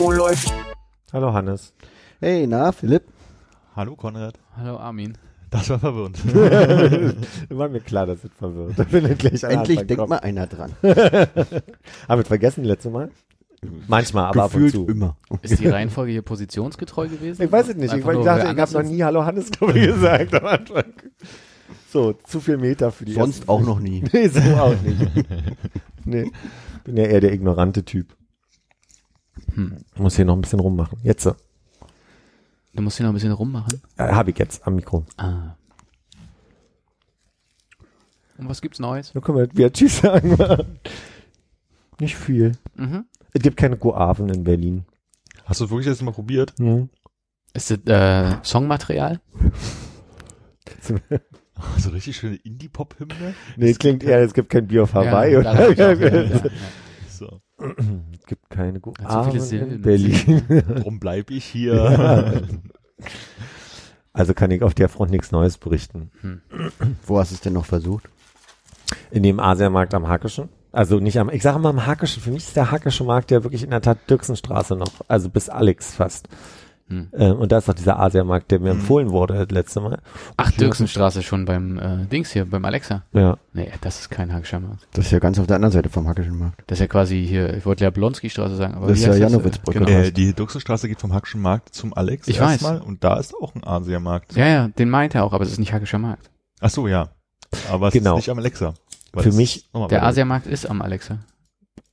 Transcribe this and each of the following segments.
Oh, läuft. Hallo Hannes. Hey, na, Philipp? Hallo Konrad. Hallo Armin. Das war verwirrend. War mir klar, dass es verwirrt. Da bin ich gleich an Endlich Anfang denkt kommen. mal einer dran. Haben wir vergessen letzte Mal? Manchmal, aber ab und Gefühlt zu. immer. Ist die Reihenfolge hier positionsgetreu gewesen? Ich weiß es nicht. Ich, Einfach ich dachte, ich habe noch nie Hallo Hannes glaube ich, gesagt am Anfang. So, zu viel Meter für die Sonst ersten- auch noch nie. Nee, so auch nicht. nee. Bin ja eher der ignorante Typ. Hm. Muss hier noch ein bisschen rummachen. Jetzt so. Du musst hier noch ein bisschen rummachen. Äh, Habe ich jetzt am Mikro. Ah. Und was gibt's Neues? Dann können wir wieder Tschüss sagen. Nicht viel. Mhm. Es gibt keine Guaven in Berlin. Hast du wirklich jetzt mal probiert? Hm. Ist das äh, Songmaterial? So richtig schöne Indie-Pop-Hymne? Nee, klingt eher, es gibt kein Bier auf Hawaii. Ja, oder? da ja, ja. Es gibt keine Hat so viele in Berlin. Drum bleib ich hier. Also kann ich auf der Front nichts Neues berichten. Wo hast du es denn noch versucht? In dem Asiamarkt am Hackischen. Also nicht am, ich sage mal am Hackischen. Für mich ist der Hackische Markt ja wirklich in der Tat Dirksenstraße noch. Also bis Alex fast. Hm. Ähm, und da ist doch dieser Asiamarkt, der mir empfohlen wurde das letzte Mal. Ach, Dirksenstraße schon beim äh, Dings hier, beim Alexa. Ja. Nee, das ist kein Hackischer Markt. Das ist ja ganz auf der anderen Seite vom Hackischen Markt. Das ist ja quasi hier, ich wollte ja Blonski-Straße sagen, aber Das wie ist ja Janowitzbrücke. Genau. äh, die Duxenstraße geht vom Hackschen Markt zum Alex Ich weiß. erstmal und da ist auch ein Asiamarkt. Ja, ja, den meint er auch, aber es ist nicht Hackischer Markt. Ach so, ja. Aber es Genau. ist nicht am Alexa. Für mich- Der. Asiamarkt ist am Alexa.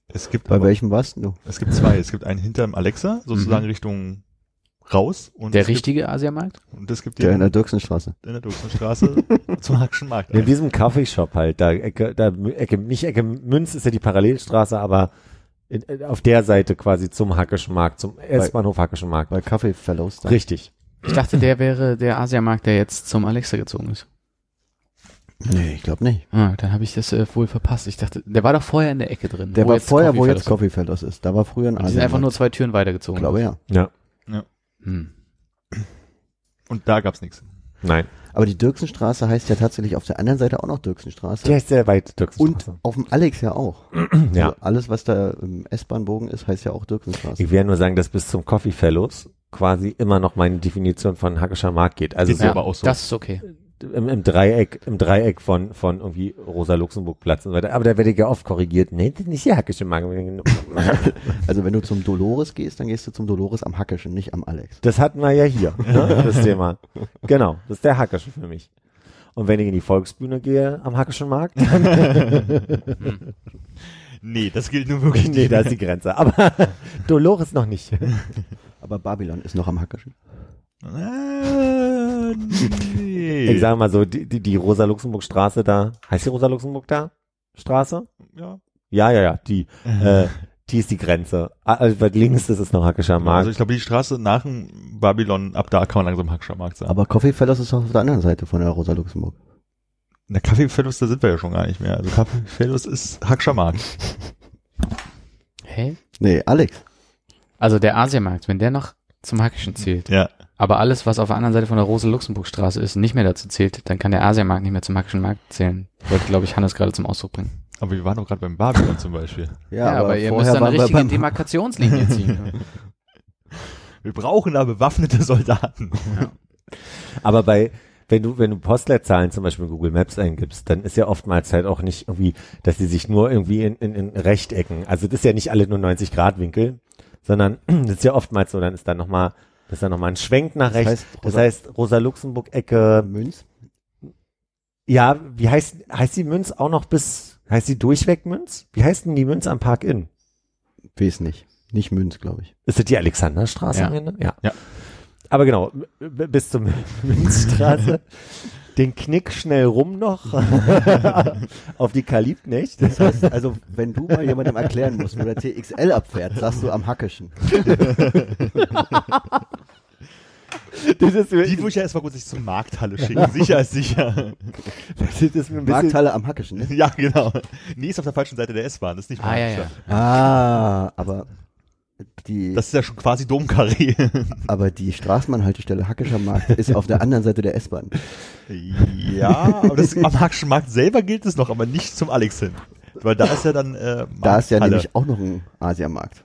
Es gibt Bei aber, welchem warst du? es gibt zwei. Es gibt einen hinterm Alexa, sozusagen Mhm. Richtung raus. Und Der es gibt, richtige Asiamarkt? Und es gibt Der in der Dirksenstraße. in der Duxenstraße zum Hackschen Markt. In diesem Kaffeeshop halt, da Ecke, da Ecke, nicht Ecke Münz ist ja die Parallelstraße, aber in, äh, auf der Seite quasi zum Hackischen Markt, zum S-Bahnhof Hackischen Markt. Bei Kaffee Fellows da. Richtig. Ich dachte, der wäre der Asiamarkt, der jetzt zum Alexa gezogen ist. Nee, ich glaube nicht. Ah, dann habe ich das äh, wohl verpasst. Ich dachte, der war doch vorher in der Ecke drin. Der war vorher, Coffee wo jetzt Coffee Fellows ist. Da war früher ein Und die sind einfach nur Asiamarkt. zwei Türen weitergezogen. Ich glaube ja. Ja. Hm. Und da gab's nichts. Nein. Aber die Dirksenstraße heißt ja tatsächlich auf der anderen Seite auch noch Dirksenstraße. Der ist sehr weit, Und Dirksenstraße. auf dem Alex ja auch. ja. Also alles, was da im S-Bahn-Bogen ist, heißt ja auch Dirksenstraße. Ich werde nur sagen, dass bis zum Coffee Fellows quasi immer noch meine Definition von Hackischer Markt geht. Also Ist so Ja, aber auch so. das ist okay. Im, im Dreieck, im Dreieck von, von irgendwie Rosa-Luxemburg-Platz und so weiter. Aber da werde ich ja oft korrigiert. Nee, das ist nicht der Hackische Markt. Also wenn du zum Dolores gehst, dann gehst du zum Dolores am Hackischen, nicht am Alex. Das hatten wir ja hier, ne, das Thema. Genau, das ist der Hackische für mich. Und wenn ich in die Volksbühne gehe am Hackischen Markt, dann, Nee, das gilt nur wirklich nee, da ist die Grenze. Aber Dolores noch nicht. Aber Babylon ist noch am Hackischen. Äh, nee. Ich sage mal so, die, die, die Rosa-Luxemburg-Straße da, heißt die Rosa-Luxemburg da? Straße? ja. Ja, ja, ja, die, äh, die ist die Grenze. Also weit links ist es noch Hackischer Markt. Also ich glaube, die Straße nach dem Babylon, ab da kann man langsam Hackscher Markt sein. Aber Coffee Fellows ist auch auf der anderen Seite von der Rosa Luxemburg. In der Kaffeefellos, da sind wir ja schon gar nicht mehr. Also Kaffeefellos ist Hackscher Markt. Hä? Nee, Alex. Also der Asiamarkt, wenn der noch zum Hackischen zählt, Ja. Aber alles, was auf der anderen Seite von der Rosa-Luxemburg-Straße ist, nicht mehr dazu zählt, dann kann der Asiamarkt nicht mehr zum Hackischen Markt zählen. Wollte, glaube ich, Hannes gerade zum Ausdruck bringen. Aber wir waren doch gerade beim Babylon zum Beispiel. Ja, aber, ihr müsst eine richtige beim- Demarkationslinie ziehen. Wir brauchen da bewaffnete Soldaten. Aber bei, wenn du, wenn du Postleitzahlen zum Beispiel in Google Maps eingibst, dann ist ja oftmals halt auch nicht irgendwie, dass die sich nur irgendwie in, in, in Rechtecken, also das ist ja nicht alle nur 90 Grad Winkel, sondern das ist ja oftmals so, dann ist da nochmal, das ist dann nochmal ein Schwenk nach Das rechts. heißt, Das Rosa- heißt, Rosa-Luxemburg-Ecke, Münz? ja, wie heißt, heißt die Münz auch noch bis, heißt die durchweg Münz? Wie heißt denn die Münz am Park Inn? Weiß nicht. Nicht Münz, glaube ich. Ist das die Alexanderstraße Ja. am Ende? Ja. Ja. Aber genau, bis zur Münzstraße. den Knick schnell rum noch auf die Kalibknecht. Das heißt, also, wenn du mal jemandem erklären musst, wo der TXL abfährt, sagst du am Hackeschen. Das ist, Die würde ich ja erstmal kurz sich zur Markthalle schicken. Sicher ist sicher. das ist ein Markthalle am Hackeschen, ne? ja, genau. Nee, ist auf der falschen Seite der S-Bahn. Das ist nicht Ah, ja, ja. Ah, aber die, Das ist ja schon quasi Domkarree. aber die Straßenbahnhaltestelle Hackescher Markt ist auf der anderen Seite der S-Bahn. ja, aber das, am Hackschen Markt selber gilt es noch, aber nicht zum Alex hin. Weil da ist ja dann äh, Da ist ja nämlich auch noch ein Asiamarkt.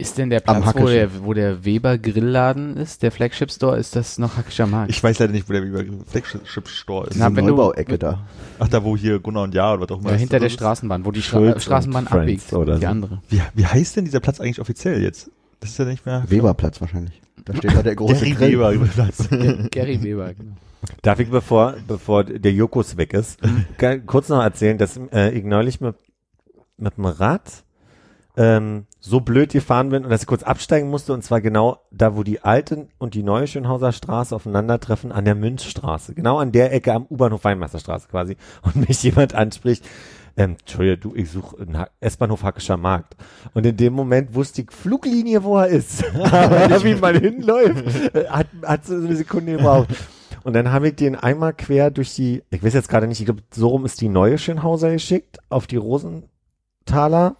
Ist denn der Platz, wo der, wo der Weber Grillladen ist, der Flagship Store, ist das noch Hackischer Markt? Ich weiß leider nicht, wo der Flagship Store ist. Na, Diese Neubauecke da. Ach, da wo hier Gunnar und Ja oder was auch immer ja, hinter der ist- Straßenbahn, wo die Schulz Straßenbahn abbiegt. oder die so. andere. Wie, wie heißt denn dieser Platz eigentlich offiziell jetzt? Das ist ja nicht mehr. Weberplatz wahrscheinlich. Da steht da der große Gary Grill. Weber Platz. Gary Weber, genau. Darf ich, bevor, bevor der Jokus weg ist, kurz noch erzählen, dass äh, ich neulich mit, mit dem Rad ähm, so blöd gefahren bin und dass ich kurz absteigen musste und zwar genau da, wo die alte und die neue Schönhauser Straße aufeinandertreffen, an der Münzstraße. Genau an der Ecke am U-Bahnhof Weinmeisterstraße quasi. Und mich jemand anspricht, ähm, Entschuldigung, du, ich suche einen S-Bahnhof Hackischer Markt. Und in dem Moment wusste ich Fluglinie, wo er ist. Aber wie man hinläuft, äh, hat, hat so eine Sekunde gebraucht. Und dann habe ich den einmal quer durch die, ich weiß jetzt gerade nicht, ich glaube, so rum ist die neue Schönhauser geschickt, auf die Rosenthaler.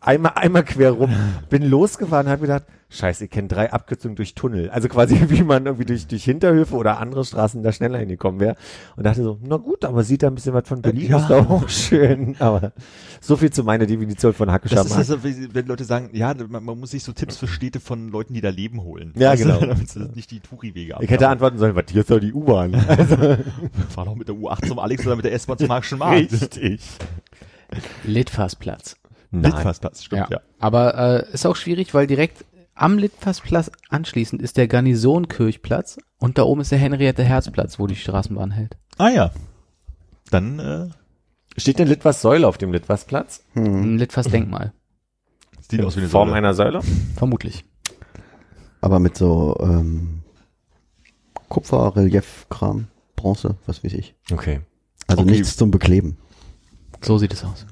Einmal, einmal quer rum. Bin losgefahren und habe gedacht, scheiße, ich kenne drei Abkürzungen durch Tunnel. Also quasi wie man irgendwie durch, durch Hinterhöfe oder andere Straßen da schneller hingekommen wäre. Und dachte so, na gut, aber sieht da ein bisschen was von Berlin, Ja. ist doch auch schön. Aber so viel zu meiner Definition von Hackischer Das ist Markt. also, wie- wenn Leute sagen, ja, man, man muss sich so Tipps für Städte von Leuten, die da leben, holen. Ja, du, genau. Damit sie nicht die Touri-Wege Ich hätte antworten sollen, was hier ist doch die U-Bahn. Also, Fahr doch mit der U8 zum Alex oder mit der S-Bahn zum Hackschen Markt. richtig. Litfassplatz. Nein. Litfaßplatz, stimmt, ja. Aber äh, ist auch schwierig, weil direkt am Litfassplatz anschließend ist der Garnisonkirchplatz und da oben ist der Henriette-Herz-Platz, wo die Straßenbahn hält. Ah ja. Dann äh, Steht denn Litwas Säule auf dem Litwasplatz? Ein Litfass-Denkmal. sieht aus wie eine In Form Säule. einer Säule? Vermutlich. Aber mit so ähm, Kupfer, Reliefkram, Bronze, was weiß ich. Okay. Also Okay. nichts zum Bekleben. So sieht es aus.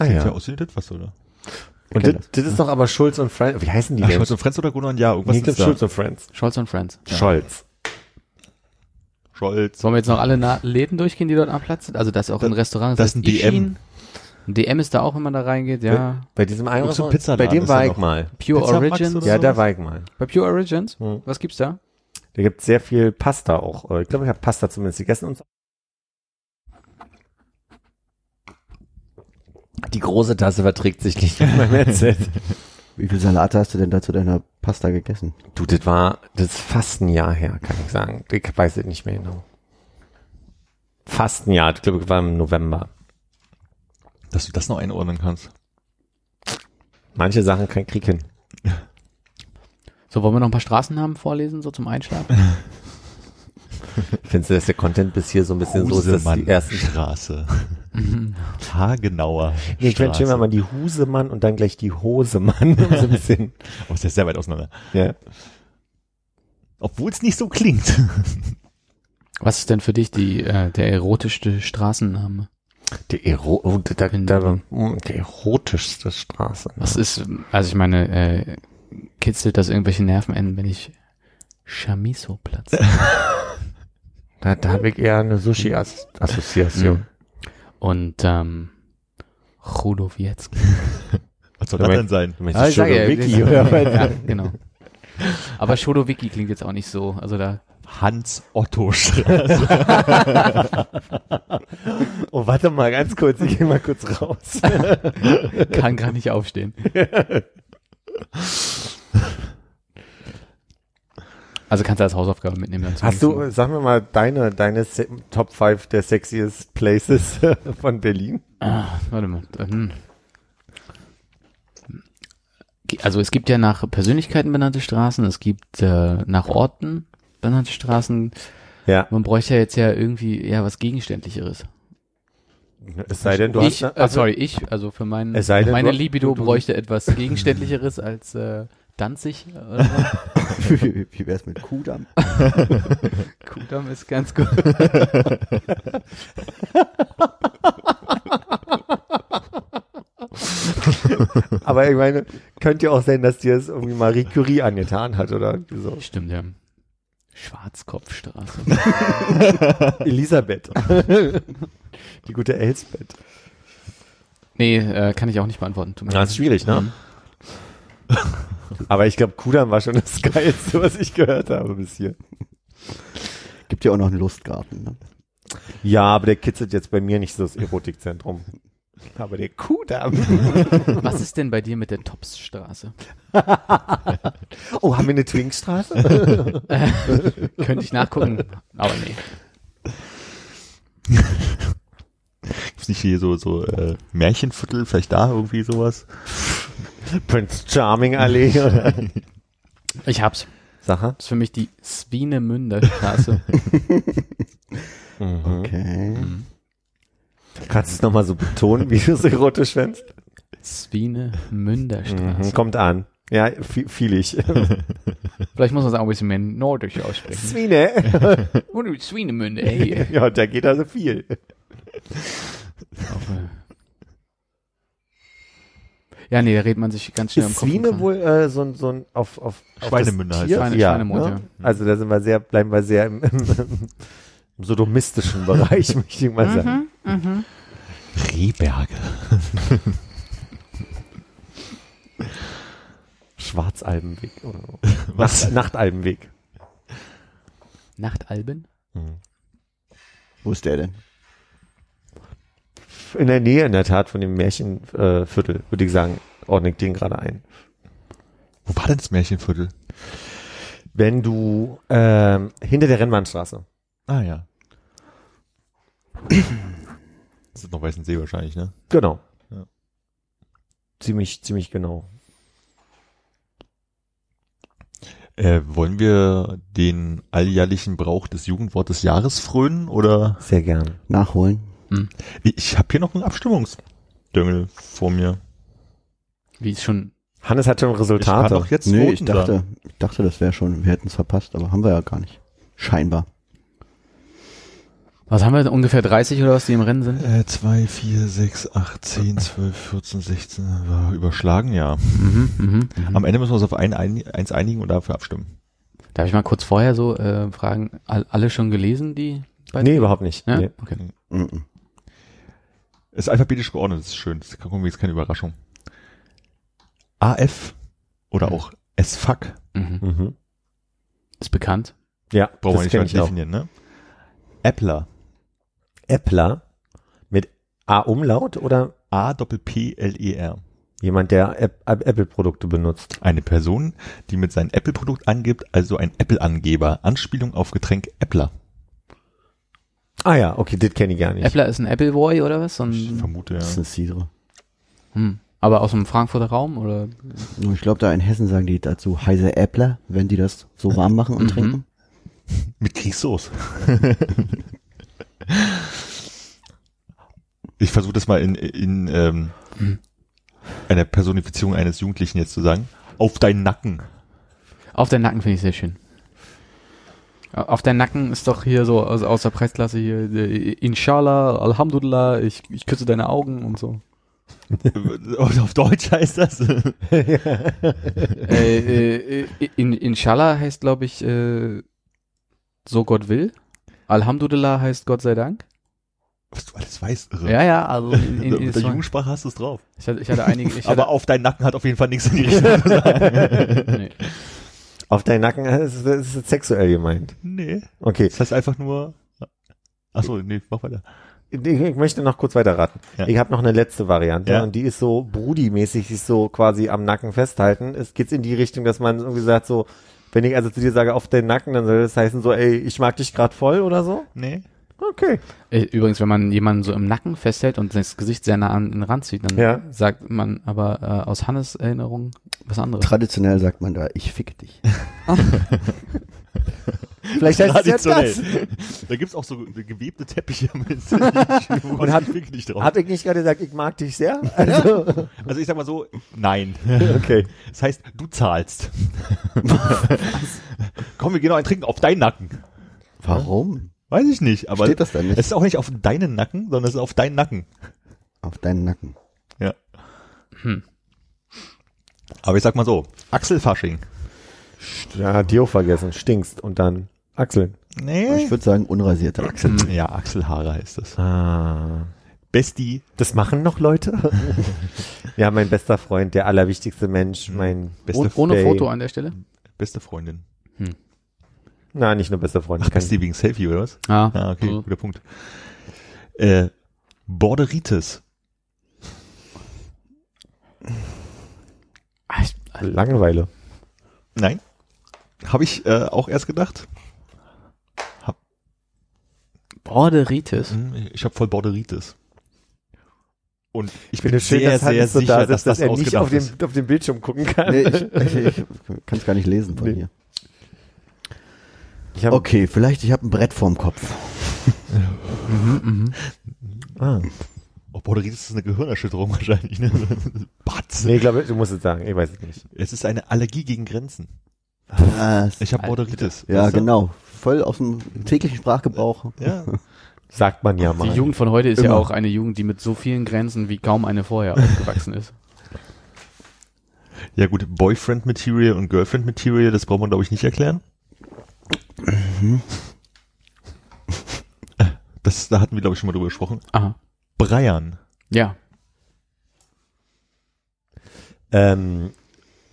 Ah Sieht ja ja. aus wie eine Litfaßsäule. Und kenn das, das ist doch aber Schulz und Friends. Wie heißen die denn? Scholz und Friends oder Gunnar und Ja, irgendwas Nee, ist da. Schulz und Friends. Scholz und Friends. Scholz. Scholz. Sollen wir jetzt noch alle Na Läden durchgehen, die dort am Platz sind? Also das ist auch ein Das- Restaurant. das ist ein DM. Ein DM ist da auch, wenn man da reingeht, ja. Bei diesem einen so Pizzaladen Bei dem war ich mal. Pure Pizza Origins. oder Ja, da war ich mal. Bei Pure Origins? Hm. Was gibt's da? Da gibt sehr viel Pasta auch. Ich glaube, ich habe Pasta zumindest gegessen und so. Die große Tasse verträgt sich nicht mit meinem Headset. Wie viel Salate hast du denn da zu deiner Pasta gegessen? Du, das war, das ist fast ein Jahr her, kann ich sagen. Ich weiß es nicht mehr genau. Fast ein Jahr, ich glaube, ich war im November. Dass du das noch einordnen kannst. Manche Sachen kann Krieg hin. So, wollen wir noch ein paar Straßennamen vorlesen, so zum Einschlafen? Findest du, dass der Content bis hier so ein bisschen so ist, dass die ersten... Straße. Haargenauer. Nee, ich fände schön, wenn man die Husemann und dann gleich die Hosemann so ein bisschen... Oh, ist ja sehr weit auseinander. Ja. Obwohl es nicht so klingt. Was ist denn für dich die, äh, der erotischste Straßenname? Die, Ero oh, da, da, mm, die erotischste Straße. Was ist, also ich meine, äh, kitzelt das irgendwelche Nervenenden, wenn ich Chamiso-Platz? Da, da habe ich eher eine Sushi-Assoziation. Und ähm, Chudowiecki. Was soll das denn sein? Du meinst Ah, ja, Wiki, ich- oder was? ja, genau. Aber Chodowiki klingt jetzt auch nicht so. Also da Hans Otto Straße. Oh, warte mal, ganz kurz, ich gehe mal kurz raus. kann gar nicht aufstehen. Also kannst du als Hausaufgabe mitnehmen. Dann zum Hast du, sag mir mal, deine, deine Se Top 5 der sexiest Places von Berlin? Ah, warte mal. Hm. Also es gibt ja nach Persönlichkeiten benannte Straßen, es gibt äh, nach Orten benannte Straßen. Ja. Man bräuchte ja jetzt ja irgendwie eher was Gegenständlicheres. Es sei denn, du ich, hast, äh, sorry, ich, also für meinen, Es sei denn, meine Libido du- bräuchte etwas Gegenständlicheres als äh, Danzig oder so. wie, wie wär's mit Kudamm? Kudamm ist ganz gut. Aber ich meine, könnte ja auch sein, dass dir es irgendwie Marie Curie angetan hat oder irgendwie so. Stimmt, ja. Schwarzkopfstraße. Elisabeth. Die gute Elsbeth. Nee, äh, kann ich auch nicht beantworten. Das ist schwierig, ne? Aber ich glaube, Kudam war schon das Geilste, was ich gehört habe bis hier. Gibt ja auch noch einen Lustgarten. Ne? Ja, aber der kitzelt jetzt bei mir nicht so das Erotikzentrum. Aber der Kudam. Was ist denn bei dir mit der Topsstraße? Oh, haben wir eine Twinkstraße? Könnte ich nachgucken, aber nee. Gibt's nicht hier so, so äh, Märchenviertel, vielleicht da irgendwie sowas? Prince Charming Allee oder? Ich hab's. Sache? Das ist für mich die Swinemünder Straße. Mhm. Okay. Kannst du es nochmal so betonen, wie du es erotisch fändest? Swinemünder Straße. Mhm, kommt an. Ja, viel, ich. Vielleicht muss man es auch ein bisschen mehr nordisch aussprechen. Swine. Swinemünde, ey. Ja, da geht also viel. Auf, äh, Ja, nee, da redet man sich ganz schnell am Ist Kopf. und Swine wohl äh, so ein, so ein auf, auf, auf Schweinemünder das heißt. Schweine- ja, Schweinemund, ne? ja. Also da sind wir sehr, bleiben wir sehr im, im, im sodomistischen Bereich, möchte ich mal sagen. Rehberge. Schwarzalbenweg. Oder so. Was? Nacht, Nachtalbenweg. Nachtalben? Wo ist der denn? In der Nähe in der Tat von dem Märchenviertel, äh, würde ich sagen, ordne ich den gerade ein. Wo war denn das Märchenviertel? Wenn du ähm, hinter der Rennbahnstraße. Ah ja. Das ist noch Weißensee wahrscheinlich, ne? Genau. Ja. Ziemlich, ziemlich genau. Äh, wollen wir den alljährlichen Brauch des Jugendwortes Jahres frönen oder? Sehr gern. Nachholen. Ich, ich habe hier noch einen Abstimmungsdüngel vor mir. Wie ist schon, Hannes hat schon Ich kann Resultate. doch jetzt Nee, ich dachte, ich dachte, das wäre schon, wir hätten es verpasst, aber haben wir ja gar nicht. Scheinbar. was haben wir, denn, ungefähr 30 oder was, die im Rennen sind? Äh, 2, 4, 6, 8, 10, 12, 14, 16, war überschlagen, ja. Mhm, mhm. Am Ende müssen wir uns auf ein, ein, eins einigen und dafür abstimmen. Darf ich mal kurz vorher so äh, fragen, all, alle schon gelesen, die? Nee, überhaupt nicht. Ja? Nee. Okay. Mhm. Ist alphabetisch geordnet, das ist schön. Das jetzt keine Überraschung. AF oder auch S-Fuck, Mhm. Mhm. Ist bekannt. Ja, brauchen wir nicht weiter definieren, ne? Appler, Äppler mit A-Umlaut oder A-Doppel-P-L-E-R. jemand, der App- App- Apple-Produkte benutzt? Eine Person, die mit seinem Apple-Produkt angibt, also ein Apple-Angeber. Anspielung auf Getränk Appler. Ah ja, okay, das kenne ich gar nicht. Appler ist ein Appleboy oder was? So Ich ein, vermute, ja. Das ist eine Cidre. hm. Aber aus dem Frankfurter Raum oder? Nur Ich glaube, da in Hessen sagen die dazu heiße Äppler, wenn die das so warm machen und Mhm. trinken. Mit Kriegssoße. ich versuche das mal in, in ähm, einer Personifizierung eines Jugendlichen jetzt zu sagen. Auf deinen Nacken. Auf deinen Nacken finde ich sehr schön. Auf deinen Nacken ist doch hier so aus, aus der Preisklasse hier, äh, Inshallah, Alhamdulillah, ich, ich küsse deine Augen und so. Auf Deutsch heißt das. äh, äh, äh, in, Inshallah heißt, glaube ich, äh, so Gott will. Alhamdulillah heißt Gott sei Dank. Was du alles weißt, irre. Ja, ja, also in, in, in, Mit der Jugendsprache hast du es drauf. ich, hatte, ich hatte einige. Ich Aber hatte, auf deinen Nacken hat auf jeden Fall nichts in die Richtung zu sagen. nee. Auf deinen Nacken äh, ist ist es sexuell gemeint. nee. Okay, Das heißt einfach nur. Achso, nee, mach weiter. ich, möchte noch kurz weiter raten. Ja. Ich habe noch eine letzte Variante Ja. und die ist so Brudi-mäßig, sich so quasi am Nacken festhalten. Es geht in die Richtung, dass man irgendwie sagt so, wenn ich also zu dir sage auf den Nacken, dann soll das heißen so, ey, ich mag dich gerade voll oder so. Nee. Okay. Äh, Übrigens, wenn man jemanden so im Nacken festhält und das Gesicht sehr nah an den Rand zieht, dann Ja. sagt man aber äh, aus Hannes Erinnerung was anderes. Traditionell sagt man da, ich fick dich. Vielleicht heißt es ja Traditionell. das. Da gibt's auch so gewebte Teppiche mit. Und hat- wirklich nicht drauf. Hab ich nicht gerade gesagt, ich mag dich sehr? Also, Also ich sag mal so, nein. okay. Das heißt, du zahlst. Komm, wir gehen noch ein Trinken auf deinen Nacken. Warum? Weiß ich nicht, aber Steht das da nicht? es ist auch nicht auf deinen Nacken, sondern es ist auf deinen Nacken. Auf deinen Nacken. Ja. Aber ich sag mal so, Axel Fasching. Ja, Dio vergessen, stinkst und dann Achseln. Nee. Ich würde sagen, unrasierte Achseln. Ja, Achselhaare heißt das. Ah. Bestie. Das machen noch Leute? ja, mein bester Freund, der allerwichtigste Mensch, mein Beste, Oh, ohne. Foto an der Stelle? beste Freundin. Na, nicht nur bester Freund. Ach, Bestie wegen Selfie, oder was? Ah, Ah, okay, so. guter Punkt. Äh, Borderitis. Langeweile. Nein. Habe ich äh, auch erst gedacht. Borderitis. Hm, Ich habe voll Borderitis. Und ich finde bin es schön, sehr, dass sehr Hannes so sicher, da dass sitzt, dass, das er nicht auf dem, auf dem Bildschirm gucken kann. Nee, ich, ich, ich kann es gar nicht lesen von Nee. hier. Ich hab, Okay, vielleicht ich habe ein Brett vorm Kopf. Ah. Oh, Borderitis ist eine Gehirnerschütterung wahrscheinlich. Ne? Batz. Nee, ich glaube, du musst es sagen. Ich weiß es nicht. Es ist eine Allergie gegen Grenzen. Was? Ich habe. Borderitis. Ja, Weißt du? genau. Voll aus dem täglichen Sprachgebrauch. Ja. Sagt man ja mal. Die Jugend von heute ist ja Immer. auch eine Jugend, die mit so vielen Grenzen wie kaum eine vorher aufgewachsen ist. ja gut, Boyfriend Material und Girlfriend Material, das braucht man glaube ich nicht erklären. Das, da hatten wir glaube ich schon mal drüber gesprochen. Aha. Breiern. Ja. Ähm,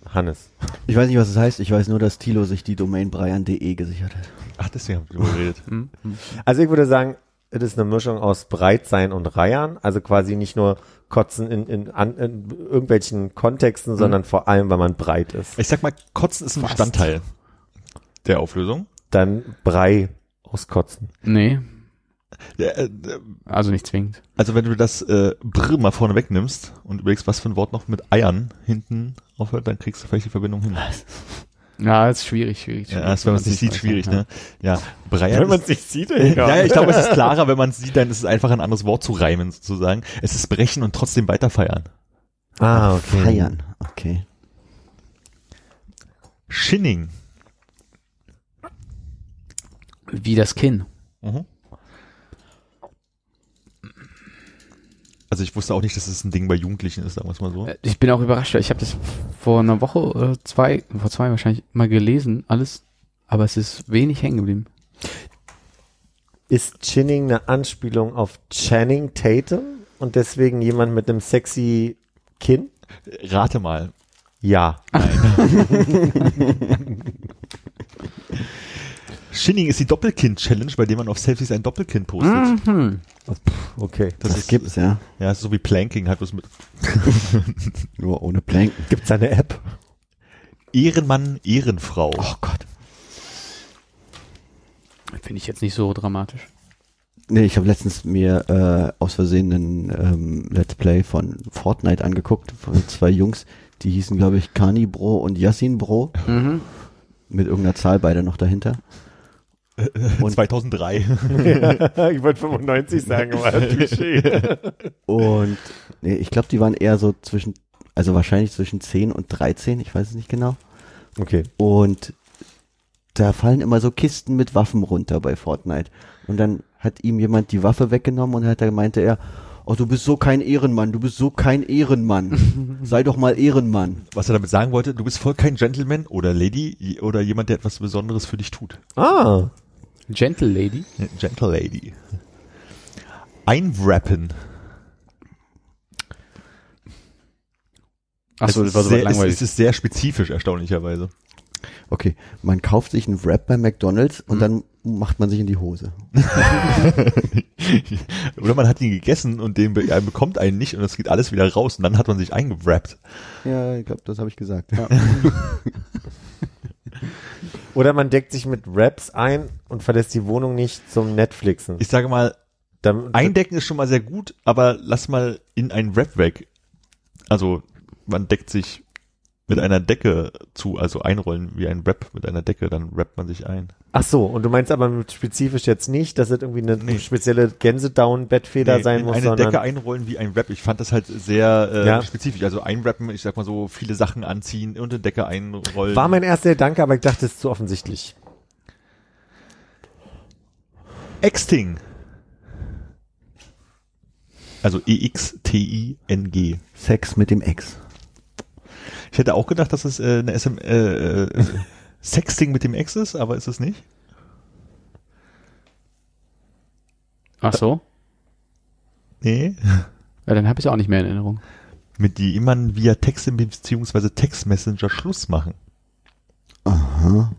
Hannes. Ich weiß nicht, was es heißt. Ich weiß nur, dass Thilo sich die Domain breiern.de gesichert hat. Ach, deswegen haben wir drüber geredet. Hm, hm. Also ich würde sagen, es ist eine Mischung aus Breitsein und Reiern. Also quasi nicht nur Kotzen in, in, an, in irgendwelchen Kontexten, sondern vor allem, weil man breit ist. Ich sag mal, Kotzen ist ein Fast. Bestandteil der Auflösung. Dann Brei auskotzen. Nee, Ja, äh, also nicht zwingend. Also wenn du das äh, Brr mal vorne wegnimmst und überlegst, was für ein Wort noch mit Eiern hinten aufhört, dann kriegst du vielleicht die Verbindung hin. Ja, ist schwierig, schwierig. Ja, ist, wenn man es nicht sieht, schwierig, ne? Ja, Breiern ist, nicht sieht, ja, ich glaube, es ist klarer, wenn man es sieht, dann ist es einfach ein anderes Wort zu reimen, sozusagen. Es ist brechen und trotzdem weiter feiern. Ah, okay. Feiern. Okay. Schinning. Wie das Kinn. Mhm. Also ich wusste auch nicht, dass es ein Ding bei Jugendlichen ist, sagen wir es mal so. Äh, Ich bin auch überrascht, weil ich habe das vor einer Woche oder zwei, vor zwei wahrscheinlich mal gelesen, alles, aber es ist wenig hängen geblieben. Ist Chinning eine Anspielung auf Channing Tatum und deswegen jemand mit einem sexy Kinn? Rate mal. Ja. Schinning ist die Doppelkind-Challenge, bei der man auf Selfies ein Doppelkind postet. Mhm. Okay. Das, Das, ist, gibt's, ja. Ja, es ist so wie Planking, halt was mit Nur ohne Planken. Gibt's da eine App? Ehrenmann, Ehrenfrau. Oh Gott. Finde ich jetzt nicht so dramatisch. Nee, ich habe letztens mir äh, aus Versehen einen ähm, Let's Play von Fortnite angeguckt, von zwei Jungs, die hießen, glaube ich, Kani Bro und Yassin Bro, Mhm. mit irgendeiner Zahl beide noch dahinter. Und- 2003. ich wollte 95 sagen, aber. Und nee, ich glaube, die waren eher so zwischen, also wahrscheinlich zwischen 10 und 13, ich weiß es nicht genau. Okay. Und da fallen immer so Kisten mit Waffen runter bei Fortnite. Und dann hat ihm jemand die Waffe weggenommen und hat da meinte er, oh, du bist so kein Ehrenmann, du bist so kein Ehrenmann. Sei doch mal Ehrenmann. Was er damit sagen wollte, du bist voll kein Gentleman oder Lady oder jemand, der etwas Besonderes für dich tut. Ah. Gentle Lady. Gentle Lady. Einwrappen. Achso, es das war ist so sehr, langweilig. Es, es ist sehr spezifisch, erstaunlicherweise. Okay, man kauft sich einen Wrap bei McDonalds und dann macht man sich in die Hose. Oder man hat ihn gegessen und den be er bekommt einen nicht und es geht alles wieder raus und dann hat man sich eingewrappt. Ja, ich glaube, das habe ich gesagt. Oder man deckt sich mit Raps ein und verlässt die Wohnung nicht zum Netflixen. Ich sage mal, Dann, eindecken ist schon mal sehr gut, aber lass mal in einen Wrap weg. Also man deckt sich mit einer Decke zu, also einrollen wie ein Wrap mit einer Decke, dann rappt man sich ein. Ach so, und du meinst aber spezifisch jetzt nicht, dass es irgendwie eine Nee. spezielle Gänsedown-Bettfeder Nee, sein in muss, eine sondern Decke einrollen wie ein Wrap. Ich fand das halt sehr äh, Ja. spezifisch. Also einrappen, ich sag mal so, viele Sachen anziehen und eine Decke einrollen. war mein erster Gedanke, aber ich dachte, es ist zu offensichtlich. Exting. Also E E-X-T-I-N-G. Sex mit dem Ex. Ich hätte auch gedacht, dass es äh, eine SM, äh, äh, Sexting mit dem Ex ist, aber ist es nicht. Ach so? Nee. Ja, dann habe ich auch nicht mehr in Erinnerung. Mit jemandem via Text beziehungsweise Textmessenger Schluss machen. Aha.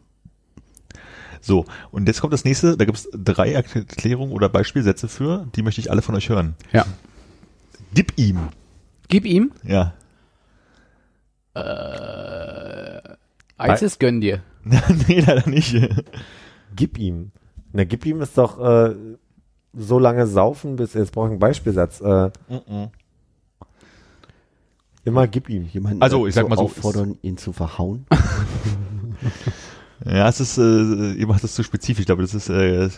So, und jetzt kommt das nächste, da gibt es drei Erklärungen oder Beispielsätze für, die möchte ich alle von euch hören. Ja. Gib ihm. Gib ihm. Ja. ISIS gönn dir. nee, leider nicht. Gib ihm. Na, gib ihm ist doch äh, so lange saufen, bis jetzt brauche ich einen Beispielsatz. Äh, immer gib ihm. Jemanden Also, ich sag mal so, auffordern, ihn zu verhauen. Ja, es ist, äh, ihr macht das zu spezifisch, aber das ist, äh, ich,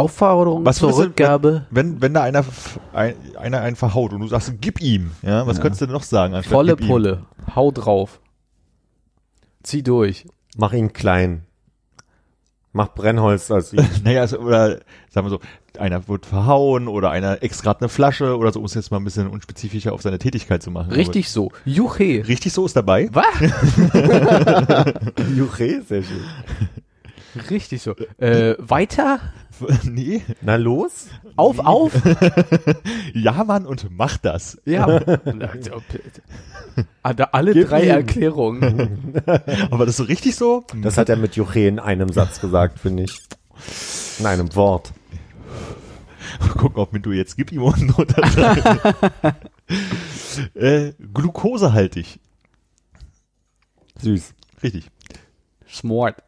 Aufforderung Was zur Rückgabe. wenn, wenn da einer, ein, einer einen verhaut und du sagst, gib ihm, ja, was könntest du denn noch sagen? anstatt Volle gib ihm? Pulle. Hau drauf. Zieh durch. Mach ihn klein. Mach Brennholz als ihn. Naja, also, oder sagen wir so, einer wird verhauen oder einer ex grad eine Flasche oder so, um es jetzt mal ein bisschen unspezifischer auf seine Tätigkeit zu machen. Richtig so. Juche. Richtig so ist dabei. Was? Juche, sehr schön. Richtig so. Äh, weiter? nee. Na los? Auf, auf? Ja, Mann, und mach das. Ja. Ah, da alle Gib drei ihm. Erklärungen. Aber das ist so richtig so? Das hat er mit Juche in einem Satz gesagt, finde ich. In einem Wort. Gucken, ob mit du jetzt gib ihm unten drunter. äh, glukosehaltig. Süß. Richtig. Smart.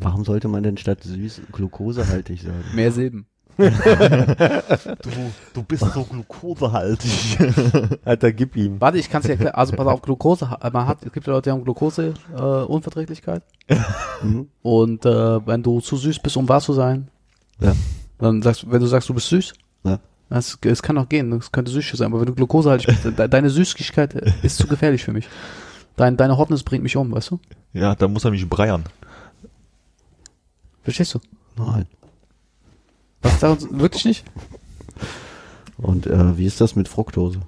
Warum sollte man denn statt süß glukosehaltig sagen? Mehr Silben. Du, du bist so glukosehaltig. Alter, gib ihm. Warte, ich kann es dir erklären. Also pass auf, Glucose, ha- man hat, es gibt ja Leute, die haben Glucose-Unverträglichkeit. Mhm. Und äh, wenn du zu süß bist, um wahr zu sein, Ja. dann sagst du, wenn du sagst, du bist süß, Ja. das, es kann auch gehen, es könnte süß sein, aber wenn du Glucose halt bist, de, deine Süßigkeit ist zu gefährlich für mich. Dein, deine Hotness bringt mich um, weißt du? Ja, da muss er mich breiern. Verstehst du? Nein. Was da wirklich nicht? Und äh, wie ist das mit Fructose?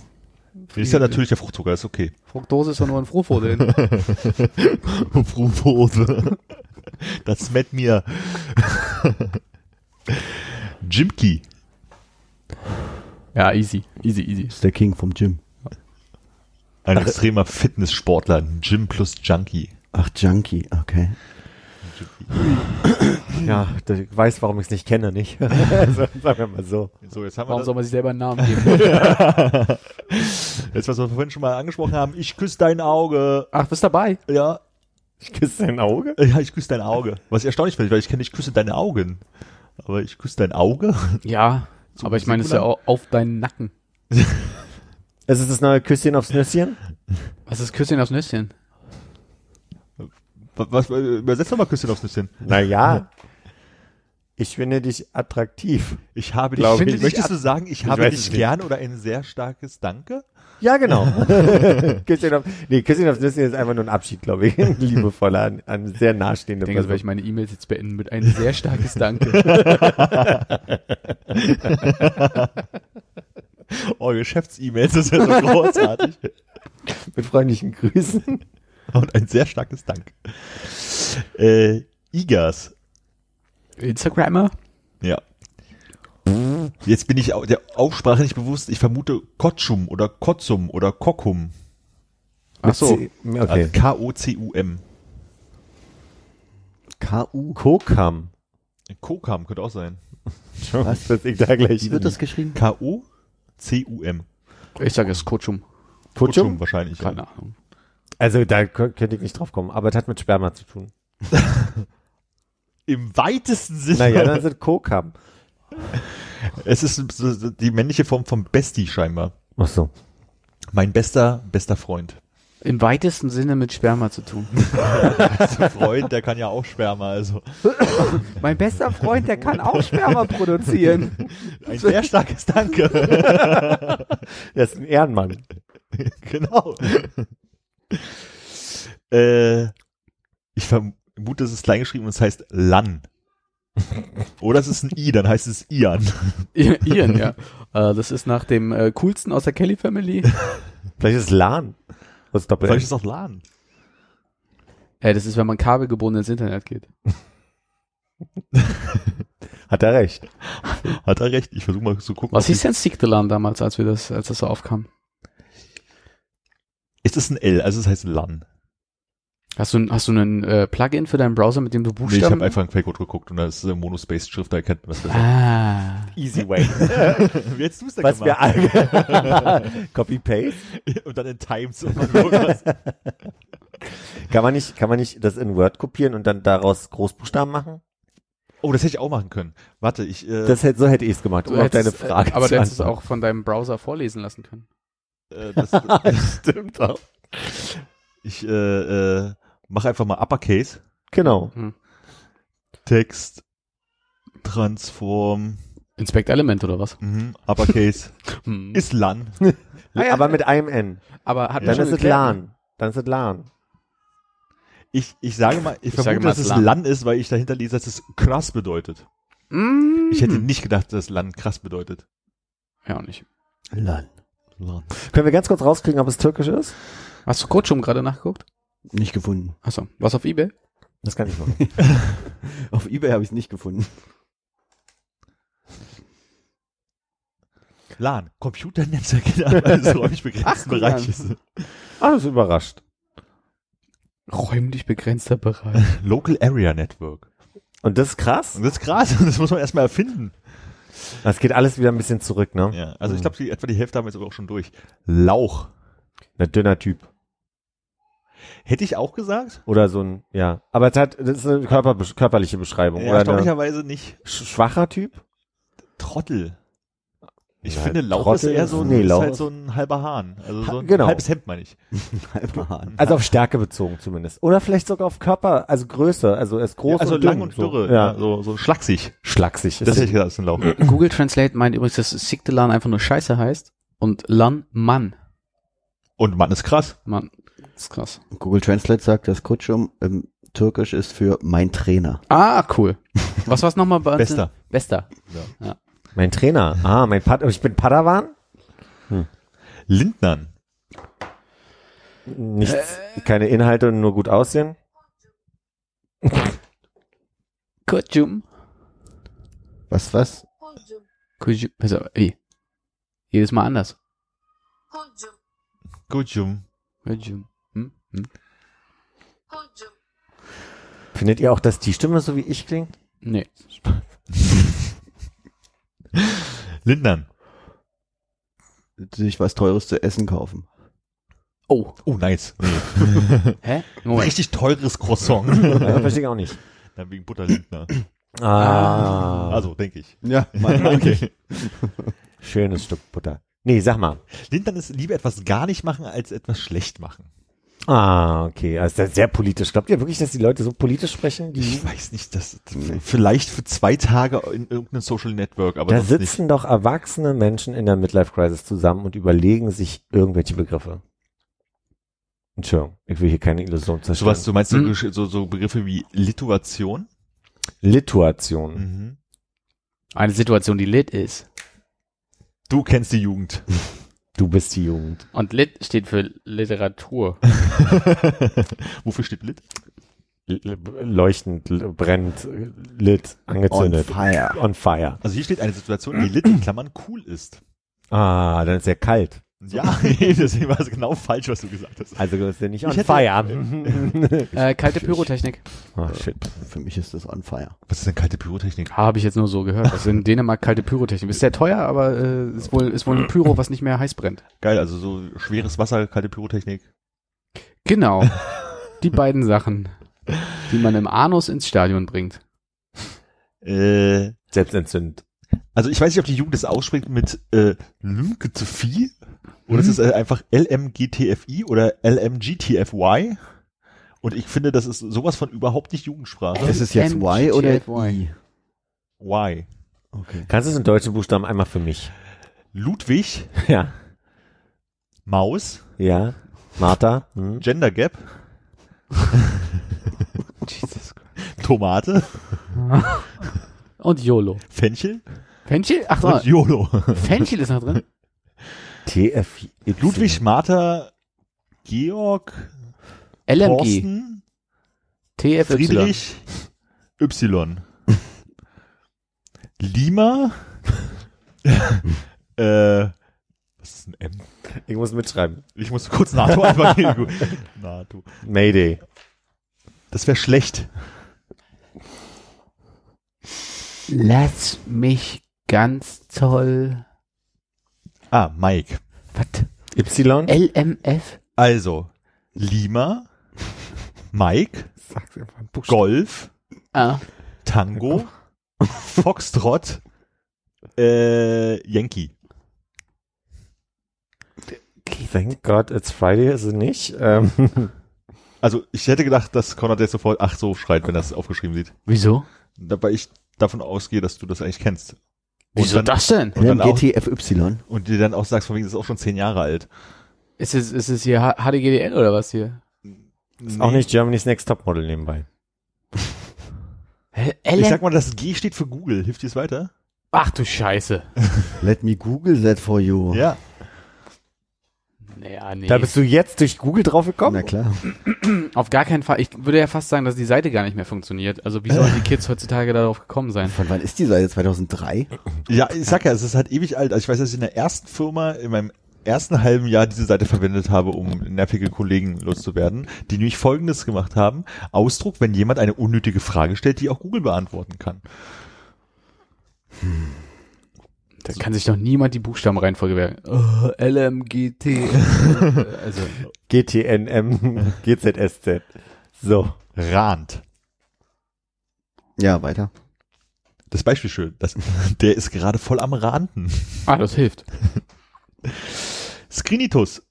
Ist ja natürlich der Fruchtzucker, ist okay. Fructose ist doch nur ein Fruchtfoder. Fruchtose. Das schmeckt mir. Jimki. ja, easy, easy, easy. ist der King vom Gym. Ein extremer Fitnesssportler. Gym plus Junkie. Ach, Junkie, okay. Ja, der weiß, warum ich es nicht kenne, nicht? also, sagen wir mal so. So, jetzt haben wir Warum das, soll man sich selber einen Namen geben? jetzt, was wir vorhin schon mal angesprochen haben. Ich küsse dein Auge. Ach, bist dabei? Ja. Ich küsse dein Auge. Ja, ich küsse dein Auge. Was ich erstaunlich finde, weil ich kenne, ich küsse deine Augen. Aber ich küsse dein Auge? Ja, aber ich meine, es ist ja auch auf deinen Nacken. Es ist das neue Küsschen aufs Nüsschen. Was ist Küsschen aufs Nüsschen? Was, was äh, übersetzt doch mal Küsschen aufs Nüsschen. Naja. Ich finde dich attraktiv. Ich habe dich, Glaub finde ich. möchtest du sagen, ich Ich habe dich gern oder ein sehr starkes Danke? Ja, genau. Küsschen auf, nee, Küsschen aufs Nüsschen ist einfach nur ein Abschied, glaube ich. Ein liebevoller, an, an sehr nahestehende Ich denke, also werde ich Person. meine E-Mails jetzt beenden mit ein sehr starkes Danke. Oh, Geschäfts-E-Mails, das ist ja so großartig. Mit freundlichen Grüßen. Und ein sehr starkes Dank. Äh, Igas. Instagrammer? Ja. Jetzt bin ich der Aussprache nicht bewusst. Ich vermute Kotschum oder Kotzum oder Kokum. Ach so. C- Also Okay. K-O-C-U-M. K.U. Kokam. Kokam könnte auch sein. Was? Das ich da gleich. Wie wird das geschrieben? K-O-C-U-M. Ich sage es Kutschum. Kutschum? wahrscheinlich. Ja. Keine Ahnung. Also da kö- könnte ich nicht drauf kommen, aber es hat mit Sperma zu tun. Im weitesten Sinne. Naja, dann sind Kokam. Es ist die männliche Form vom Bestie scheinbar. Ach so. Mein bester, bester Freund. Im weitesten Sinne mit Sperma zu tun. Also Freund, der kann ja auch Sperma, also. mein bester Freund, der kann auch Sperma produzieren. Ein sehr starkes Danke. Der ist ein Ehrenmann. genau. äh, ich vermute, es ist kleingeschrieben und es heißt Lan. Oder es ist ein I, dann heißt es Ian. Ian, ja. Äh, das ist nach dem äh, coolsten aus der Kelly Family. Vielleicht ist es LAN. Das ist. Vielleicht ist es auch Lan. Äh, das ist, wenn man kabelgebunden ins Internet geht. Hat er recht. Hat er recht. Ich versuche mal zu gucken. Was hieß denn Sigdelan damals, als wir das, als das so aufkam? Ist es ein L, also es heißt Lan. Hast du, hast du einen äh, Plugin für deinen Browser, mit dem du Nee, ich Buchstaben? habe einfach ein Quellcode geguckt und da ist äh, Monospaced-Schrift, da erkennt man das besser. ah. Easy way. Wie hättest du es denn Was wir alle. Copy-Paste? Und dann in Times und irgendwas. Kann man nicht, kann man nicht das in Word kopieren und dann daraus Großbuchstaben machen? Oh, das hätte ich auch machen können. Warte, ich, äh, Das hätte, so hätte ich es gemacht, um Du auf deine hättest, äh, Frage aber zu du hättest es auch von deinem Browser vorlesen lassen können. Äh, das, Stimmt auch. ich, äh, äh, mache einfach mal Uppercase. Genau. Text, Transform, Inspect Element oder was? mhm, Uppercase, Hm. ist LAN. Ah ja, Aber mit einem N. Aber hat Ja. Dann ist es LAN. Dann ist es LAN. Ich, ich sage mal, ich, Ich vermute, sage mal, dass es es LAN. LAN ist, weil ich dahinter lese, dass es krass bedeutet. Mm. Ich hätte nicht gedacht, dass LAN krass bedeutet. Ja, auch nicht. Lan. LAN. Können wir ganz kurz rauskriegen, ob es türkisch ist? Hast du Coachum gerade nachgeguckt? Nicht gefunden. Achso, was auf Ebay? Das kann ich machen. Auf Ebay habe ich es nicht gefunden. LAN, Computernetzwerk in räumlich begrenzten Ach, guck Bereich. an. ist. Alles überrascht. Räumlich begrenzter Bereich. Local Area Network. Und das ist krass. Und das ist krass, das muss man erstmal erfinden. Das geht alles wieder ein bisschen zurück, ne? Ja, also ich glaube, die, etwa die Hälfte haben wir jetzt aber auch schon durch. Lauch. Ein dünner Typ. Hätte ich auch gesagt? Oder so ein, ja. Aber es hat, das ist eine Körper, körperliche Beschreibung. Ja, erstaunlicherweise nicht. sch- schwacher Typ? Trottel. Ich Ja, finde, Lauch Trottel ist eher so ein, nee, ist halt so ein halber Hahn. Also so ein genau. halbes Hemd, meine ich. Halber Hahn. Also auf Stärke bezogen zumindest. Oder vielleicht sogar auf Körper, also Größe. Also er ist groß Ja, also und lang dünn, und so. dürre. Ja. So, so schlaksig. Schlaksig. Das hätte ich gedacht, das ist ein Lauch. Google Translate meint übrigens, dass Sigdelan einfach nur Scheiße heißt und Lan Mann. Und Mann ist krass. Mann, das ist krass. Google Translate sagt, dass Kutschum im Türkisch ist für mein Trainer. Ah, cool. Was war's nochmal bei uns? Bester. Bester. Mein Trainer. Ah, mein Pad ich bin Padawan? Lindnern. Nichts, keine Inhalte und nur gut aussehen? Kujum. Was, was? Kujum. Also, wie? Jedes Mal anders. Gujum. Kujum. Hm? Hm? Findet ihr auch, dass die Stimme so wie ich klingt? Nee. Lindnern. Sich was Teures zu essen kaufen. Oh. Oh, nice. Nee. Hä? Moment. Richtig teures Croissant. Ja, verstehe ich auch nicht. Dann wegen Butterlindner. Ah, Also, denke ich. Ja, mein Okay. schönes Stück Butter. Nee, sag mal. Lindnern ist lieber etwas gar nicht machen, als etwas schlecht machen. Ah, okay. Also das ist sehr politisch. Glaubt ihr wirklich, dass die Leute so politisch sprechen? Die, Ich weiß nicht, das, vielleicht für zwei Tage in irgendeinem Social Network, aber da sonst nicht. sitzen doch erwachsene Menschen in der Midlife Crisis zusammen und überlegen sich irgendwelche Begriffe. Entschuldigung, ich will hier keine Illusion So zerstören. was, du meinst Hm. so, so, so Begriffe wie Lituation? Lituation. Mhm. Eine Situation, die lit ist. Du kennst die Jugend. Du bist die Jugend. Und lit steht für Literatur. Wofür steht Lit? Leuchtend, brennt, lit, angezündet. On fire. On fire. Also hier steht eine Situation, die Lit in Klammern cool ist. Ah, dann ist er kalt. Ja, deswegen war es genau falsch, was du gesagt hast. Also ist er nicht on hätte- fire. Äh, kalte Pyrotechnik. oh, shit. Für mich ist das on fire. Was ist denn kalte Pyrotechnik? Habe ich jetzt nur so gehört. Also in Dänemark kalte Pyrotechnik. Ist sehr teuer, aber äh, ist wohl ist wohl ein Pyro, was nicht mehr heiß brennt. Geil, also so schweres Wasser, kalte Pyrotechnik. Genau. Die beiden Sachen, die man im Anus ins Stadion bringt. Äh, Selbstentzündend. also ich weiß nicht, ob die Jugend das ausspricht mit äh, Lymke zu Vieh Oder es ist äh, einfach LMGTFI oder LMGTFY. Und ich finde, das ist sowas von überhaupt nicht Jugendsprache. Ist es jetzt Y oder? I? Y. Okay. Kannst du es in deutschen Buchstaben einmal für mich? Ludwig, Ja. Maus, Ja. Martha? Hm? Gender Gap. Tomate, Und YOLO. Fenchel Fenchel? Ach so, und YOLO. Fenchel ist noch drin. TF. Ludwig, Martha, Georg, LMG. Thorsten, TFY. Friedrich, Y. Lima, äh, was ist ein M? Ich muss mitschreiben. Ich muss kurz NATO einfach gehen. NATO. Mayday. Das wäre schlecht. Lass mich ganz toll. Ah, Mike. Was? Y? LMF? Also, Lima, Mike. Golf, Ah. Tango, Foxtrot, äh, Yankee. Thank God it's Friday ist es nicht. Ähm, Also, ich hätte gedacht, dass Konrad jetzt sofort ach so schreit, wenn er es aufgeschrieben sieht. Wieso? Dabei ich davon ausgehe, dass du das eigentlich kennst. Wieso dann, das denn? Und dann auch, GTFY. und dir dann auch sagst, von wegen, das ist auch schon zehn Jahre alt. Ist es, ist es hier HDGDL oder was hier? ist auch nicht Germany's Next Topmodel nebenbei. Hä? Ich sag mal, das G steht für Google. Hilft dir es weiter? Ach du Scheiße. Let me Google that for you. Ja. Naja, nee. Da bist du jetzt durch Google drauf gekommen? Na klar. Auf gar keinen Fall. Ich würde ja fast sagen, dass die Seite gar nicht mehr funktioniert. Also wie sollen die Kids heutzutage darauf gekommen sein? Von wann ist die Seite? 2003? Ja, ich sag ja, es ist halt ewig alt. Also ich weiß, dass ich in der ersten Firma in meinem ersten halben Jahr diese Seite verwendet habe, um nervige Kollegen loszuwerden, die nämlich Folgendes gemacht haben. Ausdruck, wenn jemand eine unnötige Frage stellt, die auch Google beantworten kann. Da kann sich doch niemand die Buchstabenreihenfolge merken. Oh, LMGT. also, GTNM, GZSZ. So. Rand. Ja, weiter. Das Beispiel schön. Das, der ist gerade voll am Ranten. ah, das hilft. Skrinitus.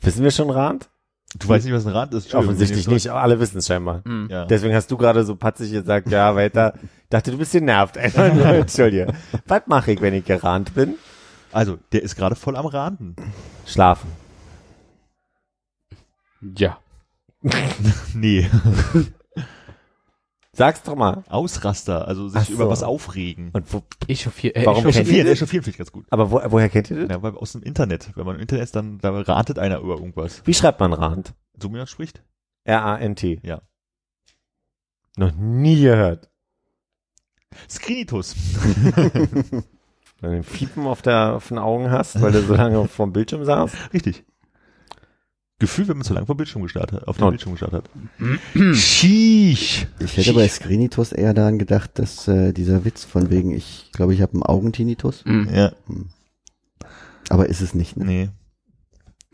Wissen wir schon Rand? Du weißt nicht, was ein Rand ist? Offensichtlich nicht, aber alle wissen es scheinbar. Hm. Ja. Deswegen hast du gerade so patzig gesagt, ja, weiter. Dachte, du bist genervt. Entschuldige. Was mache ich, wenn ich gerannt bin? Also, der ist gerade voll am Ranten. Schlafen. Ja. Nee. Sag's doch mal. Ausraster, also sich so. über was aufregen. Und wo, Echauffiert. Äh, Warum kennt echauffiert. Echauffieren, echauffieren finde ich ganz gut. aber wo, woher kennt ihr das? Ja, weil aus dem Internet. Wenn man im Internet ist, dann da ratet einer über irgendwas. Wie schreibt man Rand? So wie man spricht? R-A-N-T. Ja. Noch nie gehört. Skrinitus. Wenn du ein Fiepen auf, der, auf den Augen hast, weil du so lange vom Bildschirm saßt. Richtig. Gefühl, wenn man zu lange vom Bildschirm gestartet, auf den. Bildschirm gestartet hat. Sheesh. Ich hätte bei Screenitus eher daran gedacht, dass äh, dieser Witz von wegen, ich glaube, ich habe einen Augentinitus. Hm. Ja, Aber ist es nicht, ne? nee.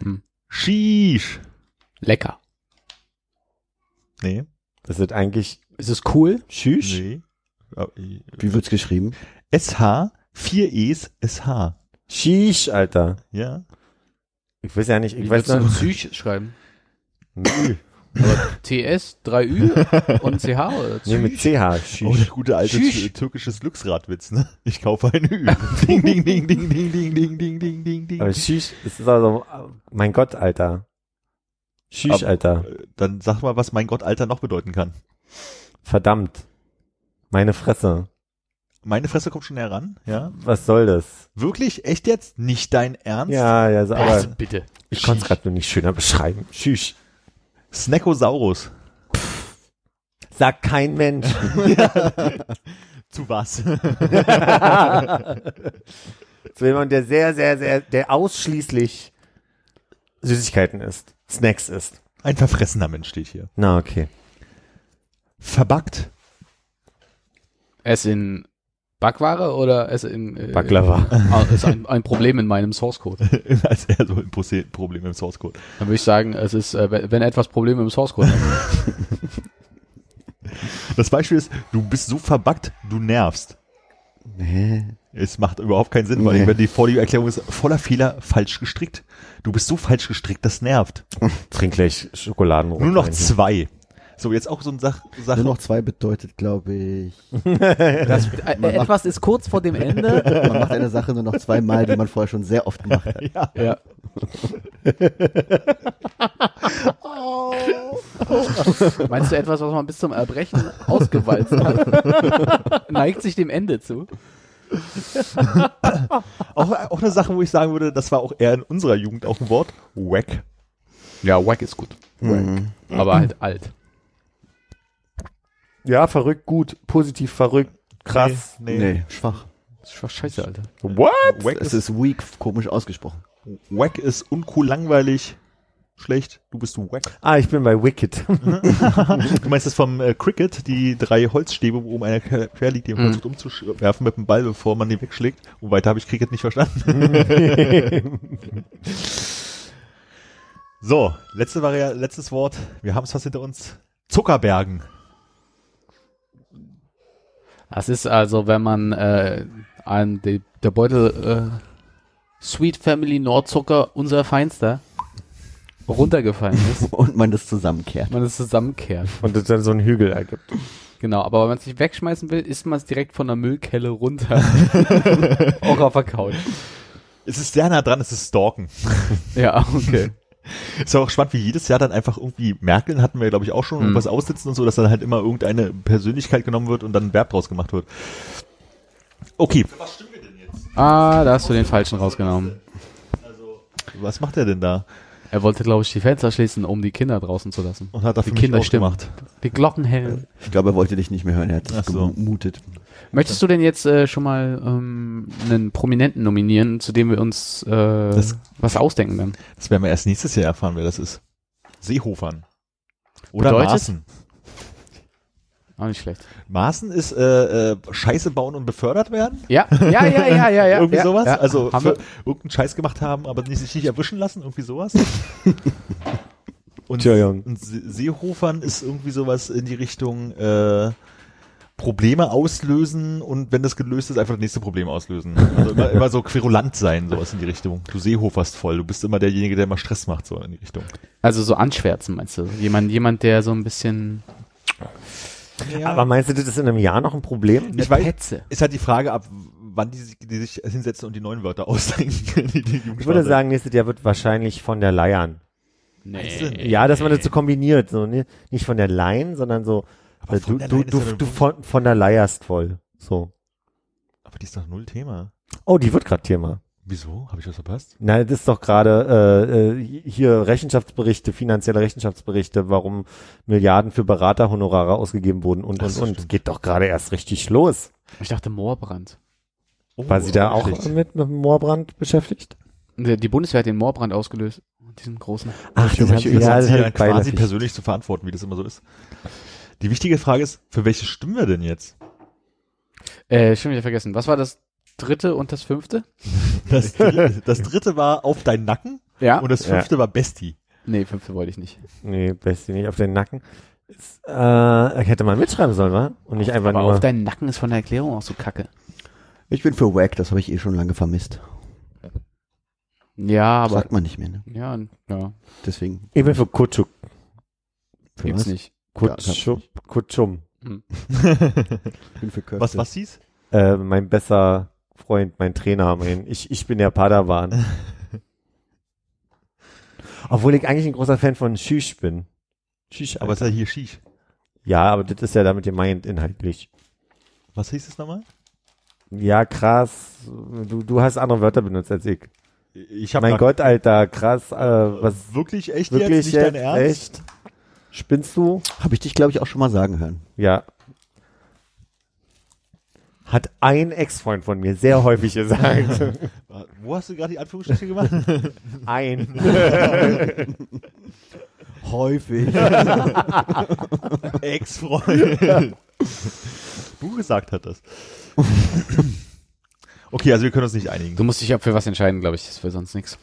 Hm. Sheesh. Lecker. Nee. Das ist eigentlich Ist es cool? Schüch. Nee. Wie wird's geschrieben? SH, 4 E's, SH. Shish, Alter. Ja. Ich weiß ja nicht, ich Wie weiß würdest du noch. Psych schreiben? Nö. TS, 3Ü und CH oder Nee, mit? CH. Oh, der Shish. gute alte tü- türkisches Glücksradwitz, ne? Ich kaufe ein Ü. ding, ding, ding, ding, ding, ding, ding, ding, ding, ding, ding. Aber Shish, das ist also, mein Gott, Alter. Shish, Aber- Alter. Äh, Dann sag mal, was mein Gott Alter noch bedeuten kann. Verdammt. Meine Fresse. Meine Fresse kommt schon näher ran, ja? Was soll das? Wirklich? Echt jetzt? Nicht dein Ernst? Ja, ja, so, Also aber bitte. ich konnte es gerade nur nicht schöner beschreiben. Shish. Snackosaurus. Sagt kein Mensch. Zu was? So jemand, der sehr, sehr, sehr, der ausschließlich Süßigkeiten isst. Snacks isst. Ein verfressener Mensch steht hier. Na, okay. Es in Backware oder es in äh, Baklava. Ah, ist ein, ein Problem in meinem Source Code. Als er so ein Problem im Source Code. Dann würde ich sagen, es ist, äh, wenn etwas Probleme im Source Code hat. Das Beispiel ist, du bist so verbuggt, du nervst. Nee. Es macht überhaupt keinen Sinn, weil Nee. die Vorliebeerklärung ist voller Fehler, falsch gestrickt. Du bist so falsch gestrickt, das nervt. Trink gleich Schokoladenrot. Nur noch zwei. So, jetzt auch so eine Sach Sache. Nur noch zwei bedeutet, glaube ich, Das, äh, etwas ist kurz vor dem Ende. man macht eine Sache nur noch zweimal, die man vorher schon sehr oft gemacht hat. ja. ja. Meinst du etwas, was man bis zum Erbrechen ausgewalzt hat? Neigt sich dem Ende zu. Auch, auch eine Sache, wo ich sagen würde, das war auch eher in unserer Jugend auch ein Wort. Wack. Ja, Wack ist gut. Mhm. Aber halt alt. Ja, verrückt, gut, positiv verrückt, krass. Nee. Nee, schwach. Das ist fast scheiße, Alter. What? Wack Es ist, ist weak, komisch ausgesprochen. wack ist uncool, langweilig, schlecht. Du bist wack. Ah, ich bin bei Wicked. Du meinst das vom äh, Cricket, die drei Holzstäbe, wo oben einer quer liegt, die man Mhm. versucht umzuwerfen mit dem Ball, bevor man den wegschlägt. Und weiter habe ich Cricket nicht verstanden. so, letzte Vari letztes Wort. Wir haben es fast hinter uns. Zuckerbergen. Das ist also, wenn man äh, an die, der Beutel äh, Sweet Family Nordzucker, unser Feinster, runtergefallen ist. Und man das zusammenkehrt. man es zusammenkehrt. Und es dann so einen Hügel ergibt. Genau, aber wenn man es nicht wegschmeißen will, isst man es direkt von der Müllkelle runter. Auch auf der Couch. Es ist sehr nah dran, es ist Stalken. Ja, okay. Ist auch spannend, wie jedes Jahr dann einfach irgendwie Merkel hatten wir, glaube ich, auch schon, Mhm. irgendwas aussitzen und so, dass dann halt immer irgendeine Persönlichkeit genommen wird und dann ein Verb draus gemacht wird. Okay. Ah, da hast du den falschen rausgenommen. Was macht er denn da? Er wollte, glaube ich, die Fenster schließen, um die Kinder draußen zu lassen. Und hat dafür Die Kinder ausgemacht. Die Glocken hellen. Ich glaube, er wollte dich nicht mehr hören, er hat sich so. gemutet. Möchtest du denn jetzt äh, schon mal ähm, einen Prominenten nominieren, zu dem wir uns äh, Das- was ausdenken dann? Das werden wir erst nächstes Jahr erfahren, wer das ist. Seehofern. Oder Bedeutet? Maaßen. Auch nicht schlecht. Maaßen ist äh, äh, Scheiße bauen und befördert werden. Ja, ja, ja, ja, ja, ja. irgendwie ja, sowas. Ja. Also haben für wir, irgendeinen Scheiß gemacht haben, aber nicht, sich nicht erwischen lassen. Irgendwie sowas. und, Entschuldigung. und Se- Seehofern ist irgendwie sowas in die Richtung äh, Probleme auslösen und wenn das gelöst ist, einfach das nächste Problem auslösen. Also immer, immer so querulant sein, sowas in die Richtung. Du Seehoferst voll. Du bist immer derjenige, der immer Stress macht, so in die Richtung. also so anschwärzen, meinst du? Jemand, jemand, der so ein bisschen Aber meinst du, das ist in einem Jahr noch ein Problem? Ich weiß, Petze. ist halt die Frage, ab wann die, sich- die sich hinsetzen und die neuen Wörter ausdenken. Die, die Ich würde sagen, nächstes Jahr wird wahrscheinlich von der Leiern. Nee. Ja, dass man das so kombiniert, so ne? nicht von der Leyen, sondern so Aber von du, der du, du, du von, von der Leierst voll. So. Aber die ist doch null Thema. Oh, die wird gerade Thema. Wieso? Habe ich was verpasst? Na, das ist doch gerade äh, äh, hier Rechenschaftsberichte, finanzielle Rechenschaftsberichte, warum Milliarden für Beraterhonorare ausgegeben wurden und und und. stimmt. Geht doch gerade erst richtig los. Ich dachte Moorbrand. Oh, War sie da auch schlecht. mit, mit Moorbrand beschäftigt? Die, Bundeswehr hat den Moorbrand ausgelöst. Diesen großen. Ach, Das, das, ja, das hat das sie hat ja quasi persönlich zu verantworten, wie das immer so ist. Die wichtige Frage ist, für welche stimmen wir denn jetzt? Äh, schon wieder vergessen. Was war das dritte und das fünfte? Das, das dritte war auf deinen Nacken Ja. und das Ja. fünfte war Bestie. nee, fünfte wollte ich nicht. Nee, Besti nicht auf den Nacken. Ist, äh, hätte man mitschreiben sollen, wa? Und nicht einfach Aber nur. auf deinen Nacken ist von der Erklärung auch so kacke. Ich bin für Wack, das habe ich eh schon lange vermisst. Ja, aber. Sagt man nicht mehr, ne? Ja, ja. Deswegen. ich bin für Kutschuk. Für Gibt's was? nicht. Kutschum. Für Köfte. Was, was hieß? Äh, mein besser Freund, mein Trainer, mein, ich, ich bin der Padawan. Obwohl ich eigentlich ein großer Fan von Schüch bin. Schüch, Aber es ist ja hier Shish. ja, aber das ist ja damit gemeint inhaltlich. Was hieß es nochmal? Ja, krass. Du, du hast andere Wörter benutzt als ich. Ich hab mein Gott, Alter, krass. Äh, was Wirklich echt wirklich jetzt? Nicht dein? Ernst? Echt? Spinnst du? Habe ich dich, glaube ich, auch schon mal sagen hören. Ja. Hat ein Ex-Freund von mir sehr häufig gesagt. Wo hast du gerade die Anführungsstriche gemacht? ein. Häufig. Ex-Freund. du gesagt hat das. Okay, also wir können uns nicht einigen. Du musst dich ja für was entscheiden, glaube ich. Das wäre sonst nichts.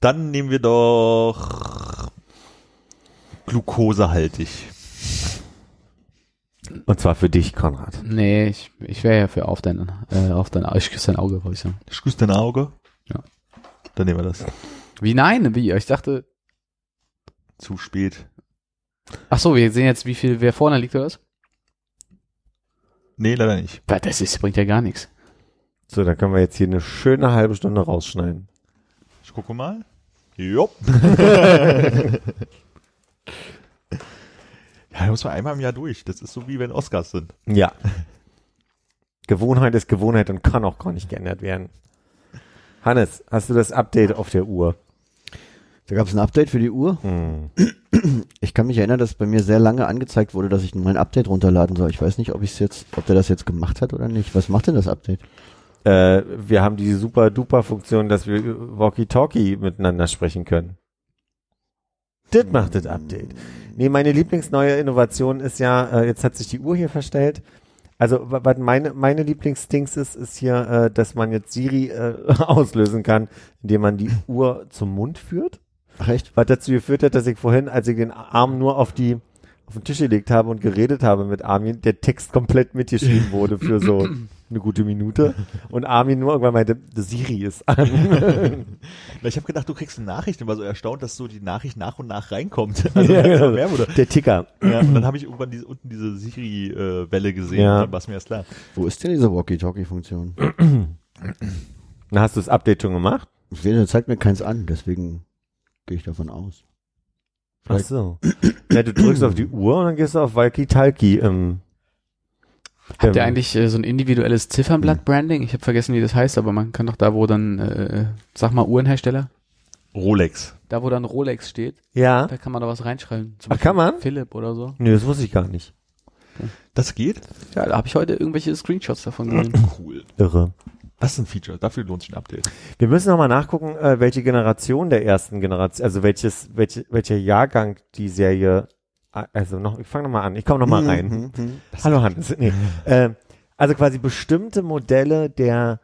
Dann nehmen wir doch glukosehaltig. Und zwar für dich, Konrad. Nee, ich, ich wäre ja für auf dein, äh, auf dein, ich küsse dein Auge, wollte ich sagen. Ich küsse dein Auge. Ja. Dann nehmen wir das. Wie nein, wie? Ich dachte, Zu spät. ach so, wir sehen jetzt, wie viel, wer vorne liegt oder was? Nee, leider nicht. Weil Das ist, bringt ja gar nichts. So, dann können wir jetzt hier eine schöne halbe Stunde rausschneiden. Ich gucke mal. Jupp. ja, da muss man einmal im Jahr durch. Das ist so wie wenn Oscars sind. Ja. Gewohnheit ist Gewohnheit und kann auch gar nicht geändert werden. Hannes, hast du das Update auf der Uhr? Da gab es ein Update für die Uhr. Hm. Ich kann mich erinnern, dass bei mir sehr lange angezeigt wurde, dass ich mal ein Update runterladen soll. Ich weiß nicht, ob ich jetzt, ob der das jetzt gemacht hat oder nicht. Was macht denn das Update? Äh, wir haben die super duper Funktion, dass wir Walkie-Talkie miteinander sprechen können. Das macht das Update. Nee, meine Lieblingsneue Innovation ist ja, äh, jetzt hat sich die Uhr hier verstellt. Also, wa- was meine, meine Lieblingsdings ist, ist hier, äh, dass man jetzt Siri äh, auslösen kann, indem man die Uhr zum Mund führt. Ach echt? Was dazu geführt hat, dass ich vorhin, als ich den Arm nur auf die auf den Tisch gelegt habe und geredet habe mit Armin, der Text komplett mitgeschrieben wurde für so eine gute Minute und Armin nur irgendwann meinte, "Der Siri ist an. Ich habe gedacht, du kriegst eine Nachricht und war so erstaunt, dass so die Nachricht nach und nach reinkommt. Also Ja, genau. mehr wurde. der Ticker. Ja, und dann habe ich irgendwann diese, unten diese Siri-Welle gesehen Ja. und dann war es mir erst klar. Wo ist denn diese Walkie-Talkie-Funktion? Na, hast du das Update schon gemacht? Ich sehe, der zeigt mir keins an, deswegen gehe ich davon aus. Ach so. Ja, du drückst auf die Uhr und dann gehst du auf Walkie-Talkie im Habt Ähm, ihr eigentlich äh, so ein individuelles Ziffernblatt-Branding? Ich habe vergessen, wie das heißt, aber man kann doch da, wo dann, äh, sag mal, Uhrenhersteller, Rolex. da wo dann Rolex steht, Ja. da kann man da was reinschreiben. Zum Ach, kann man? Philipp oder so. Nö, das wusste ich gar nicht. Das geht? Ja, da habe ich heute irgendwelche Screenshots davon gesehen. Cool. Irre. Das ist ein Feature. Dafür lohnt sich ein Update. Wir müssen nochmal nachgucken, äh, welche Generation der ersten Generation, also welches, welche, welcher Jahrgang die Serie, also noch, ich fange nochmal an, ich komme nochmal rein. Mhm, mhm. Hallo Hannes. Nee. äh, also quasi bestimmte Modelle der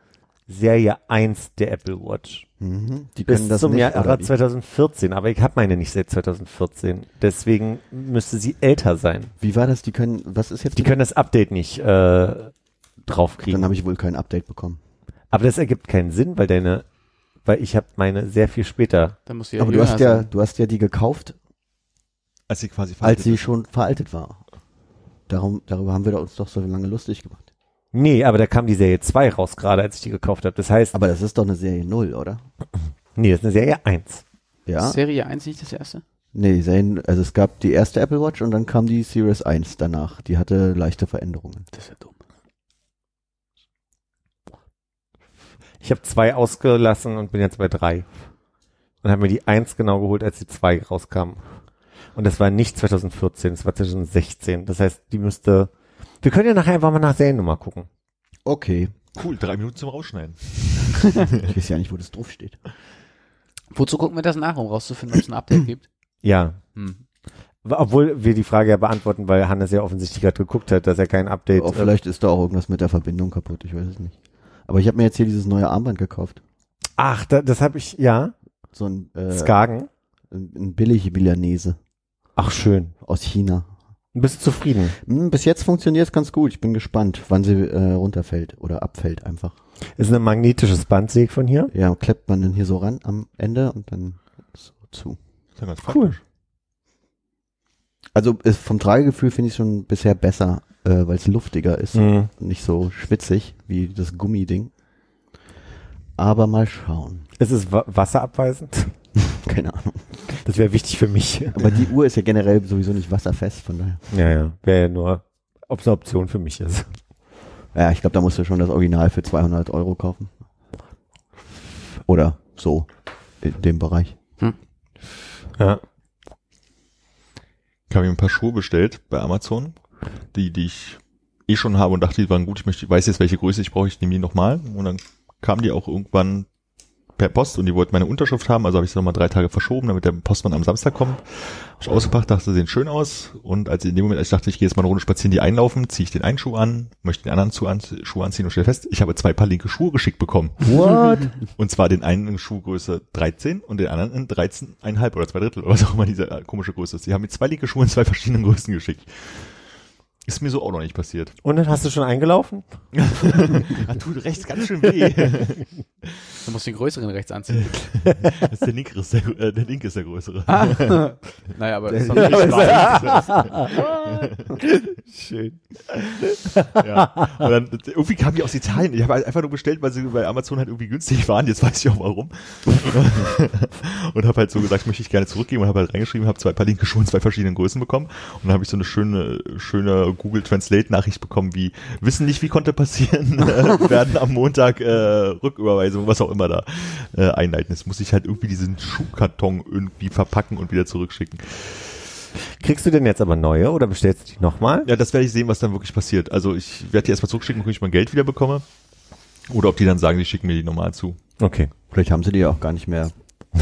Serie 1 der Apple Watch. Mhm. Die Bis können das zum nicht, Jahr oder wie? 2014, aber ich habe meine nicht seit 2014. Deswegen müsste sie älter sein. Wie war das? Die können, was ist jetzt? Die können das Update nicht äh, draufkriegen. Dann habe ich wohl kein Update bekommen. aber das ergibt keinen Sinn, weil deine, weil ich habe meine sehr viel später. Da muss ja Aber du hast ja, sein. du hast ja die gekauft, Als sie quasi als veraltet sie ist. schon veraltet war. Darum, darüber haben wir uns doch so lange lustig gemacht. Nee, aber da kam die Serie 2 raus, gerade als ich die gekauft habe. Das heißt, Aber das ist doch eine Serie 0, oder? nee, das ist eine Serie 1. Ja. Serie 1 nicht das erste? Nee, Serien, also es gab die erste Apple Watch und dann kam die Series 1 danach. Die hatte leichte Veränderungen. Das ist ja dumm. Ich habe zwei ausgelassen und bin jetzt bei drei. Und habe mir die 1 genau geholt, als die 2 rauskam. Und das war nicht 2014, das war 2016. Das heißt, die müsste. Wir können ja nachher einfach mal nach Seriennummer gucken. Okay. Cool, drei Minuten zum Rausschneiden. Ich weiß ja nicht, wo das drauf steht. Wozu gucken wir das nach, um rauszufinden, ob es ein Update gibt? Ja. Hm. Obwohl wir die Frage ja beantworten, weil Hannes ja offensichtlich gerade geguckt hat, dass er kein Update. Oh, vielleicht ist da auch irgendwas mit der Verbindung kaputt, ich weiß es nicht. Aber ich habe mir jetzt hier dieses neue Armband gekauft. Ach, da, das habe ich, ja. So ein, äh, Skagen. ein ein billig Milanese Ach, schön. aus China. Bist du zufrieden? Hm, bis jetzt funktioniert es ganz gut. Ich bin gespannt, wann sie äh, runterfällt oder abfällt einfach. Ist ein magnetisches Band, sehe ich von hier. Ja, klappt man dann hier so ran am Ende und dann so zu. Das ist ja ganz Cool. praktisch. Also ist, vom Tragegefühl finde ich schon bisher besser, äh, weil es luftiger ist Mhm. und nicht so schwitzig wie das Gummiding. Aber mal schauen. Ist es wa wasserabweisend? Keine Ahnung. Das wäre wichtig für mich. Aber die Uhr ist ja generell sowieso nicht wasserfest, von daher. Ja, ja. Wäre ja nur, ob es eine Option für mich ist. Ja, ich glaube, da musst du schon das Original für 200 Euro kaufen. Oder so in dem Bereich. Ja. Ich habe mir ein paar Schuhe bestellt bei Amazon, die, die ich eh schon habe und dachte, die waren gut. Ich möchte, ich weiß jetzt, welche Größe ich brauche, ich nehme die nochmal. Und dann kamen die auch irgendwann per Post und die wollten meine Unterschrift haben, also habe ich sie nochmal drei Tage verschoben, damit der Postmann am Samstag kommt. Hab ich ausgepackt, dachte, sie sehen schön aus. Und als in dem Moment, als ich dachte, ich gehe jetzt mal eine Runde spazieren, die einlaufen, ziehe ich den einen Schuh an, möchte den anderen Schuh, an, Schuh anziehen und stelle fest, ich habe zwei Paar linke Schuhe geschickt bekommen. What? Und zwar den einen in Schuhgröße 13 und den anderen in 13,5 oder zwei Drittel oder was auch immer diese äh, komische Größe ist. Die haben mir zwei linke Schuhe in zwei verschiedenen Größen geschickt. Ist mir so auch noch nicht passiert. Und dann hast du schon eingelaufen? Das tut rechts ganz schön weh. Du musst den größeren rechts anziehen. Das ist der, linke ist der, äh, der linke ist der größere. Ah. naja, aber das ist doch nicht. Schön. Ja. Und dann, irgendwie kam die aus Italien. Ich habe halt einfach nur bestellt, weil sie bei Amazon halt irgendwie günstig waren. Jetzt weiß ich auch warum. und habe halt so gesagt, möchte ich gerne zurückgeben und habe halt reingeschrieben, habe zwei paar linke Schuhe in zwei verschiedenen Größen bekommen. Und dann habe ich so eine schöne, schöne Google Translate Nachricht bekommen, wie wissen nicht, wie konnte passieren, äh, werden am Montag äh, Rücküberweisung, was auch immer da äh, einleiten. Jetzt muss ich halt irgendwie diesen Schuhkarton irgendwie verpacken und wieder zurückschicken. Kriegst du denn jetzt aber neue oder bestellst du die nochmal? Ja, das werde ich sehen, was dann wirklich passiert. Also ich werde die erstmal zurückschicken, ob ich mein Geld wieder bekomme. Oder ob die dann sagen, die schicken mir die normal zu. Okay. Vielleicht haben sie die ja auch gar nicht mehr.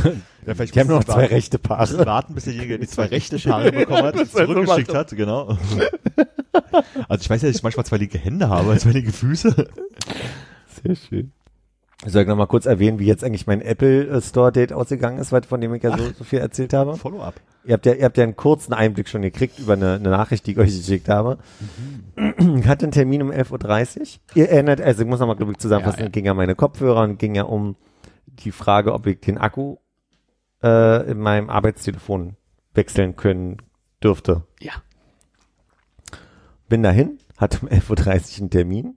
Ja, vielleicht Die haben noch zwei warten- rechte müssen Paare. warten, bis derjenige die zwei rechte Paare bekommen hat, zurückgeschickt hat, genau. Also ich weiß ja, dass ich manchmal zwei linke Hände habe zwei linke Füße. Sehr schön. Soll ich noch mal kurz erwähnen, wie jetzt eigentlich mein Apple Store Date ausgegangen ist, von dem ich ja so, so viel erzählt habe? Follow-up. Ihr habt ja, ihr habt ja einen kurzen Einblick schon gekriegt über eine, eine Nachricht, die ich euch geschickt habe. Ich hatte einen Termin um 11.30 Uhr. Ihr erinnert, also ich muss nochmal glaube ich zusammenfassen, Ja, ja. ging ja meine Kopfhörer und ging ja um die Frage, ob ich den Akku äh, in meinem Arbeitstelefon wechseln können dürfte. Ja. Bin dahin, hatte um 11.30 Uhr einen Termin.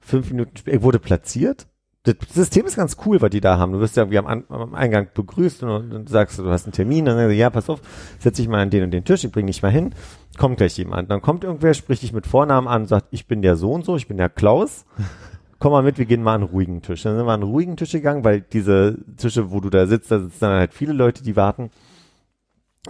Fünf Minuten später, ich wurde platziert. Das System ist ganz cool, was die da haben. Du wirst ja irgendwie am, am Eingang begrüßt und, und sagst, du hast einen Termin. Dann sagst du, ja, pass auf, setz dich mal an den und den Tisch, ich bring dich mal hin. Kommt gleich jemand. Dann kommt irgendwer, spricht dich mit Vornamen an und sagt, ich bin der so und so, ich bin der Klaus. Komm mal mit, wir gehen mal an einen ruhigen Tisch. Dann sind wir an einen ruhigen Tisch gegangen, weil diese Tische, wo du da sitzt, da sitzen dann halt viele Leute, die warten.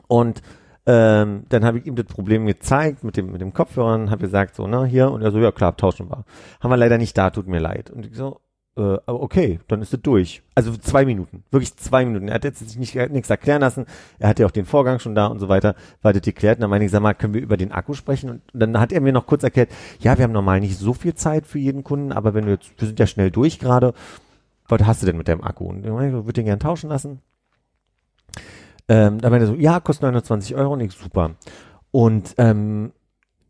Und ähm, dann habe ich ihm das Problem gezeigt mit dem mit dem Kopfhörern, habe gesagt so, ne, hier und er so, ja klar, tauschen wir. Haben wir leider nicht da, tut mir leid. Und ich so, äh, okay, dann ist es durch. Also zwei Minuten, wirklich zwei Minuten. Er hat jetzt sich nicht nichts erklären lassen. Er hatte ja auch den Vorgang schon da und so weiter, war das geklärt. Und dann meine ich, sag mal, können wir über den Akku sprechen? Und dann hat er mir noch kurz erklärt, ja, wir haben normal nicht so viel Zeit für jeden Kunden, aber wenn du jetzt, wir sind ja schnell durch gerade, was hast du denn mit deinem Akku? Und ich würde den gerne tauschen lassen. Ähm, da meinte er so, ja, kostet 920 Euro und ich, super. Und ähm,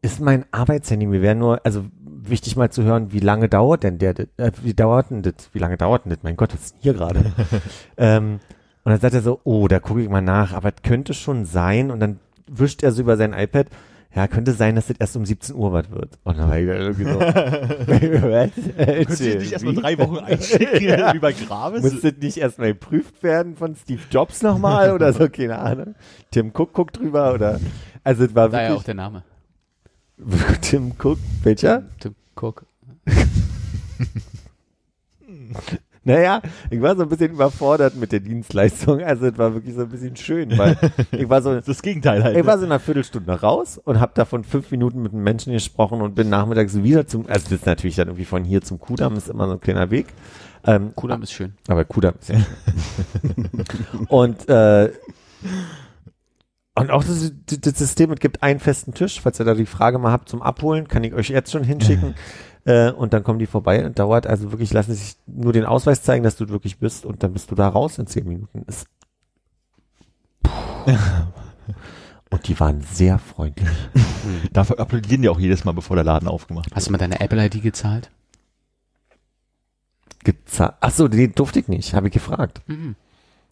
ist mein Arbeitshandy, mir wäre nur, also wichtig mal zu hören, wie lange dauert denn der, äh, wie dauert denn das, wie lange dauert denn das, mein Gott, was ist denn hier gerade? ähm, und dann sagt er so, oh, da gucke ich mal nach, aber es könnte schon sein, und dann wischt er so über sein iPad, ja, könnte sein, dass das erst um 17 Uhr was wird. Und dann war ich irgendwie so, was? Könntest du nicht erst mal drei Wochen einschicken, wie bei Graves? Muss das nicht erstmal geprüft werden von Steve Jobs nochmal oder so, keine Ahnung. Tim Cook guckt drüber oder, also es war Daher auch wirklich, der Name. Tim Cook, welcher? Tim Cook. Naja, ich war so ein bisschen überfordert mit der Dienstleistung, also es war wirklich so ein bisschen schön, weil ich war so, das Gegenteil halt. ich war so in einer Viertelstunde raus und habe davon fünf Minuten mit einem Menschen gesprochen und bin nachmittags wieder zum, also das ist natürlich dann irgendwie von hier zum Kudamm, ist immer so ein kleiner Weg. Ähm, Kudam ist schön. Aber Kudamm ist ja schön. und, äh, und auch das, das System, es gibt einen festen Tisch, falls ihr da die Frage mal habt zum Abholen, kann ich euch jetzt schon hinschicken. äh, und dann kommen die vorbei und dauert, also wirklich, lassen sich nur den Ausweis zeigen, dass du wirklich bist und dann bist du da raus in zehn Minuten. Ist und die waren sehr freundlich. Dafür applaudieren die auch jedes Mal, bevor der Laden aufgemacht wird. Hast du mal deine Apple-ID gezahlt? Gezahlt. Ach so, die durfte ich nicht, habe ich gefragt. Mhm.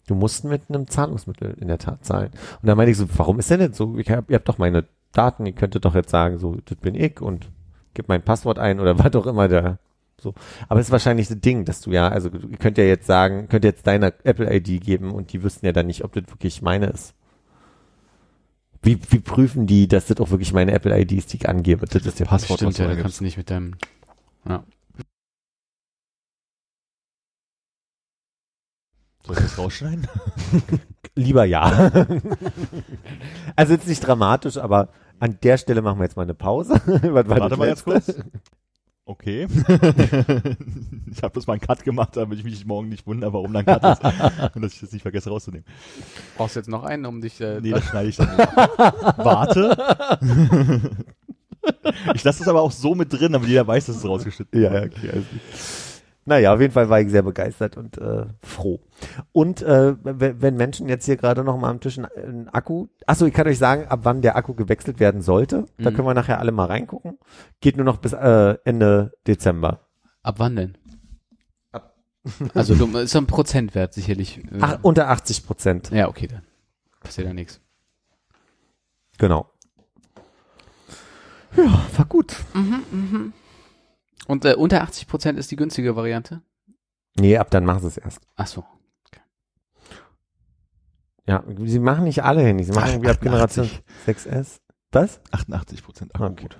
Du musst mit einem Zahlungsmittel in der Tat zahlen. Und dann meine ich so, warum ist denn das so? Ich hab, ihr habt doch meine Daten, ihr könntet doch jetzt sagen, so, das bin ich und gib mein Passwort ein oder was auch immer da. So. Aber es ist wahrscheinlich das Ding, dass du ja, also ihr könnt ja jetzt sagen, könnt jetzt deine Apple-ID geben und die wüssten ja dann nicht, ob das wirklich meine ist. Wie, wie prüfen die, dass das auch wirklich meine Apple-ID ist, die ich angebe? Das ist der Passwort. Stimmt, ja, da kannst du nicht mit deinem, ja. Soll ich das rausschneiden? Lieber ja. also jetzt nicht dramatisch, aber an der Stelle machen wir jetzt mal eine Pause. Warte mal letzte? kurz. Okay. ich habe bloß mal einen Cut gemacht, damit ich mich morgen nicht wundere, warum dann Cut ist. Und dass ich das nicht vergesse rauszunehmen. Brauchst du jetzt noch einen, um dich, äh, Nee, das schneide ich dann nicht. Warte. ich lasse das aber auch so mit drin, damit jeder weiß, dass es rausgeschnitten Ja, wurde. ja, okay. Also. Naja, auf jeden Fall war ich sehr begeistert und äh, froh. Und äh, wenn Menschen jetzt hier gerade noch mal am Tisch einen, Akku, achso, ich kann euch sagen, ab wann der Akku gewechselt werden sollte. Da Mhm. können wir nachher alle mal reingucken. Geht nur noch bis äh, Ende Dezember. Ab wann denn? Also du, ist so ein Prozentwert sicherlich. äh, Ach, unter 80 Prozent. ja, okay, dann passiert ja nichts. Genau. Ja, war gut. Und äh, unter 80 Prozent ist die günstige Variante? Nee, ab dann machen sie es erst. Ach so. Ja, sie machen nicht alle Handys. Sie machen Ach, irgendwie ab Generation 88. 6S. Was? 88 Prozent Akku. Okay. Gut.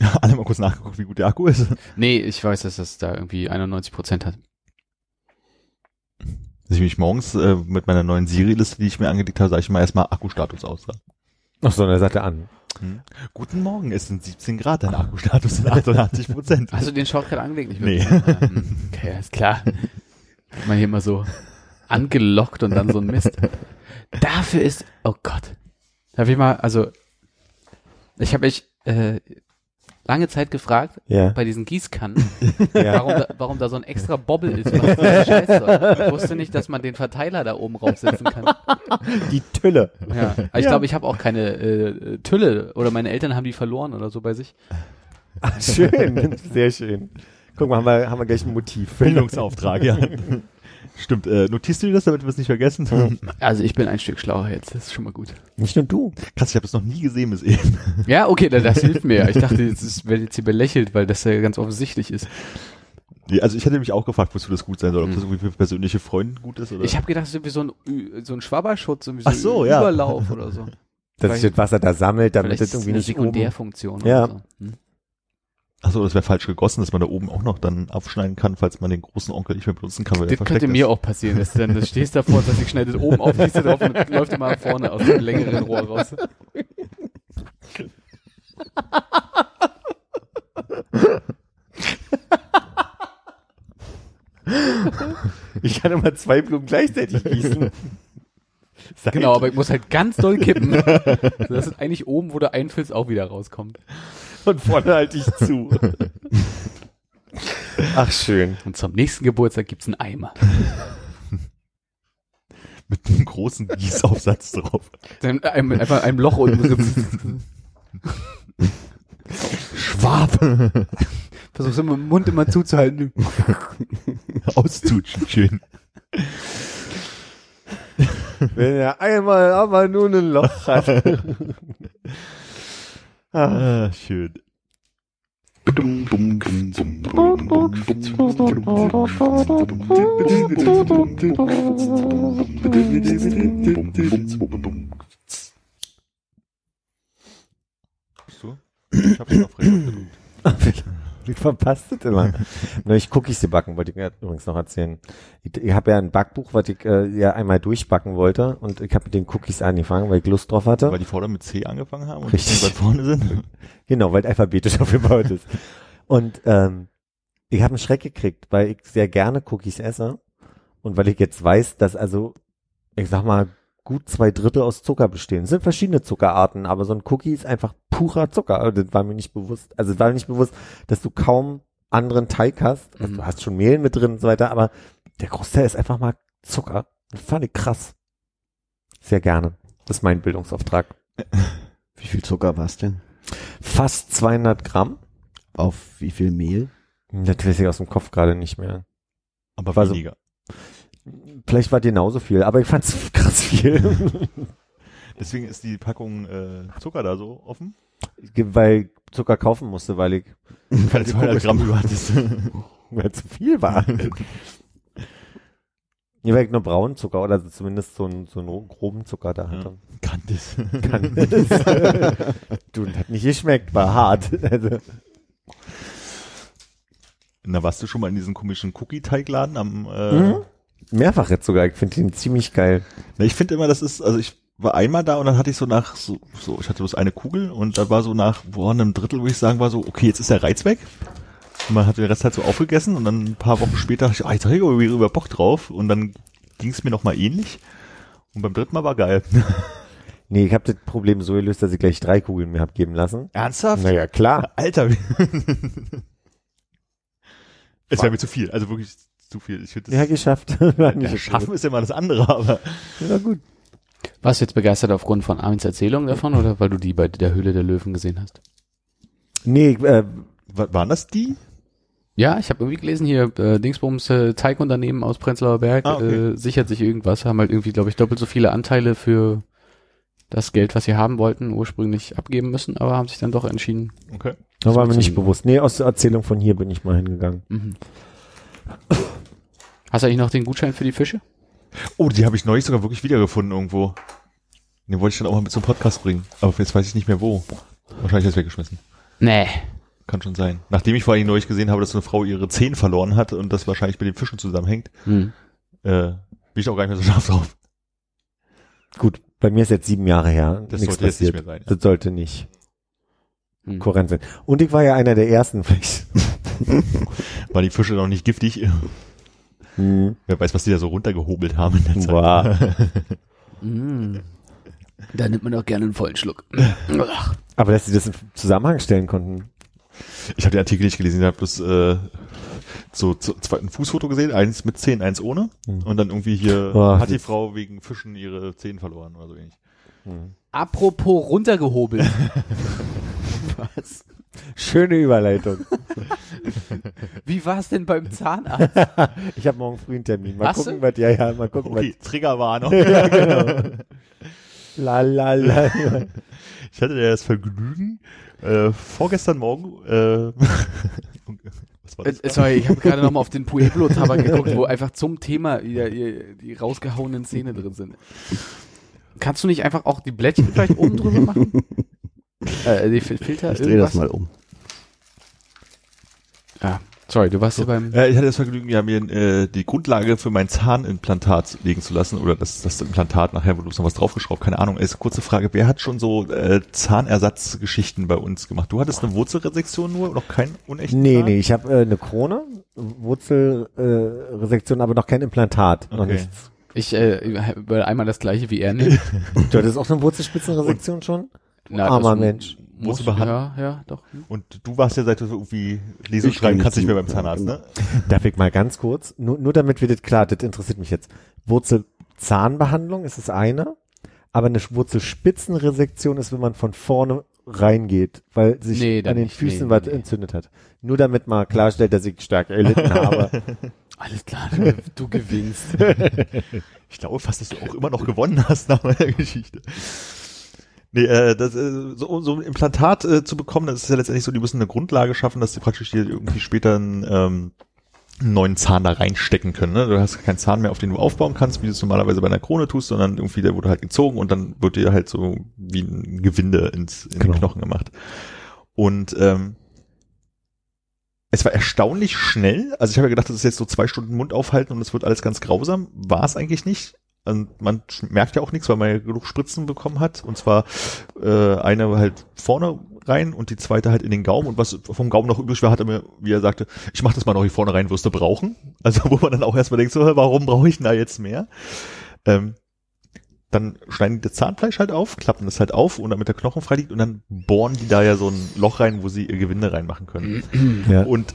Alle mal kurz nachgeguckt, wie gut der Akku ist. Nee, ich weiß, dass das da irgendwie 91 Prozent hat. Dass ich mich morgens äh, mit meiner neuen Siri-Liste, die ich mir angelegt habe, sage ich mal erstmal Akkustatus aus. Ach so, und er sagte an. Hm. Guten Morgen, es sind 17 Grad, dein Akkustatus sind 88 Prozent. Hast du den Shortcut angelegt? Nicht Nee. wirklich? Hm. Okay, ist klar. Man hier immer so angelockt und dann so ein Mist. Dafür ist, oh Gott. Darf ich mal, also, ich habe mich äh, lange Zeit gefragt, Ja. bei diesen Gießkannen, ja. warum, da, warum da so ein extra Bobbel ist, was dieser Scheiß soll. Ich wusste nicht, dass man den Verteiler da oben raufsetzen kann. Die Tülle. Ja. Aber ich Ja. glaube, ich habe auch keine äh, Tülle oder meine Eltern haben die verloren oder so bei sich. Ach, schön. Sehr schön. Guck mal, haben wir, haben wir gleich ein Motiv. Bildungsauftrag, ja. Stimmt, äh, notierst du dir das, damit wir es nicht vergessen? Also ich bin ein Stück schlauer jetzt, das ist schon mal gut. Nicht nur du. Krass, ich habe es noch nie gesehen bis eben. Ja, okay, da- das hilft mir. ja. Ich dachte, jetzt wird jetzt hier belächelt, weil das ja ganz offensichtlich ist. Nee, also ich hätte mich auch gefragt, wozu das gut sein soll. Ob Hm. das irgendwie für persönliche Freunde gut ist oder. Ich habe gedacht, das ist irgendwie so ein, so ein Schwabberschutz, irgendwie so, Ach so, ein ja. Überlauf oder so. Dass sich das Wasser da sammelt, damit das es irgendwie eine nicht oben. Sekundärfunktion Ja. oder so. Hm? Ach so, das wäre falsch gegossen, dass man da oben auch noch dann aufschneiden kann, falls man den großen Onkel nicht mehr benutzen kann, weil Das könnte mir ist. auch passieren, dass du dann das stehst davor und sagst, ich schneide das oben auf, du drauf und läuft immer vorne aus dem längeren Rohr raus. Ich kann immer zwei Blumen gleichzeitig gießen. Seit- Genau, aber ich muss halt ganz doll kippen. Das ist eigentlich oben, wo du einfüllst, auch wieder rauskommt. Und vorne halte ich zu. Ach, schön. Und zum nächsten Geburtstag gibt's einen Eimer. Mit einem großen Gießaufsatz drauf. Dann ein- einfach einem Loch unten. Schwab! Versuchst immer den Mund immer zuzuhalten. Auszutschen, schön. Wenn er einmal aber nur ein Loch hat. Ah, Ah, schön. So? Ich hab schon auf Rekord gedrückt. wie verpasst das immer? Ich Cookies backen, wollte ich übrigens noch erzählen. Ich, ich habe ja ein Backbuch, was ich äh, ja einmal durchbacken wollte und ich habe mit den Cookies angefangen, weil ich Lust drauf hatte. Weil die Vorder mit C angefangen haben und Richtig. weit vorne sind. Genau, weil es alphabetisch aufgebaut ist. Und ähm, ich habe einen Schreck gekriegt, weil ich sehr gerne Cookies esse und weil ich jetzt weiß, dass also, ich sag mal, gut zwei Drittel aus Zucker bestehen. Es sind verschiedene Zuckerarten, aber so ein Cookie ist einfach purer Zucker. Also Das war mir nicht bewusst. Also es war mir nicht bewusst, dass du kaum anderen Teig hast. Also Mhm. du hast schon Mehl mit drin und so weiter, aber der Großteil ist einfach mal Zucker. Das fand ich krass. Sehr gerne. Das ist mein Bildungsauftrag. Wie viel Zucker war's denn? Fast 200 Gramm. Auf wie viel Mehl? Das weiß ich aus dem Kopf gerade nicht mehr. Aber War so- weniger. Vielleicht war genauso viel, aber ich fand's krass viel. Deswegen ist die Packung äh, Zucker da so offen. weil ich Zucker kaufen musste, weil ich Keine 200 Gramm über hattest. weil zu viel war. Ja, weil ich nur braunen Zucker oder zumindest so einen, so einen groben Zucker da hatte. Kann das. Kann du, das hat nicht geschmeckt, war hart. Also, Na, warst du schon mal in diesem komischen Cookie-Teigladen am äh, Mhm. Mehrfach jetzt sogar. Ich finde den ziemlich geil. Na, ich finde immer, das ist, also ich war einmal da und dann hatte ich so nach, so, so ich hatte bloß eine Kugel und da war so nach, boah, einem Drittel, würde ich sagen, war so, okay, jetzt ist der Reiz weg. Und man hat den Rest halt so aufgegessen und dann ein paar Wochen später dachte ich, ah, jetzt habe ich irgendwie über Bock drauf und dann ging es mir nochmal ähnlich. Und beim dritten Mal war geil. Nee, ich habe das Problem so gelöst, dass ich gleich drei Kugeln mir hab geben lassen. Ernsthaft? Naja, klar. Alter. wie- es wäre mir zu viel, also wirklich zu viel. Ich Ja, geschafft. Ja, schaffen ist ja mal das andere, aber gut. Ja, gut. Warst du jetzt begeistert aufgrund von Armin's Erzählung davon oder weil du die bei der Höhle der Löwen gesehen hast? Nee, äh, wa- waren das die? Ja, ich habe irgendwie gelesen hier, äh, Dingsbums äh, Teigunternehmen aus Prenzlauer Berg Ah, okay. äh, sichert sich irgendwas, haben halt irgendwie, glaube ich, doppelt so viele Anteile für das Geld, was sie haben wollten, ursprünglich abgeben müssen, aber haben sich dann doch entschieden. Okay. da war mir nicht bewusst. Nee, aus der Erzählung von hier bin ich mal hingegangen. Mhm. Hast du eigentlich noch den Gutschein für die Fische? Oh, die habe ich neulich sogar wirklich wiedergefunden irgendwo. Den wollte ich dann auch mal mit zum Podcast bringen. Aber jetzt weiß ich nicht mehr wo. Wahrscheinlich ist weggeschmissen. Nee. Kann schon sein. Nachdem ich vor allem neulich gesehen habe, dass so eine Frau ihre Zehen verloren hat und das wahrscheinlich mit den Fischen zusammenhängt, Hm. äh, bin ich auch gar nicht mehr so scharf drauf. Gut, bei mir ist jetzt sieben Jahre her. Das Nichts sollte jetzt nicht passiert. mehr sein. Ja. Das sollte nicht Hm. kohärent sein. Und ich war ja einer der ersten, vielleicht. Waren die Fische noch nicht giftig? Hm. Wer weiß, was die da so runtergehobelt haben in der Zeit. Boah. Mm. Da nimmt man auch gerne einen vollen Schluck. Aber dass sie das in Zusammenhang stellen konnten. Ich habe den Artikel nicht gelesen, ich habe bloß äh, so, so zwei, ein Fußfoto gesehen, eins mit Zehen, eins ohne. Hm. Und dann irgendwie hier Oh, hat die Frau wegen Fischen ihre Zehen verloren oder so ähnlich. Apropos runtergehobelt. Was? Schöne Überleitung. Wie war es denn beim Zahnarzt? Ich habe morgen früh einen Termin. Mal Hast gucken, du? was, ja, ja, mal gucken, Okay, Triggerwarnung. was. Ja, genau. La, la, la. Ich hatte ja das Vergnügen, äh, vorgestern Morgen, äh, was war das? Äh, Sorry, ich habe gerade nochmal auf den Pueblo-Tabak geguckt, wo einfach zum Thema die, die rausgehauenen Zähne drin sind. Kannst du nicht einfach auch die Blättchen vielleicht oben drüber machen? Äh, die Fil- Filter, Ich drehe das mal um. Ja, sorry, du warst ja beim... Äh, ich hatte das Vergnügen, ja, mir äh, die Grundlage für mein Zahnimplantat legen zu lassen oder das, das Implantat nachher, wo du noch was draufgeschraubt, keine Ahnung. Ist kurze Frage, wer hat schon so äh, Zahnersatzgeschichten bei uns gemacht? Du hattest eine Wurzelresektion nur, noch keinen unechten Nee, Zahn? nee, ich habe äh, eine Krone, Wurzelresektion, äh, aber noch kein Implantat. Noch Okay. nichts. Ich äh, will einmal das gleiche wie er nehmen. Du hattest auch eine Wurzelspitzenresektion schon? Na, Armer das Mensch. Muss, Musst du behandeln. ja, ja, doch. Und du warst ja seit du irgendwie lesen und Ich schreiben kann kannst nicht nicht mehr beim. Zahnarzt, ne? Darf ich mal ganz kurz, nur, nur damit wir das klar, das interessiert mich jetzt. Wurzelzahnbehandlung ist das eine, aber eine Wurzelspitzenresektion ist, wenn man von vorne reingeht, weil sich Nee, an den nicht. Füßen Nee, was nee, nee. entzündet hat. Nur damit man klarstellt, dass ich stark erlitten habe. Alles klar, du, du gewinnst. Ich glaube fast, dass du auch immer noch gewonnen hast nach meiner Geschichte. Nee, äh, das, äh, so, so ein Implantat äh, zu bekommen, das ist ja letztendlich so, die müssen eine Grundlage schaffen, dass sie praktisch hier irgendwie später einen, ähm, einen neuen Zahn da reinstecken können. Ne? Du hast keinen Zahn mehr, auf den du aufbauen kannst, wie du es normalerweise bei einer Krone tust, sondern irgendwie der wurde halt gezogen und dann wird dir halt so wie ein Gewinde ins, in Genau. den Knochen gemacht. Und ähm, es war erstaunlich schnell. Also ich habe ja gedacht, das ist jetzt so zwei Stunden Mund aufhalten und es wird alles ganz grausam. War es eigentlich nicht. Und man merkt ja auch nichts, weil man ja genug Spritzen bekommen hat. Und zwar äh, eine halt vorne rein und die zweite halt in den Gaumen. Und was vom Gaumen noch übrig war, hat er mir, wie er sagte, ich mach das mal noch hier vorne rein, wirst du brauchen. Also wo man dann auch erstmal denkt, so, warum brauche ich denn da jetzt mehr? Ähm, dann schneiden die das Zahnfleisch halt auf, klappen das halt auf und damit der Knochen frei liegt und dann bohren die da ja so ein Loch rein, wo sie ihr Gewinde reinmachen können. ja. Und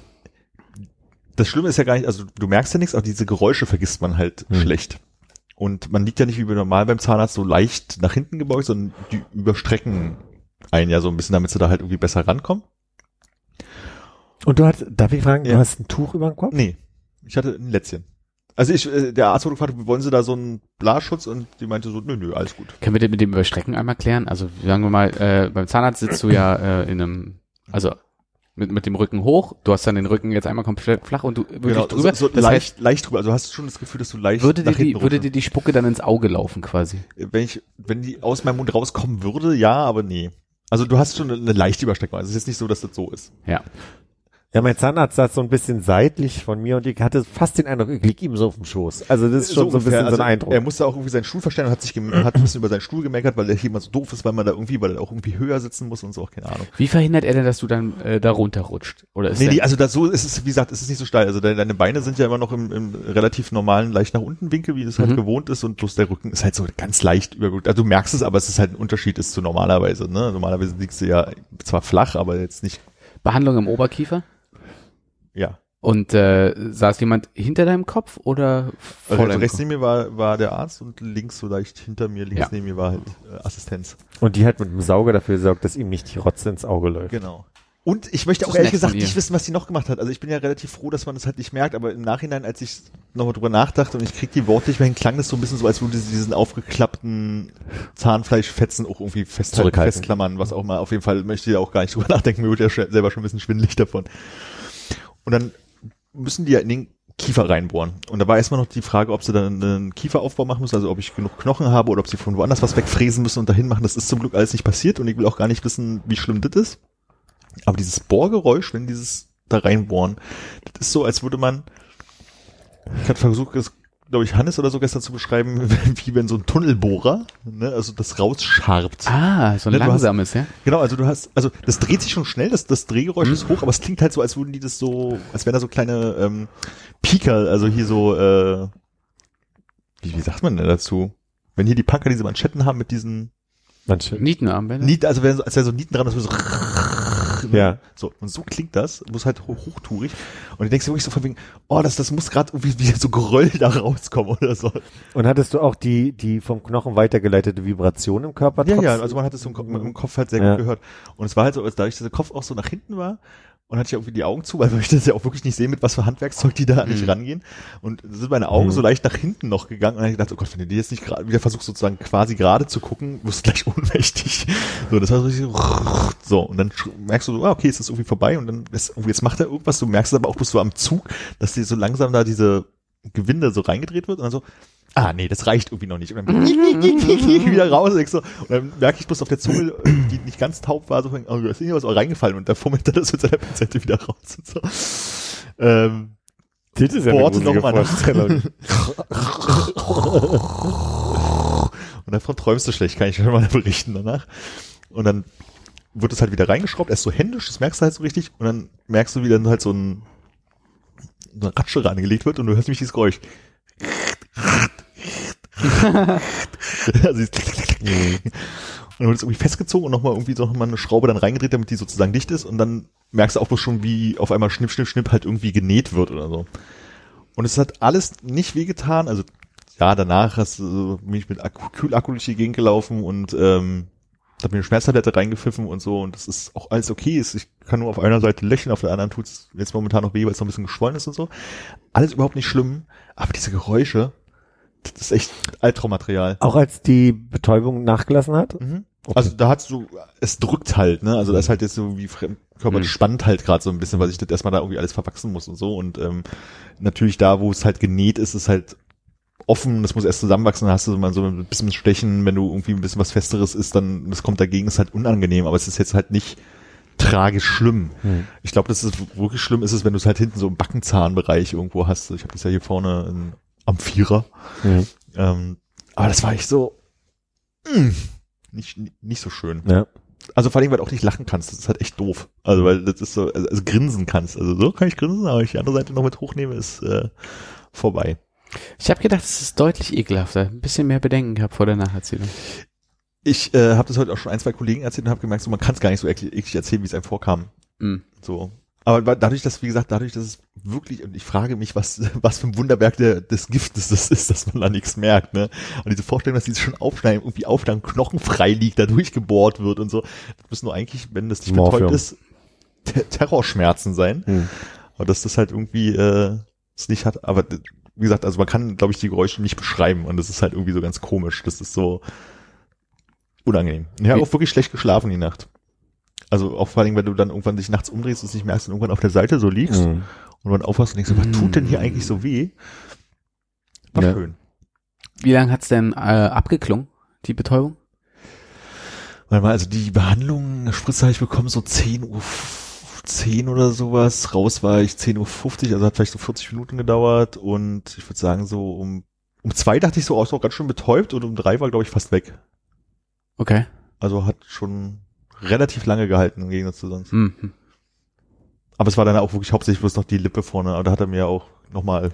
das Schlimme ist ja gar nicht, also du merkst ja nichts, aber diese Geräusche vergisst man halt Hm. schlecht. Und man liegt ja nicht wie normal beim Zahnarzt so leicht nach hinten gebeugt, sondern die überstrecken einen ja so ein bisschen, damit sie da halt irgendwie besser rankommen. Und du hast, darf ich fragen, Ja. du hast ein Tuch über dem Kopf? Nee, ich hatte ein Lätzchen. Also ich, äh, der Arzt wurde gefragt, wollen Sie da so einen Blasschutz? Und die meinte so, nö, nö, alles gut. Können wir das mit dem Überstrecken einmal klären? Also sagen wir mal, äh, beim Zahnarzt sitzt du ja äh, in einem, also mit, mit dem Rücken hoch, du hast dann den Rücken jetzt einmal komplett flach und du wirklich drüber. Genau, so, so das leicht, heißt, leicht drüber. Also hast du schon das Gefühl, dass du leicht würde dir, die, würde dir die Spucke dann ins Auge laufen quasi? wenn ich, wenn die aus meinem Mund rauskommen würde, ja, aber nee. Also du hast schon eine, eine leichte Überstreckung. Also es ist jetzt nicht so, dass das so ist. Ja. Ja, mein Zahnarzt saß so ein bisschen seitlich von mir und ich hatte fast den Eindruck, ich lieg ihm so auf dem Schoß. Also das ist schon so, ein ungefähr. bisschen so ein Also Eindruck. Er musste auch irgendwie seinen Stuhl verstellen und hat sich hat ein bisschen über seinen Stuhl gemeckert, weil der hier immer so doof ist, weil man da irgendwie, weil er auch irgendwie höher sitzen muss und so, auch keine Ahnung. Wie verhindert er denn, dass du dann äh, da runterrutscht? Oder ist Nee, nee, also das so ist es, wie gesagt, es ist nicht so steil. Also deine, deine Beine sind ja immer noch im, im relativ normalen, leicht nach unten Winkel, wie das halt Mhm. gewohnt ist und bloß der Rücken ist halt so ganz leicht übergut. Also du merkst es, aber es ist halt ein Unterschied ist zu normalerweise, ne? Normalerweise liegst du ja zwar flach, aber jetzt nicht, Behandlung im Oberkiefer? Ja. Und äh, saß jemand hinter deinem Kopf oder vor Also deinem rechts Kopf? neben mir war, war der Arzt und links so leicht hinter mir, links Ja. neben mir war halt äh, Assistenz. Und die hat mit dem Sauger dafür gesorgt, dass ihm nicht die Rotze ins Auge läuft. Genau. Und ich möchte auch ehrlich gesagt nicht wissen, was sie noch gemacht hat. Also ich bin ja relativ froh, dass man das halt nicht merkt, aber im Nachhinein, als ich nochmal drüber nachdachte und ich krieg die Worte nicht mehr hin, klang das so ein bisschen so, als würde sie diesen aufgeklappten Zahnfleischfetzen auch irgendwie festklammern, was auch mal. Auf jeden Fall möchte ich ja auch gar nicht drüber nachdenken, mir wird ja selber schon ein bisschen schwindelig davon. Und dann müssen die ja in den Kiefer reinbohren. Und da war erstmal noch die Frage, ob sie dann einen Kieferaufbau machen müssen, also ob ich genug Knochen habe oder ob sie von woanders was wegfräsen müssen und dahin machen. Das ist zum Glück alles nicht passiert und ich will auch gar nicht wissen, wie schlimm das ist. Aber dieses Bohrgeräusch, wenn dieses da reinbohren, das ist so, als würde man, ich hatte versucht, das, glaube ich, Hannes oder so gestern zu beschreiben, wie wenn so ein Tunnelbohrer, ne, also das rausscharbt. Ah, so ein Ne, du hast- langsames, ja? Genau, also du hast, also das dreht sich schon schnell, das, das Drehgeräusch ist hoch, aber es klingt halt so, als würden die das so, als wären da so kleine ähm, Pieker, also hier so, äh, wie, wie sagt man denn dazu? Wenn hier die Punker diese Manschetten haben mit diesen Manche. Nietenarmbänder? Nieten, also wenn, als wäre so Nieten dran, das würde so Ja. so, und so klingt das, muss halt hoch, hochtourig. Und du denkst dir wirklich so von wegen, oh, das, das muss gerade irgendwie wieder so Geröll da rauskommen oder so. Und hattest du auch die, die vom Knochen weitergeleitete Vibration im Körper? Ja, trotz- ja, also man hat es im, Kopf- im Kopf halt sehr Ja. gut gehört. Und es war halt so, als dadurch, dass der Kopf auch so nach hinten war, und hatte ich irgendwie die Augen zu, weil ich das ja auch wirklich nicht sehen, mit was für Handwerkszeug die da nicht Mhm. rangehen. Und sind meine Augen Mhm. so leicht nach hinten noch gegangen und dann ich gedacht, oh Gott, wenn du die jetzt nicht gerade wieder versuchst sozusagen quasi gerade zu gucken, wirst du gleich ohnmächtig. So, das war so richtig so, so und dann merkst du so, ah, okay, ist das irgendwie vorbei und dann ist, irgendwie, jetzt macht er irgendwas, du merkst es aber auch bloß so am Zug, dass dir so langsam da diese Gewinde so reingedreht wird und dann so, ah, nee, das reicht irgendwie noch nicht. Und dann wieder raus und, ich so, und dann merke ich bloß auf der Zunge, die nicht ganz taub war, so, oh, da ist irgendwas auch reingefallen und da fummelt er das mit seiner Pinzette wieder raus und so. Ähm, Das ist ja Worte eine gruselige noch mal nach. Und davon träumst du schlecht, kann ich schon mal berichten danach. Und dann wird es halt wieder reingeschraubt, erst so händisch, das merkst du halt so richtig, und dann merkst du, wie dann halt so ein so eine Ratsche reingelegt wird und du hörst nämlich dieses Geräusch. also und dann wird es irgendwie festgezogen und nochmal irgendwie so noch mal eine Schraube dann reingedreht, damit die sozusagen dicht ist und dann merkst du auch bloß schon, wie auf einmal schnipp, schnipp, schnipp halt irgendwie genäht wird oder so. Und es hat alles nicht wehgetan, also ja, danach hast du, bin ich mit Akku, Kühlakku durch die Gegend gelaufen und ähm, hab mir eine Schmerztablette reingepfiffen und so und das ist auch alles okay. Ich kann nur auf einer Seite lächeln, auf der anderen tut's jetzt momentan noch weh, weil es noch ein bisschen geschwollen ist und so. Alles überhaupt nicht schlimm, aber diese Geräusche, das ist echt Albtraummaterial. Auch als die Betäubung nachgelassen hat? Mhm. Also da hat's so, es drückt halt, ne? Also da ist halt jetzt so wie Fremdkörper, Mhm. das spannt halt gerade so ein bisschen, weil sich das erstmal da irgendwie alles verwachsen muss und so. Und ähm, natürlich da, wo es halt genäht ist, ist halt offen, das muss erst zusammenwachsen, dann hast du mal so ein bisschen Stechen, wenn du irgendwie ein bisschen was Festeres ist, dann das kommt dagegen, ist halt unangenehm, aber es ist jetzt halt nicht tragisch schlimm. Hm. Ich glaube, das ist wirklich schlimm ist es, wenn du es halt hinten so im Backenzahnbereich irgendwo hast. Ich habe das ja hier vorne in, am Vierer. Mhm. Ähm, aber das war echt so mm, nicht, nicht so schön. Ja. Also vor allem, weil du auch nicht lachen kannst. Das ist halt echt doof. Also weil das ist so, also, also grinsen kannst. Also so kann ich grinsen, aber ich die andere Seite noch mit hochnehme, ist äh, vorbei. Ich habe gedacht, es ist deutlich ekelhafter. Ein bisschen mehr Bedenken gehabt vor der Nacherzählung. Ich äh, habe das heute auch schon ein, zwei Kollegen erzählt und habe gemerkt, so, man kann es gar nicht so eklig, erzählen, wie es einem vorkam. Mhm. So. Aber dadurch, dass, wie gesagt, dadurch, dass es wirklich, und ich frage mich, was, was für ein Wunderwerk der, des Giftes das ist, dass man da nichts merkt, ne? Und diese Vorstellung, dass dieses schon aufschneiden, irgendwie aufschneiden, Knochen frei liegt, da durchgebohrt wird und so, das müssen nur eigentlich, wenn das nicht Morphium. betäubt ist, Ter Terrorschmerzen sein. Hm. Aber dass das halt irgendwie, äh, es nicht hat, aber wie gesagt, also man kann, glaube ich, die Geräusche nicht beschreiben und das ist halt irgendwie so ganz komisch. Das ist so unangenehm. Ich habe auch wirklich schlecht geschlafen die Nacht. Also auch vor allem, wenn du dann irgendwann dich nachts umdrehst und es nicht merkst und irgendwann auf der Seite so liegst Mhm. und dann aufwachst und denkst, was tut denn hier eigentlich so weh? War Ja. schön. Wie lange hat's denn äh, abgeklungen, die Betäubung? Weil mal, also die Behandlung, Spritze habe ich bekommen, so 10 Uhr, 10 oder sowas. Raus war ich 10.50 Uhr, also hat vielleicht so 40 Minuten gedauert und ich würde sagen so um, um zwei dachte ich so, oh, ist noch ganz schön betäubt und um drei war glaube ich fast weg. Okay. Also hat schon relativ lange gehalten im Gegensatz zu sonst. Mhm. Aber es war dann auch wirklich hauptsächlich bloß noch die Lippe vorne, aber da hat er mir auch nochmal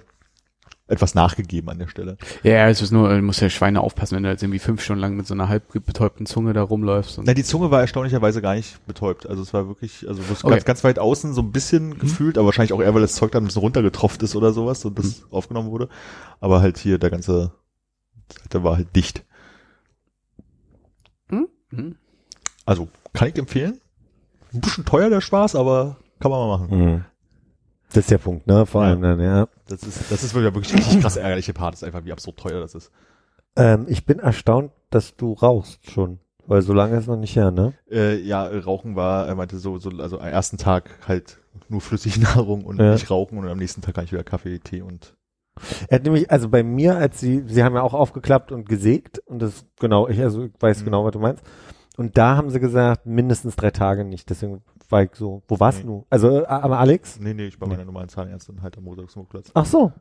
etwas nachgegeben an der Stelle. Ja, es ist nur, du musst ja Schweine aufpassen, wenn du jetzt irgendwie fünf Stunden lang mit so einer halb betäubten Zunge da rumläufst. Na, die Zunge war erstaunlicherweise gar nicht betäubt. Also es war wirklich, also Okay. ganz, ganz weit außen so ein bisschen gefühlt, aber wahrscheinlich auch eher, weil das Zeug dann ein bisschen runtergetropft ist oder sowas und das aufgenommen wurde. Aber halt hier der ganze, der war halt dicht. Mhm. Also kann ich empfehlen. Ein bisschen teuer der Spaß, aber kann man mal machen. Mhm. Das ist der Punkt, ne? Vor Ja. allem dann, ja. Das ist, das ist wirklich, wirklich richtig krass ärgerliche Part, ist einfach, wie absurd teuer das ist. Ähm, ich bin erstaunt, dass du rauchst schon. Weil so lange ist noch nicht her, ne? Äh, ja, Rauchen war, er meinte so, so, also am ersten Tag halt nur Flüssignahrung und Ja. nicht rauchen und am nächsten Tag kann ich wieder Kaffee, Tee und Er hat nämlich, also bei mir, als sie, sie haben ja auch aufgeklappt und gesägt und das, genau, ich also ich weiß Mhm. genau, was du meinst. Und da haben sie gesagt, mindestens drei Tage nicht. Deswegen war ich so, wo warst Nee. du? Also, äh, aber Alex? Nee, nee, ich war Nee. meiner normalen Zahnärztin halt am Montagsmutplatz. Ach so.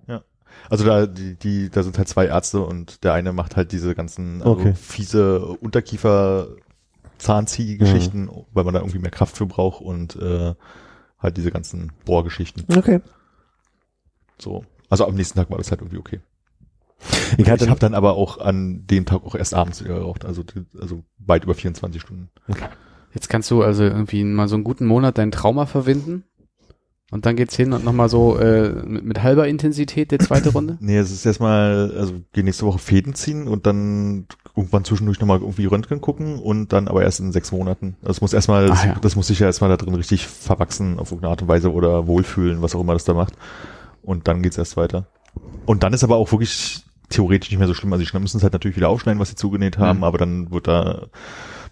Also da, die, die, da sind halt zwei Ärzte und der eine macht halt diese ganzen also Okay. fiese Unterkiefer Zahnziehgeschichten, weil man da irgendwie mehr Kraft für braucht und äh, halt diese ganzen Bohrgeschichten. Okay. So. Also am nächsten Tag war das halt irgendwie okay. Ich hatte, Ich habe dann aber auch an dem Tag auch erst abends geraucht, also, die- also weit über 24 Stunden. Jetzt kannst du also irgendwie mal so einen guten Monat dein Trauma verwinden und dann geht's hin und nochmal so äh, mit, mit halber Intensität die zweite Runde. Nee, es ist erstmal, also geh nächste Woche Fäden ziehen und dann irgendwann zwischendurch nochmal irgendwie Röntgen gucken und dann aber erst in sechs Monaten. Das muss erstmal, das, Ah, ja. das muss sich ja erstmal da drin richtig verwachsen auf irgendeine Art und Weise oder wohlfühlen, was auch immer das da macht. Und dann geht's erst weiter. Und dann ist aber auch wirklich theoretisch nicht mehr so schlimm. Also die müssen es halt natürlich wieder aufschneiden, was sie zugenäht haben, Mhm. aber dann wird da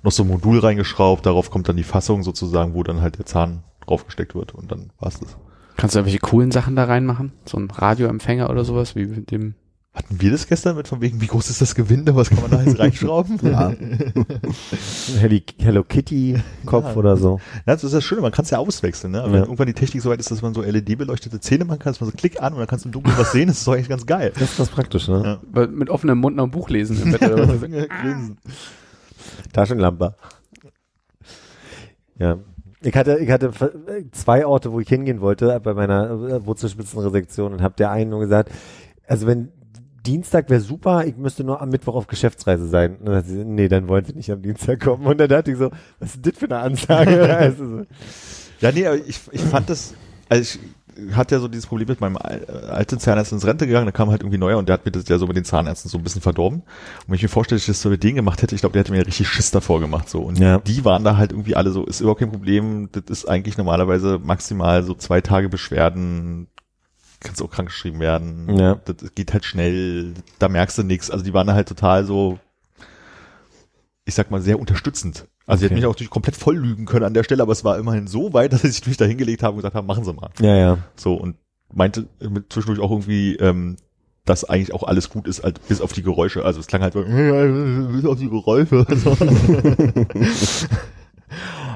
noch so ein Modul reingeschraubt, darauf kommt dann die Fassung sozusagen, wo dann halt der Zahn draufgesteckt wird und dann war's das. Kannst du irgendwelche coolen Sachen da reinmachen? So ein Radioempfänger oder sowas, wie mit dem. Hatten wir das gestern mit von wegen, wie groß ist das Gewinde, was kann man da jetzt reinschrauben? Ja. Hello Kitty Kopf Ja. oder so. Ja, das ist das Schöne, man kann es ja auswechseln, ne? Aber Wenn Ja. irgendwann die Technik so weit ist, dass man so LED-beleuchtete Zähne machen kann, dass man so klick an und dann kannst du im Dunkeln was sehen, das ist doch eigentlich ganz geil. Das ist ganz praktisch, ne? Ja. Weil Mit offenem Mund noch ein Buch lesen im Bett oder was? Taschenlampe. Ja. Ich hatte, ich hatte zwei Orte, wo ich hingehen wollte, bei meiner äh, Wurzelspitzenresektion und habe der einen nur gesagt, also wenn Dienstag wäre super, ich müsste nur am Mittwoch auf Geschäftsreise sein. Und dann sie, nee, dann wollen sie nicht am Dienstag kommen. Und dann dachte ich so, was ist das für eine Ansage? also so, Ja, nee, aber ich, ich fand das, also ich hatte ja so dieses Problem mit meinem äh, alten Zahnarzt ins Rente gegangen, da kam halt irgendwie neuer und der hat mir das ja so mit den Zahnärzten so ein bisschen verdorben. Und wenn ich mir vorstelle, dass ich das so mit denen gemacht hätte, ich glaube, der hätte mir richtig Schiss davor gemacht, so. Und Ja. die waren da halt irgendwie alle so, ist überhaupt kein Problem, das ist eigentlich normalerweise maximal so zwei Tage Beschwerden, kannst auch krankgeschrieben werden. Ja. Das geht halt schnell, da merkst du nichts. Also die waren da halt total so, ich sag mal, sehr unterstützend. Also Okay. hätten mich auch natürlich komplett voll lügen können an der Stelle, aber es war immerhin so weit, dass sie sich mich da hingelegt haben und gesagt haben, machen Sie mal. ja, ja. So und meinte zwischendurch auch irgendwie, ähm, dass eigentlich auch alles gut ist, halt, bis auf die Geräusche. Also es klang halt bis auf die Geräusche.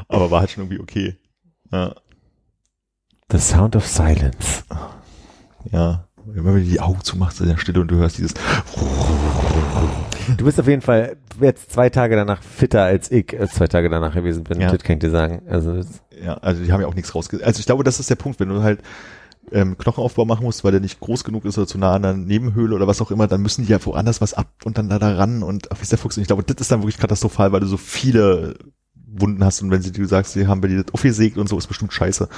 Aber war halt schon irgendwie okay. Ja. The Sound of Silence. Ja. Wenn man die Augen zumacht, in der Stille und du hörst dieses Du bist auf jeden Fall jetzt zwei Tage danach fitter als ich äh, zwei Tage danach gewesen bin. Ja. Das kann ich dir sagen. Also Ja, also die haben ja auch nichts rausge... Also ich glaube, das ist der Punkt, wenn du halt ähm, Knochenaufbau machen musst, weil der nicht groß genug ist oder zu nah an der Nebenhöhle oder was auch immer, dann müssen die ja woanders was ab und dann da, da ran und wie ist der Fuchs? Und ich glaube, das ist dann wirklich katastrophal, weil du so viele Wunden hast und wenn sie du sagst, sie haben bei dir das aufgesägt und so, ist bestimmt scheiße.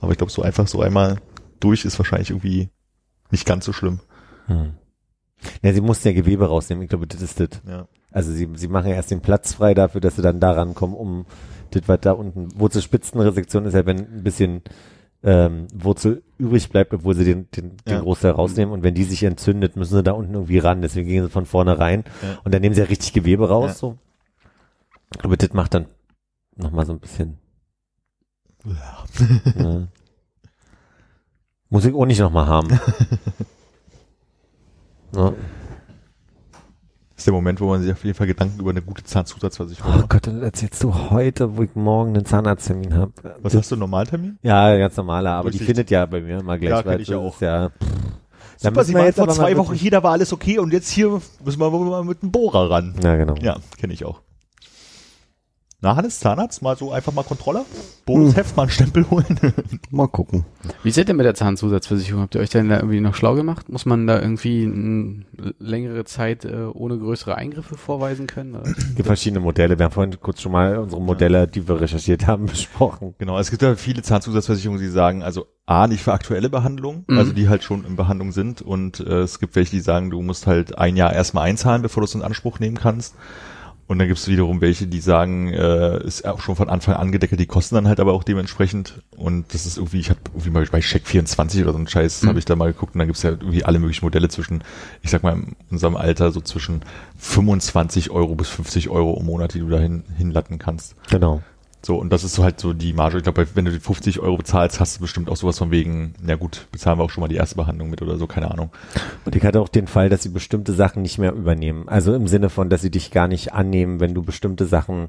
Aber ich glaube, so einfach so einmal durch ist wahrscheinlich irgendwie nicht ganz so schlimm. hm. Ja, sie mussten ja Gewebe rausnehmen. Ich glaube, das ist das. Ja. Also sie, sie machen ja erst den Platz frei dafür, dass sie dann da rankommen, um das, was da unten, Wurzelspitzenresektion ist ja, wenn ein bisschen ähm, Wurzel übrig bleibt, obwohl sie den, den, den Ja. Großteil rausnehmen und wenn die sich entzündet, müssen sie da unten irgendwie ran, deswegen gehen sie von vorne rein Ja. und dann nehmen sie ja richtig Gewebe raus, Ja. so. Aber das macht dann nochmal so ein bisschen, ja. Muss ich auch nicht nochmal haben. ja. ist der Moment, wo man sich auf jeden Fall Gedanken über eine gute Zahnzusatzversicherung Oh macht. Gott, und erzählst du heute, wo ich morgen einen Zahnarzttermin habe? Was hast du, einen Normaltermin? Ja, ganz normaler, aber die Richtig. findet ja bei mir immer gleich. Ja, kenn weil ich das auch. Ja, Super, sie waren jetzt vor mal zwei Wochen hier, da war alles okay und jetzt hier müssen wir wohl mal mit dem Bohrer ran. ja, genau. Ja, kenne ich auch. Na, Hannes, Zahnarzt, mal so einfach mal Kontrolle. Bonusheft, mal einen Stempel holen. Mal gucken. Wie seid ihr mit der Zahnzusatzversicherung? Habt ihr euch denn da irgendwie noch schlau gemacht? Muss man da irgendwie eine längere Zeit äh, ohne größere Eingriffe vorweisen können? Oder? Es gibt verschiedene Modelle. Wir haben vorhin kurz schon mal unsere Modelle, die wir recherchiert haben, besprochen. Genau, es gibt ja viele Zahnzusatzversicherungen, die sagen, also A, nicht für aktuelle Behandlung, Mhm. also die halt schon in Behandlung sind und äh, es gibt welche, die sagen, du musst halt ein Jahr erstmal einzahlen, bevor du es in Anspruch nehmen kannst. Und dann gibt es wiederum welche, die sagen, äh, ist auch schon von Anfang an gedeckelt, die kosten dann halt aber auch dementsprechend. Und das ist irgendwie, ich habe irgendwie mal bei Check 24 oder so ein Scheiß, Mhm. habe ich da mal geguckt und dann gibt es ja irgendwie alle möglichen Modelle zwischen, ich sag mal, in unserem Alter so zwischen 25 Euro bis 50 Euro im Monat, die du da hin, hinlatten kannst. Genau. So, und das ist so halt so die Marge. Ich glaube, wenn du die 50 Euro bezahlst, hast du bestimmt auch sowas von wegen, na gut, bezahlen wir auch schon mal die erste Behandlung mit oder so, keine Ahnung. Und ich hatte auch den Fall, dass sie bestimmte Sachen nicht mehr übernehmen. Also im Sinne von, dass sie dich gar nicht annehmen, wenn du bestimmte Sachen.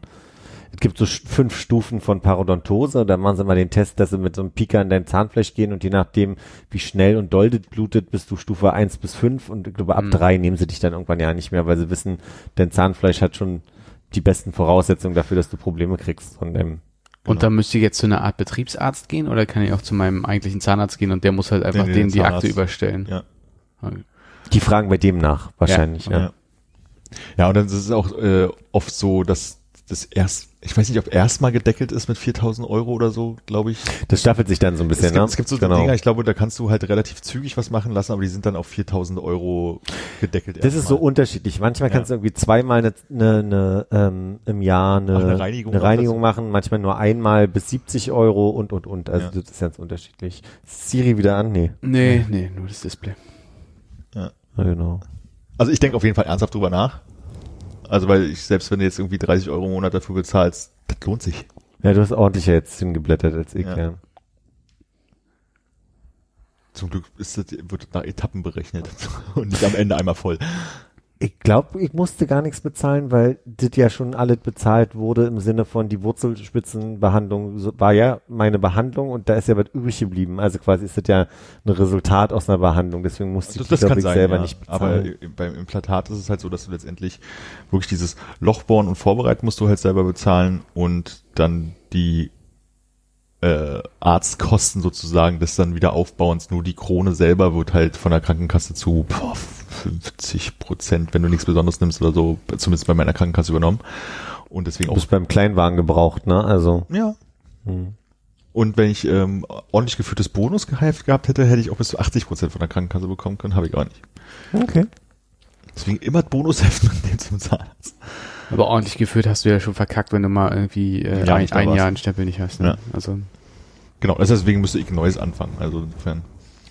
Es gibt so fünf Stufen von Parodontose. Da machen sie mal den Test, dass sie mit so einem Pieker in dein Zahnfleisch gehen und je nachdem, wie schnell und doll das blutet, bist du Stufe eins bis fünf und ich glaube, ab Mhm. drei nehmen sie dich dann irgendwann ja nicht mehr, weil sie wissen, dein Zahnfleisch hat schon die besten Voraussetzungen dafür, dass du Probleme kriegst von dem. Und dann müsste ich jetzt zu einer Art Betriebsarzt gehen oder kann ich auch zu meinem eigentlichen Zahnarzt gehen und der muss halt einfach Nee, nee, denen die. Akte überstellen? Ja. Die fragen bei dem nach, wahrscheinlich, ja. Ja. Ja, und dann ist es auch äh, oft so, dass das erst, ich weiß nicht, ob erstmal gedeckelt ist mit 4000 Euro oder so, glaube ich. Das staffelt sich dann so ein bisschen, es, gibt, ne? es gibt so genau. Dinger, ich glaube, da kannst du halt relativ zügig was machen lassen, aber die sind dann auf 4000 Euro gedeckelt. Das ist so unterschiedlich. Manchmal Ja. kannst du irgendwie zweimal eine, eine, eine, ähm, im Jahr eine, Ach, eine Reinigung eine Reinigung machen, manchmal nur einmal bis 70 Euro und, und, und. Also Ja. das ist ganz unterschiedlich. Siri wieder an? Nee. Nee, nee, nur das Display. Ja, genau. Also ich denke auf jeden Fall ernsthaft drüber nach. Also weil ich, selbst wenn du jetzt irgendwie 30 Euro im Monat dafür bezahlst, das lohnt sich. Ja, du hast ordentlicher jetzt hingeblättert als ich, Ja. ja. Zum Glück ist das, wird das nach Etappen berechnet und nicht am Ende einmal voll. Ich glaube, ich musste gar nichts bezahlen, weil das ja schon alles bezahlt wurde im Sinne von die Wurzelspitzenbehandlung so, war ja meine Behandlung und da ist ja was übrig geblieben. Also quasi ist das ja ein Resultat aus einer Behandlung. Deswegen musste ich, Das, das glaub ich, sein, selber ja. nicht aber bezahlen. beim Implantat ist es halt so, dass du letztendlich wirklich dieses Loch bohren und vorbereiten musst du halt selber bezahlen und dann die äh, Arztkosten sozusagen des dann wieder Aufbauens, nur die Krone selber wird halt von der Krankenkasse zu boah, 50 Prozent, wenn du nichts Besonderes nimmst oder so, zumindest bei meiner Krankenkasse übernommen. Und deswegen Du auch bist beim Kleinwagen gebraucht, ne? Also. ja. Hm. Und wenn ich ähm, ordentlich geführtes Bonusgehalt gehabt hätte, hätte ich auch bis zu 80 Prozent von der Krankenkasse bekommen können, habe ich auch nicht. Okay. Deswegen immer Bonusheften und den zum Zahnarzt. Aber ordentlich geführt hast du ja schon verkackt, wenn du mal irgendwie äh, Ja, ein, ein. Jahr einen Stempel nicht hast. Ne? Ja. Also Genau, deswegen müsste ich ein neues anfangen. Also insofern.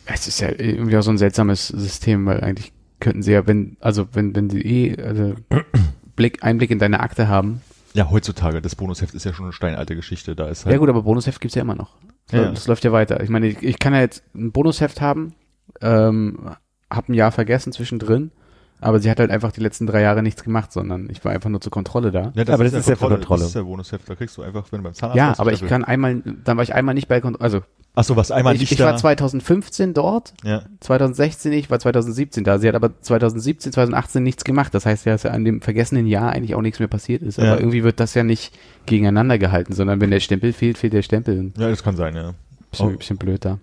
es ist ja irgendwie auch so ein seltsames System, weil eigentlich könnten sie ja, wenn, also wenn, wenn sie eh also Blick, Einblick in deine Akte haben. Ja, heutzutage, das Bonusheft ist ja schon eine steinalte Geschichte. Da ist halt. Ja gut, aber Bonusheft gibt's ja immer noch. Ja, ja. Das läuft ja weiter. Ich meine, ich, ich kann ja jetzt ein Bonusheft haben, ähm, hab ein Jahr vergessen zwischendrin, aber sie hat halt einfach die letzten drei Jahre nichts gemacht, sondern ich war einfach nur zur Kontrolle da. Ja, Aber das ist ja für Kontrolle. Das ist ja Bonusheft. Da kriegst du einfach, wenn du beim Zahnarzt Ja, aber ich kann einmal, dann war ich einmal nicht bei Kontrolle, also Ach so, was einmal ich, nicht ich da. war 2015 dort, ja. 2016 ich war 2017 da. Sie hat aber 2017, 2018 nichts gemacht. Das heißt ja, dass ja an dem vergessenen Jahr eigentlich auch nichts mehr passiert ist. Aber Ja. irgendwie wird das ja nicht gegeneinander gehalten, sondern wenn der Stempel fehlt, fehlt der Stempel. ja, das kann sein, ja. Bisschen, Oh. bisschen blöd da.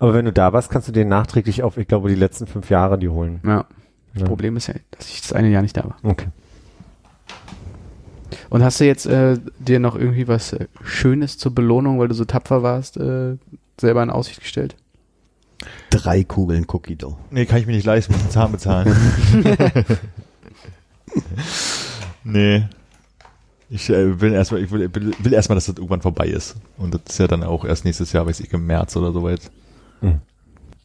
Aber wenn du da warst, kannst du den nachträglich auf, ich glaube, die letzten fünf Jahre die holen. Ja. Das Ja. Problem ist ja, dass ich das eine Jahr nicht da war. Okay. Und hast du jetzt äh, dir noch irgendwie was äh, Schönes zur Belohnung, weil du so tapfer warst, äh, selber in Aussicht gestellt? Drei Kugeln Cookie Dough. Nee, kann ich mir nicht leisten, muss einen Zahn bezahlen. nee. Ich äh, will erstmal, ich will, will, will erstmal, dass das irgendwann vorbei ist. Und das ist ja dann auch erst nächstes Jahr, weiß ich, im März oder soweit. Mhm.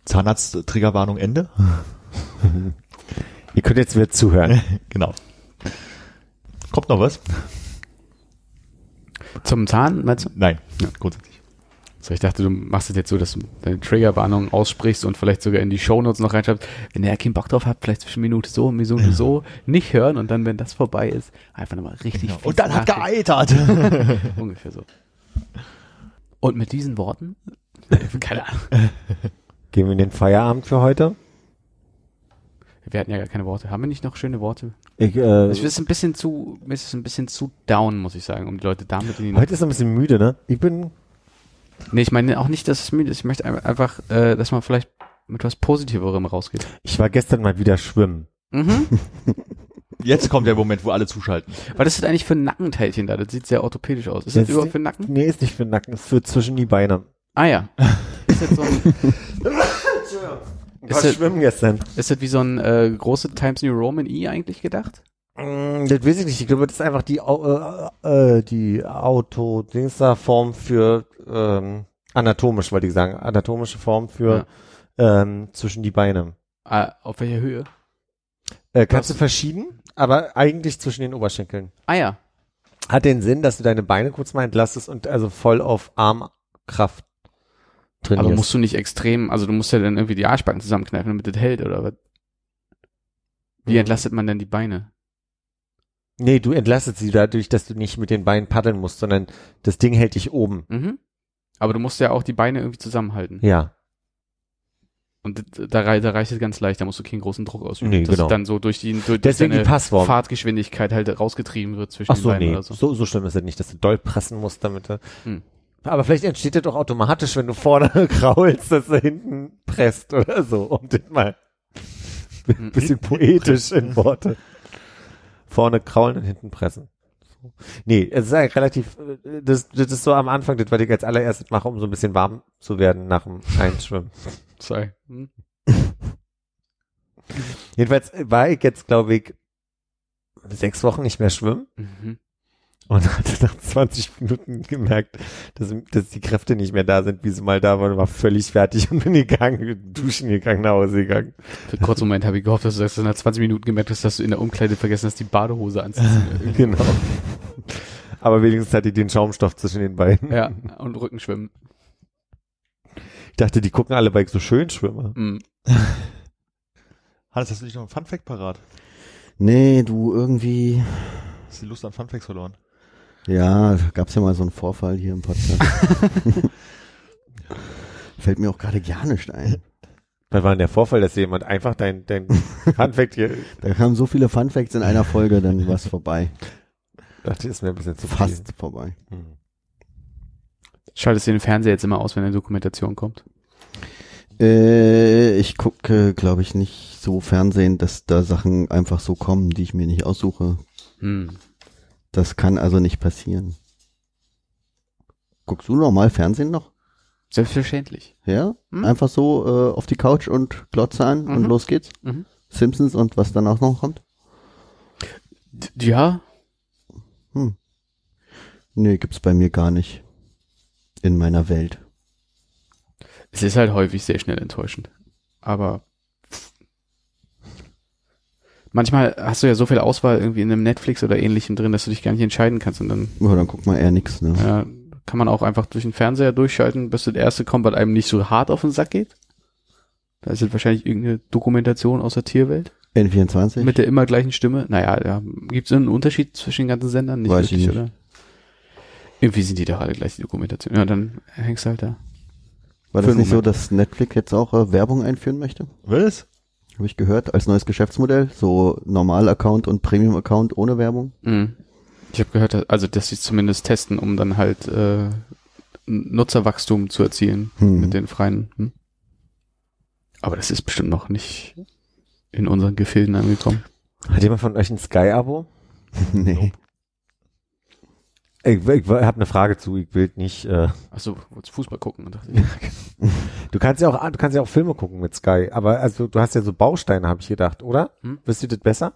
Zahnarzt-Triggerwarnung Ende? Ihr könnt jetzt wieder zuhören. genau. Kommt noch was? Zum Zahn, meinst du? Nein, Ja. grundsätzlich. So, ich dachte, du machst es jetzt so, dass du deine Triggerwarnung aussprichst und vielleicht sogar in die Shownotes noch reinschreibst. Wenn ihr keinen Bock drauf habt, vielleicht zwischen Minute so und Minute so nicht hören und dann, wenn das vorbei ist, einfach nochmal richtig Genau. Und dann hat geeitert. Ungefähr so. Und mit diesen Worten, keine Ahnung. Gehen wir in den Feierabend für heute? Wir hatten ja gar keine Worte. Haben wir nicht noch schöne Worte? Ich, äh, Ich ist ein bisschen zu, mir ist es ein bisschen zu down, muss ich sagen, um die Leute damit in die heute ist er ein bisschen müde, ne? Ich bin, Nee, ich meine auch nicht, dass es müde ist. Ich möchte ein- einfach, äh, dass man vielleicht mit was Positiverem rausgeht. ich war gestern mal wieder schwimmen. Mhm. Jetzt kommt der Moment, wo alle zuschalten. Was ist das eigentlich für ein Nackenteilchen da? Das sieht sehr orthopädisch aus. Ist Das das überhaupt für den Nacken? Nee, ist nicht für den Nacken, ist für zwischen die Beine. Ah ja. Ist das, so ein, Ist das- schwimmen gestern. ist das wie so ein äh, große Times New Roman E eigentlich gedacht? Mm, Das weiß ich nicht. Ich glaube, das ist einfach die, äh, äh, die Auto-Dingster-Form für ähm, anatomisch, wollte ich sagen. Anatomische Form für ähm, zwischen die Beine. Ah, auf welcher Höhe? Äh, kannst du verschieben, aber eigentlich zwischen den Oberschenkeln. Ah ja. Hat den Sinn, dass du deine Beine kurz mal entlastest und also voll auf Armkraft trainierst. Aber musst du nicht extrem, also du musst ja dann irgendwie die Arschbacken zusammenkneifen, damit das hält, oder was? Wie Mhm. entlastet man denn die Beine? nee, du entlastest sie dadurch, dass du nicht mit den Beinen paddeln musst, sondern das Ding hält dich oben. Mhm. Aber du musst ja auch die Beine irgendwie zusammenhalten. Ja. Und da, da reicht es ganz leicht, da musst du keinen großen Druck ausüben. Nee, dass genau. dann so durch die durch Deswegen die Passform. Fahrtgeschwindigkeit halt rausgetrieben wird zwischen Ach den so, Beinen nee, oder so. so. So, schlimm ist es nicht, dass du doll pressen musst damit. du- Hm. Aber vielleicht entsteht das doch automatisch, wenn du vorne kraulst, dass du hinten presst oder so, um das mal ein Hm. bisschen poetisch in Worte. Vorne kraulen und hinten pressen. Nee, es ist eigentlich relativ, äh, das, das ist so am Anfang, das, was ich als allererstes mache, um so ein bisschen warm zu werden nach dem Einschwimmen. Sorry. Hm? Jedenfalls war ich jetzt, glaube ich, sechs Wochen nicht mehr schwimmen. Mhm. Und hatte nach 20 Minuten gemerkt, dass, dass die Kräfte nicht mehr da sind, wie sie mal da waren, war völlig fertig und bin gegangen, duschen gegangen, nach Hause gegangen. Für einen kurzen Moment habe ich gehofft, dass du sagst, nach 20 Minuten gemerkt hast, dass du in der Umkleide vergessen hast, die Badehose anzuziehen. Genau. Aber wenigstens hatte ich den Schaumstoff zwischen den Beinen. ja, und Rückenschwimmen. Ich dachte, die gucken alle, weil ich so schön schwimme. Mhm. Hannes, hast du nicht noch einen Funfact parat? Nee, du irgendwie, Hast du die Lust an Funfacts verloren? Ja, gab's ja mal so einen Vorfall hier im Podcast. Fällt mir auch gerade gar nicht ein. Was war denn der Vorfall, dass jemand einfach dein, dein Funfact hier, Da kamen so viele Fun Facts in einer Folge, dann war's vorbei. dachte, ist mir ein bisschen zu viel. Fast vorbei. Hm. Schaltest du den Fernseher jetzt immer aus, wenn eine Dokumentation kommt? Äh, ich gucke, glaube ich, nicht so Fernsehen, dass da Sachen einfach so kommen, die ich mir nicht aussuche. Hm. Das kann also nicht passieren. Guckst du normal Fernsehen noch? Selbstverständlich. Ja? Hm? Einfach so äh, auf die Couch und Glotze an und Mhm. los geht's? Mhm. Simpsons und was dann auch noch kommt? D ja, Hm. Nee, gibt's bei mir gar nicht. In meiner Welt. es ist halt häufig sehr schnell enttäuschend. Aber manchmal hast du ja so viel Auswahl irgendwie in einem Netflix oder ähnlichem drin, dass du dich gar nicht entscheiden kannst und dann Ja, dann guck mal eher nix, ne? ja, kann man auch einfach durch den Fernseher durchschalten, bis das erste kommt, was einem nicht so hart auf den Sack geht. Da ist jetzt wahrscheinlich irgendeine Dokumentation aus der Tierwelt N24? mit der immer gleichen Stimme. Naja, ja, gibt es einen Unterschied zwischen den ganzen Sendern? Nicht Weiß ich wirklich, nicht. oder? Irgendwie sind die doch alle gleich, die Dokumentation. Ja, dann hängst du halt da. War für das nicht so, Moment. dass Netflix jetzt auch äh, Werbung einführen möchte? Was? Habe ich gehört, als neues Geschäftsmodell. So Normal-Account und Premium-Account ohne Werbung. Mhm. Ich habe gehört, dass- also dass sie zumindest testen, um dann halt äh, Nutzerwachstum zu erzielen Hm. mit den freien. Hm? Aber das ist bestimmt noch nicht in unseren Gefilden angekommen. Hat jemand von euch ein Sky-Abo? nee. Ich, ich habe eine Frage zu, ich will nicht, äh, Achso, wolltest Fußball gucken? Ich, du kannst ja auch, du kannst ja auch Filme gucken mit Sky, aber also du hast ja so Bausteine, habe ich gedacht, oder? Hm? Wisst ihr das besser?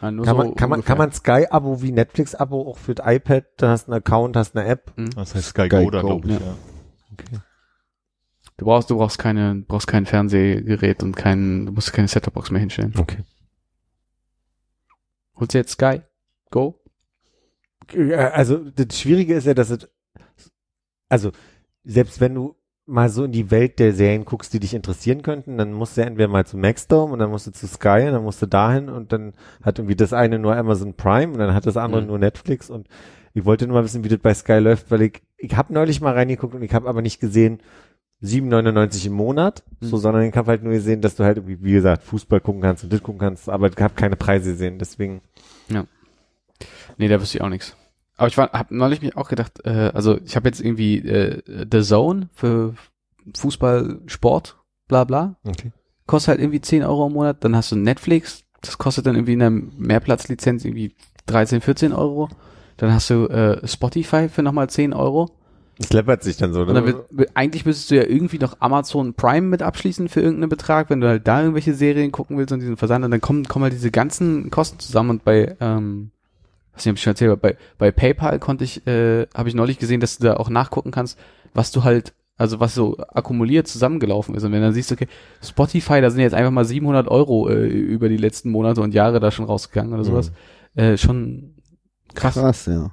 ah, nur Kann so man, kann man, kann man Sky-Abo wie Netflix-Abo auch für das iPad, da hast du einen Account, hast eine App? Hm? Das heißt Sky, Sky Go Go, glaube ich, ja. ja. Du brauchst, du brauchst keine, brauchst kein Fernsehgerät und kein, du musst keine Set-Top-Box mehr hinstellen. Okay. Holst du jetzt Sky? Go? Also das Schwierige ist ja, dass es, also selbst wenn du mal so in die Welt der Serien guckst, die dich interessieren könnten, dann musst du entweder mal zu Maxdome und dann musst du zu Sky und dann musst du dahin und dann hat irgendwie das eine nur Amazon Prime und dann hat das andere Mhm. nur Netflix und ich wollte nur mal wissen, wie das bei Sky läuft, weil ich, ich habe neulich mal reingeguckt und ich habe aber nicht gesehen, 7,99 im Monat, so, Mhm. sondern ich habe halt nur gesehen, dass du halt wie gesagt, Fußball gucken kannst und das gucken kannst, aber ich habe keine Preise gesehen, deswegen. Nee, da wüsste ich auch nichts. Aber ich war, hab neulich mich auch gedacht, äh, also ich habe jetzt irgendwie äh, The Zone für Fußball, Sport, bla bla. Okay. Kostet halt irgendwie 10 Euro im Monat. Dann hast du Netflix, das kostet dann irgendwie in der Mehrplatzlizenz irgendwie 13, 14 Euro. Dann hast du äh, Spotify für nochmal 10 Euro. Es läppert sich dann so, Und dann wird- eigentlich müsstest du ja irgendwie noch Amazon Prime mit abschließen für irgendeinen Betrag, wenn du halt da irgendwelche Serien gucken willst und diesen Versand und dann kommen, kommen halt diese ganzen Kosten zusammen und bei, ähm, was ich schon erzählt bei, bei PayPal konnte ich, äh, habe ich neulich gesehen, dass du da auch nachgucken kannst, was du halt, also was so akkumuliert zusammengelaufen ist und wenn du dann siehst, okay, Spotify, da sind jetzt einfach mal 700 Euro äh, über die letzten Monate und Jahre da schon rausgegangen oder sowas, äh, schon krass. Krass, ja.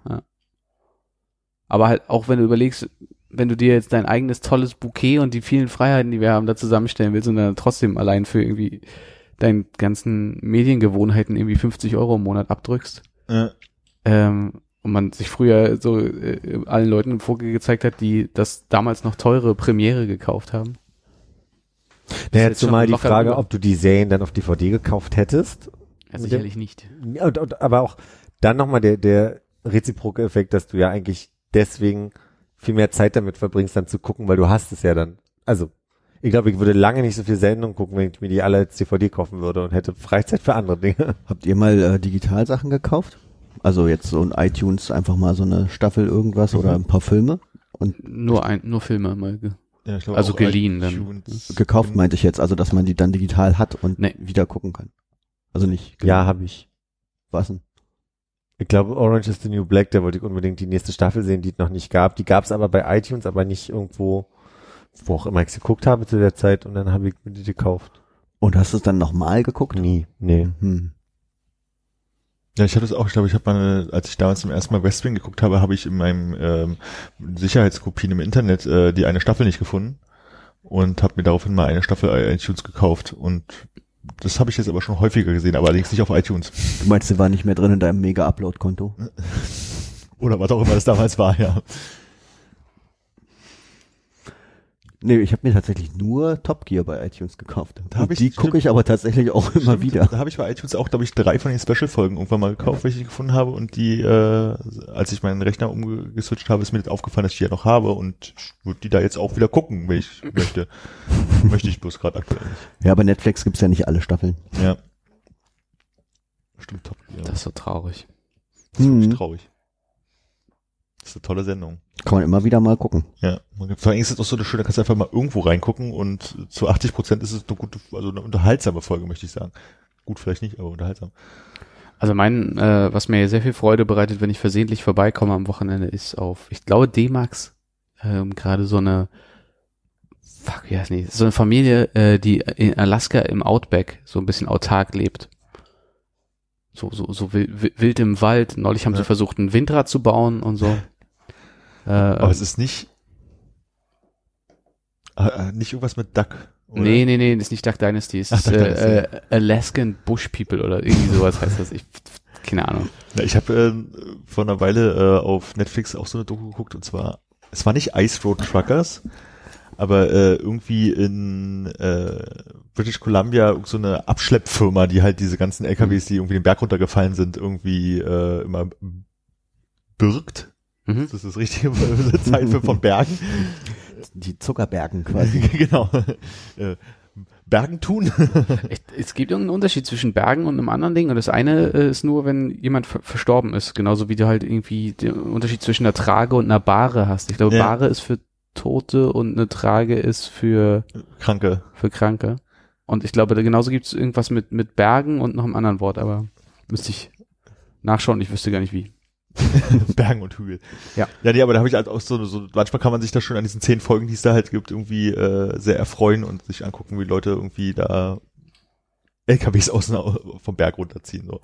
Aber halt auch wenn du überlegst, wenn du dir jetzt dein eigenes tolles Bouquet und die vielen Freiheiten, die wir haben, da zusammenstellen willst und dann trotzdem allein für irgendwie deinen ganzen Mediengewohnheiten irgendwie 50 Euro im Monat abdrückst. Ja. Ähm, und man sich früher so äh, allen Leuten vorgezeigt hat, die das damals noch teure Premiere gekauft haben. Na, jetzt jetzt schon mal die Frage, ob du die Serien dann auf DVD gekauft hättest. Ja, sicherlich nicht. Ja, Und, und, aber auch dann nochmal der, der reziproke Effekt, dass du ja eigentlich deswegen viel mehr Zeit damit verbringst, dann zu gucken, weil du hast es ja dann. Also, ich glaube, ich würde lange nicht so viel Sendungen gucken, wenn ich mir die alle als DVD kaufen würde und hätte Freizeit für andere Dinge. Habt ihr mal äh, Digitalsachen gekauft? Also jetzt so ein iTunes einfach mal so eine Staffel irgendwas oder ein paar Filme? Und Nur ein, nur Filme mal. ge- Ja, ich glaube Also geliehen dann. gekauft meinte ich jetzt, also dass man die dann digital hat und Nee. wieder gucken kann. Also nicht. Ja, habe ich. Was denn? Ich glaube, Orange is the New Black, da wollte ich unbedingt die nächste Staffel sehen, die es noch nicht gab. Die gab es aber bei iTunes, aber nicht irgendwo, wo auch immer ich sie geguckt habe zu der Zeit und dann habe ich mir die gekauft. Und hast du es dann nochmal geguckt? Nie, nee. Hm. Ja, ich hatte es auch, ich glaube, ich habe mal, als ich damals zum ersten Mal West Wing geguckt habe, habe ich in meinem ähm, Sicherheitskopien im Internet äh, die eine Staffel nicht gefunden und habe mir daraufhin mal eine Staffel iTunes gekauft und das habe ich jetzt aber schon häufiger gesehen, aber allerdings nicht auf iTunes. Du meinst, sie war nicht mehr drin in deinem Mega-Upload-Konto? Oder was auch immer das damals war, ja. Nee, ich habe mir tatsächlich nur Top Gear bei iTunes gekauft. Da hab ich- die gucke ich aber tatsächlich auch immer Stimmt, wieder. Da habe ich bei iTunes auch, glaube ich, drei von den Special-Folgen irgendwann mal gekauft, welche ich gefunden habe und die, äh, als ich meinen Rechner umgeswitcht habe, ist mir das aufgefallen, dass ich die ja noch habe und ich würde die da jetzt auch wieder gucken, wenn ich möchte. möchte ich bloß gerade aktuell nicht. Ja, bei Netflix gibt's ja nicht alle Staffeln. Ja. Stimmt, top. Ja. Das ist so traurig. Das ist wirklich Mhm. traurig. Das ist eine tolle Sendung. Kann man immer wieder mal gucken. Ja. Vor allem ist es auch so eine schöne, da kannst du einfach mal irgendwo reingucken und zu 80 Prozent ist es eine gute, also eine unterhaltsame Folge, möchte ich sagen. Gut, vielleicht nicht, aber unterhaltsam. Also mein, äh, was mir sehr viel Freude bereitet, wenn ich versehentlich vorbeikomme am Wochenende, ist auf, ich glaube, D-Max ähm, gerade so eine, fuck, wie heißt nicht, so eine Familie, äh, die in Alaska im Outback so ein bisschen autark lebt. So, so, so wild, wild im Wald. Neulich haben Ja. sie versucht, ein Windrad zu bauen und so. Äh, Aber es ist nicht, äh, äh, nicht irgendwas mit Duck. Oder? nee, nee, nee, das ist nicht Duck Dynasty, es Ach, ist äh, äh, Alaskan Bush People oder irgendwie sowas heißt das. Ich, keine Ahnung. Ja, ich habe äh, vor einer Weile äh, auf Netflix auch so eine Doku geguckt und zwar, es war nicht Ice Road Truckers, aber äh, irgendwie in äh, British Columbia so eine Abschleppfirma, die halt diese ganzen LKWs, die irgendwie den Berg runtergefallen sind, irgendwie äh, immer birgt. Mhm. Das ist das richtige Zeit für von Bergen. Die Zuckerbergen quasi. genau. Äh, Bergen tun. Es gibt irgendeinen Unterschied zwischen Bergen und einem anderen Ding. Und das eine äh, ist nur, wenn jemand ver verstorben ist. Genauso wie du halt irgendwie den Unterschied zwischen einer Trage und einer Bahre hast. Ich glaube, Ja. Bahre ist für Tote und eine Trage ist für, Kranke. für Kranke. Und ich glaube, da genauso gibt es irgendwas mit, mit Bergen und noch einem anderen Wort, aber müsste ich nachschauen. Ich wüsste gar nicht wie. Bergen und Hügel. Ja. Ja, nee, aber da habe ich halt auch so, so, manchmal kann man sich da schon an diesen zehn Folgen, die es da halt gibt, irgendwie äh, sehr erfreuen und sich angucken, wie Leute irgendwie da LKWs außen au- vom Berg runterziehen. So.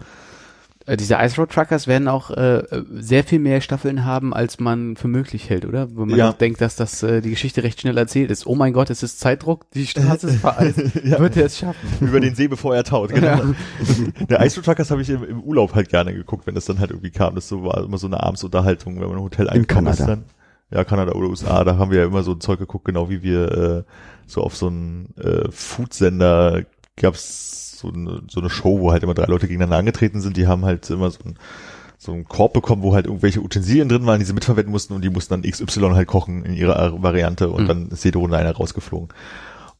Äh, diese Ice Road Truckers werden auch äh, sehr viel mehr Staffeln haben, als man für möglich hält, oder? Wo man Ja. denkt, dass das äh, die Geschichte recht schnell erzählt ist. Oh mein Gott, es ist Zeitdruck, die Straße ist vereist. Ja. Wird er es schaffen? Über den See, bevor er taut, genau. Der Ice Road Truckers habe ich im, im Urlaub halt gerne geguckt, wenn das dann halt irgendwie kam. Das so war immer so eine Abendsunterhaltung, wenn man im Hotel eingekommen ist Kanada. dann. Ja, Kanada oder USA, da haben wir ja immer so ein Zeug geguckt, genau wie wir äh, so auf so einen äh, Foodsender gab's so eine, so eine Show, wo halt immer drei Leute gegeneinander angetreten sind, die haben halt immer so ein so einen Korb bekommen, wo halt irgendwelche Utensilien drin waren, die sie mitverwenden mussten und die mussten dann XY halt kochen in ihrer Variante und Mhm. dann ist jede Runde einer rausgeflogen.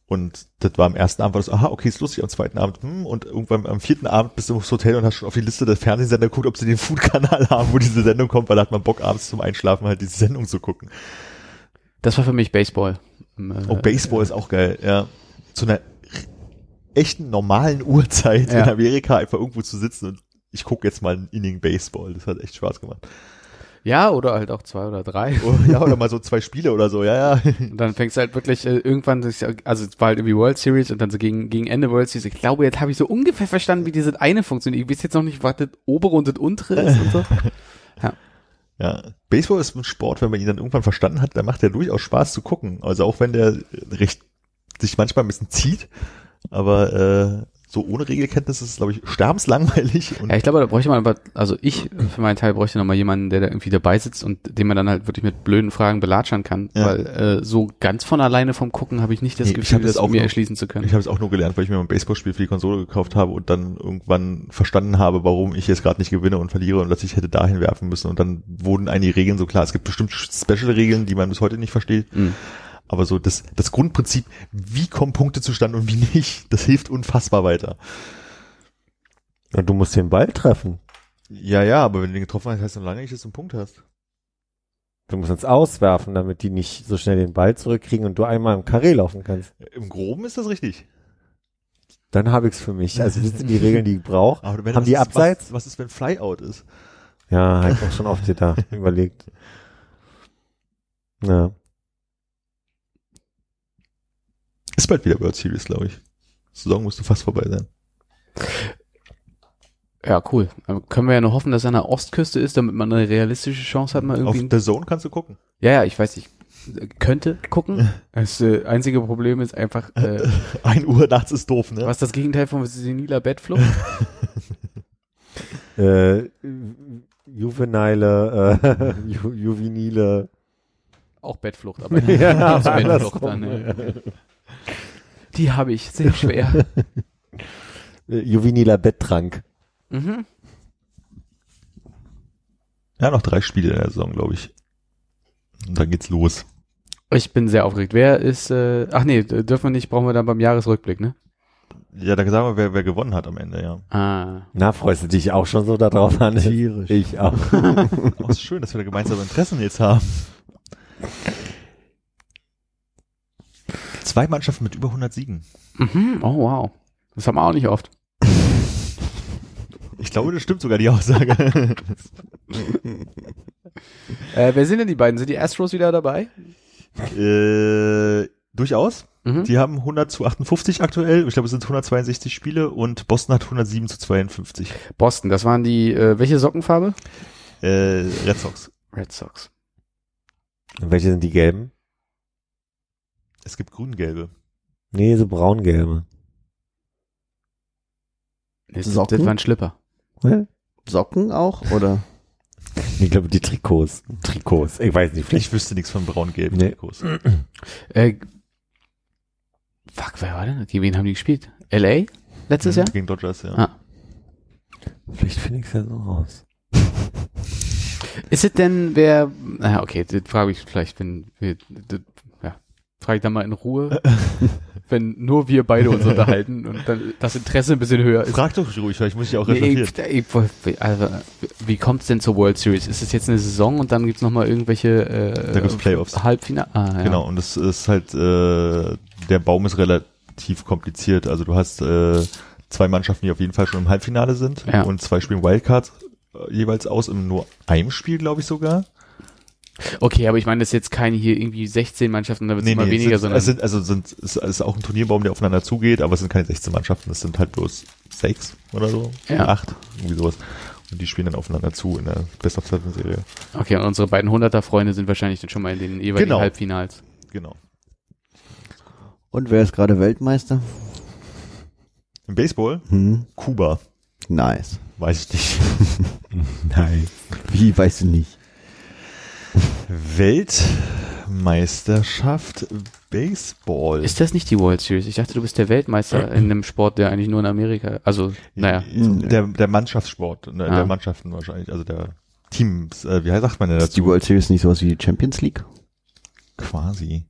Und das war am ersten Abend war das, aha, okay, ist lustig, am zweiten Abend, hm, und irgendwann am vierten Abend bist du aufs Hotel und hast schon auf die Liste der Fernsehsender geguckt, ob sie den Food-Kanal haben, wo diese Sendung kommt, weil da hat man Bock, abends zum Einschlafen halt diese Sendung zu gucken. Das war für mich Baseball. Ähm, äh, Oh, Baseball ist auch geil, ja. Zu einer echten normalen Uhrzeit Ja. in Amerika einfach irgendwo zu sitzen und ich gucke jetzt mal ein Inning Baseball. Das hat echt Spaß gemacht. Ja, oder halt auch zwei oder drei. Oh, ja, oder mal so zwei Spiele oder so, ja, ja. Und dann fängst du halt wirklich äh, irgendwann, also es war halt irgendwie World Series und dann so gegen, gegen Ende World Series. Ich glaube, jetzt habe ich so ungefähr verstanden, wie diese eine funktioniert. Ich weiß jetzt noch nicht, was das obere und das untere ist und so. Ja, Baseball ist ein Sport, wenn man ihn dann irgendwann verstanden hat, dann macht der durchaus Spaß zu gucken. Also auch wenn der recht sich manchmal ein bisschen zieht, aber äh, so ohne Regelkenntnis ist es, glaube ich, sterbenslangweilig. Ja, ich glaube, da bräuchte man aber, also ich für meinen Teil bräuchte noch mal jemanden, der da irgendwie dabei sitzt und den man dann halt wirklich mit blöden Fragen belatschern kann. Ja. Weil äh, so ganz von alleine vom Gucken habe ich nicht das Nee, Gefühl, das das auch mir nur- erschließen zu können. ich habe es auch nur gelernt, weil ich mir ein Baseballspiel für die Konsole gekauft habe und dann irgendwann verstanden habe, warum ich jetzt gerade nicht gewinne und verliere und dass ich hätte dahin werfen müssen. Und dann wurden einige Regeln so klar. Es gibt bestimmt Special-Regeln, die man bis heute nicht versteht. Mhm. Aber so das, das Grundprinzip, wie kommen Punkte zustande und wie nicht, das hilft unfassbar weiter. Und du musst den Ball treffen. Ja, ja, aber wenn du den getroffen hast, heißt noch lange nicht, dass du einen Punkt hast. Du musst uns auswerfen, damit die nicht so schnell den Ball zurückkriegen und du einmal im Karree laufen kannst. Im Groben ist das richtig. Dann habe ich's für mich. Also das sind die Regeln, die ich brauche. Haben was die ist, Abseits? Was, was ist, wenn Flyout ist? Ja, hab ich auch schon oft da überlegt. Ja. Ist bald wieder World Series, glaube ich. Saison müsste fast vorbei sein. Ja, cool. Dann können wir ja nur hoffen, dass er an der Ostküste ist, damit man eine realistische Chance hat, mal Auf irgendwie. der Zone kannst du gucken. ja, ja, ich weiß nicht. Könnte gucken. Das äh, einzige Problem ist einfach, äh, Ein Uhr nachts ist doof, ne? was ist das Gegenteil von seniler Bettflucht? Äh, juvenile, äh, ju juvenile. Auch Bettflucht, aber Ja. Bettflucht dann. Ja. Die habe ich sehr schwer. Äh, juveniler Betttrank. mhm. Ja, noch drei Spiele in der Saison, glaube ich. Und dann geht's los. Ich bin sehr aufgeregt. Wer ist, äh, ach nee, dürfen wir nicht, brauchen wir dann beim Jahresrückblick, ne? Ja, dann sagen wir, wer, wer gewonnen hat am Ende, ja. Ah. Na, freust du dich auch schon so darauf an? Tierisch. Ich auch. Ist schön, dass wir da gemeinsame Interessen jetzt haben. Zwei Mannschaften mit über 100 Siegen. Mhm. Oh, wow. Das haben wir auch nicht oft. Ich glaube, das stimmt sogar, die Aussage. Äh, wer sind denn die beiden? Sind die Astros wieder dabei? äh, durchaus. Mhm. Die haben 100 zu 58 aktuell. Ich glaube, es sind 162 Spiele und Boston hat 107 zu 52. Boston, das waren die, äh, welche Sockenfarbe? Äh, Red Sox. Red Sox. Und welche sind die gelben? Es gibt grün-gelbe. Nee, so braun-gelbe. Das, das Socken? waren Schlipper. Socken auch, oder? Ich glaube, die Trikots. Trikots. Ich weiß nicht, vielleicht. Ich wüsste nichts von braun-gelben Nee. Trikots. Äh, fuck, wer war denn? Gegen wen haben die gespielt? LA? Letztes Mhm, Jahr? Gegen Dodgers, ja. Ah. Vielleicht finde ich es ja so raus. Ist es denn, wer, na okay, das frage ich vielleicht, wenn wir, das, frage ich dann mal in Ruhe, wenn nur wir beide uns unterhalten und dann das Interesse ein bisschen höher ist. Frag doch ruhig, vielleicht muss ich auch Nee, recherchieren. ich, ich, also, wie kommt es denn zur World Series? Ist es jetzt eine Saison und dann gibt's noch mal irgendwelche äh, Da gibt's Playoffs. Halbfinale? Ah, ja. Genau, und das ist halt, äh, der Baum ist relativ kompliziert. Also du hast äh, zwei Mannschaften, die auf jeden Fall schon im Halbfinale sind Ja. und zwei spielen Wildcard äh, jeweils aus, in nur einem Spiel, glaube ich sogar. Okay, aber ich meine, das ist jetzt keine hier irgendwie 16 Mannschaften, da wird es immer weniger, es sind, sondern es sind, also sind, es ist auch ein Turnierbaum, der aufeinander zugeht, aber es sind keine 16 Mannschaften, es sind halt bloß sechs oder so, Ja. acht, irgendwie sowas. Und die spielen dann aufeinander zu in der Best of Seven Serie. Okay, und unsere beiden Hunderter-Freunde sind wahrscheinlich dann schon mal in den jeweiligen Genau. Halbfinals. Genau. Und wer ist gerade Weltmeister? Im Baseball, Hm, Kuba. nice. Weiß ich nicht. Nein. Wie, weißt du nicht? Weltmeisterschaft Baseball. Ist das nicht die World Series? Ich dachte, du bist der Weltmeister in einem Sport, der eigentlich nur in Amerika, also, naja. Der, der Mannschaftssport, ne, Ah. der Mannschaften wahrscheinlich, also der Teams, äh, wie sagt man denn Ist die? World Series nicht sowas wie die Champions League? Quasi.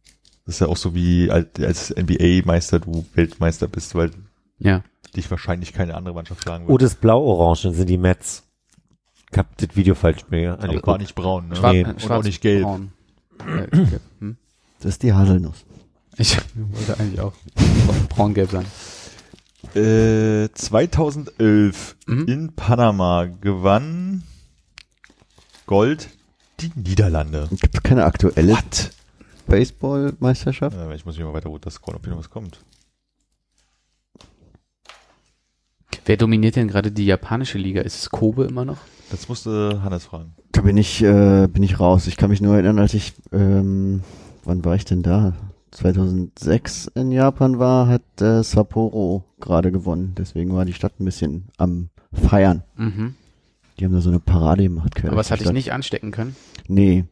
Das ist ja auch so wie als, NBA-Meister du Weltmeister bist, weil Ja. dich wahrscheinlich keine andere Mannschaft schlagen Oh, wird. das Blau-Orange sind die Mets. Ich hab das Video falsch mir Aber war angeguckt. nicht braun, ne? Schwarz, Nee. Und schwarz auch nicht gelb. braun. Hm? Das ist die Haselnuss. Ich wollte eigentlich auch braun-gelb sein. Äh, 2011 Mhm. in Panama gewann Gold die Niederlande. Gibt es keine aktuelle Baseball-Meisterschaft? Äh, ich muss mich mal weiter runter scrollen, ob hier noch was kommt. Wer dominiert denn gerade die japanische Liga? Ist es Kobe immer noch? Das musste Hannes fragen. Da bin ich, äh, bin ich raus. Ich kann mich nur erinnern, als ich, ähm, wann war ich denn da? 2006 in Japan war, hat äh, Sapporo gerade gewonnen. Deswegen war die Stadt ein bisschen am Feiern. Mhm. Die haben da so eine Parade gemacht. Aber durch es hat die dich Stadt. nicht anstecken können. Nee.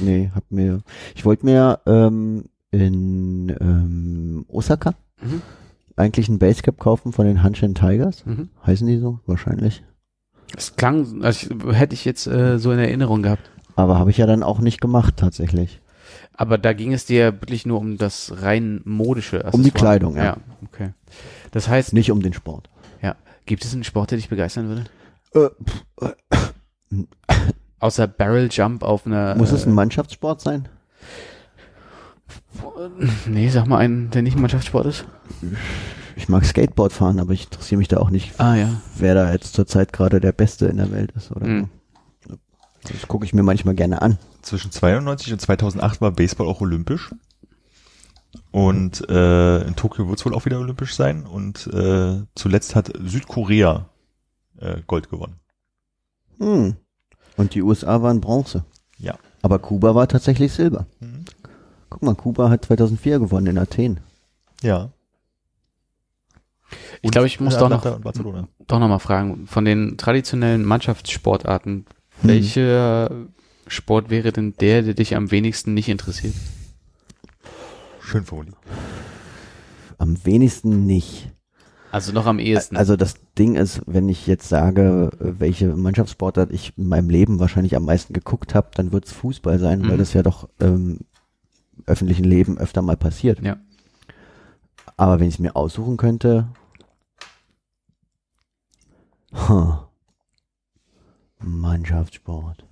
Nee, hab mir, ich wollte mir ähm, in ähm, Osaka Mhm. Eigentlich ein Basecap kaufen von den Hanshin Tigers. Mhm. Heißen die so? Wahrscheinlich. Es klang, also ich, hätte ich jetzt äh, so in Erinnerung gehabt. Aber habe ich ja dann auch nicht gemacht tatsächlich. Aber da ging es dir wirklich nur um das rein modische. Um die Accessoire. Kleidung, ja. Ja, okay. Das heißt, Nicht um den Sport. ja, gibt es einen Sport, der dich begeistern würde? Äh, pff, Außer Barrel Jump auf einer. muss es ein äh, Mannschaftssport sein? Nee, sag mal einen, der nicht Mannschaftssport ist. Ich mag Skateboard fahren, aber ich interessiere mich da auch nicht, Ah ja. wer da jetzt zurzeit gerade der Beste in der Welt ist oder Mhm. so. Das gucke ich mir manchmal gerne an. Zwischen 92 und 2008 war Baseball auch olympisch. Und äh, in Tokio wird es wohl auch wieder olympisch sein. Und äh, zuletzt hat Südkorea äh, Gold gewonnen. Hm. Und die USA waren Bronze. Ja. Aber Kuba war tatsächlich Silber. Mhm. Guck mal, Kuba hat 2004 gewonnen in Athen. Ja. Ich glaube, ich muss doch noch, doch noch mal fragen, von den traditionellen Mannschaftssportarten, welcher Sport wäre denn der, der dich am wenigsten nicht interessiert? Schön formuliert. Am wenigsten nicht. Also noch am ehesten. Also das Ding ist, wenn ich jetzt sage, welche Mannschaftssportart ich in meinem Leben wahrscheinlich am meisten geguckt habe, dann wird es Fußball sein, weil Mhm. das ja doch im öffentlichen Leben öfter mal passiert. Ja. Aber wenn ich es mir aussuchen könnte, huh, Mannschaftssport.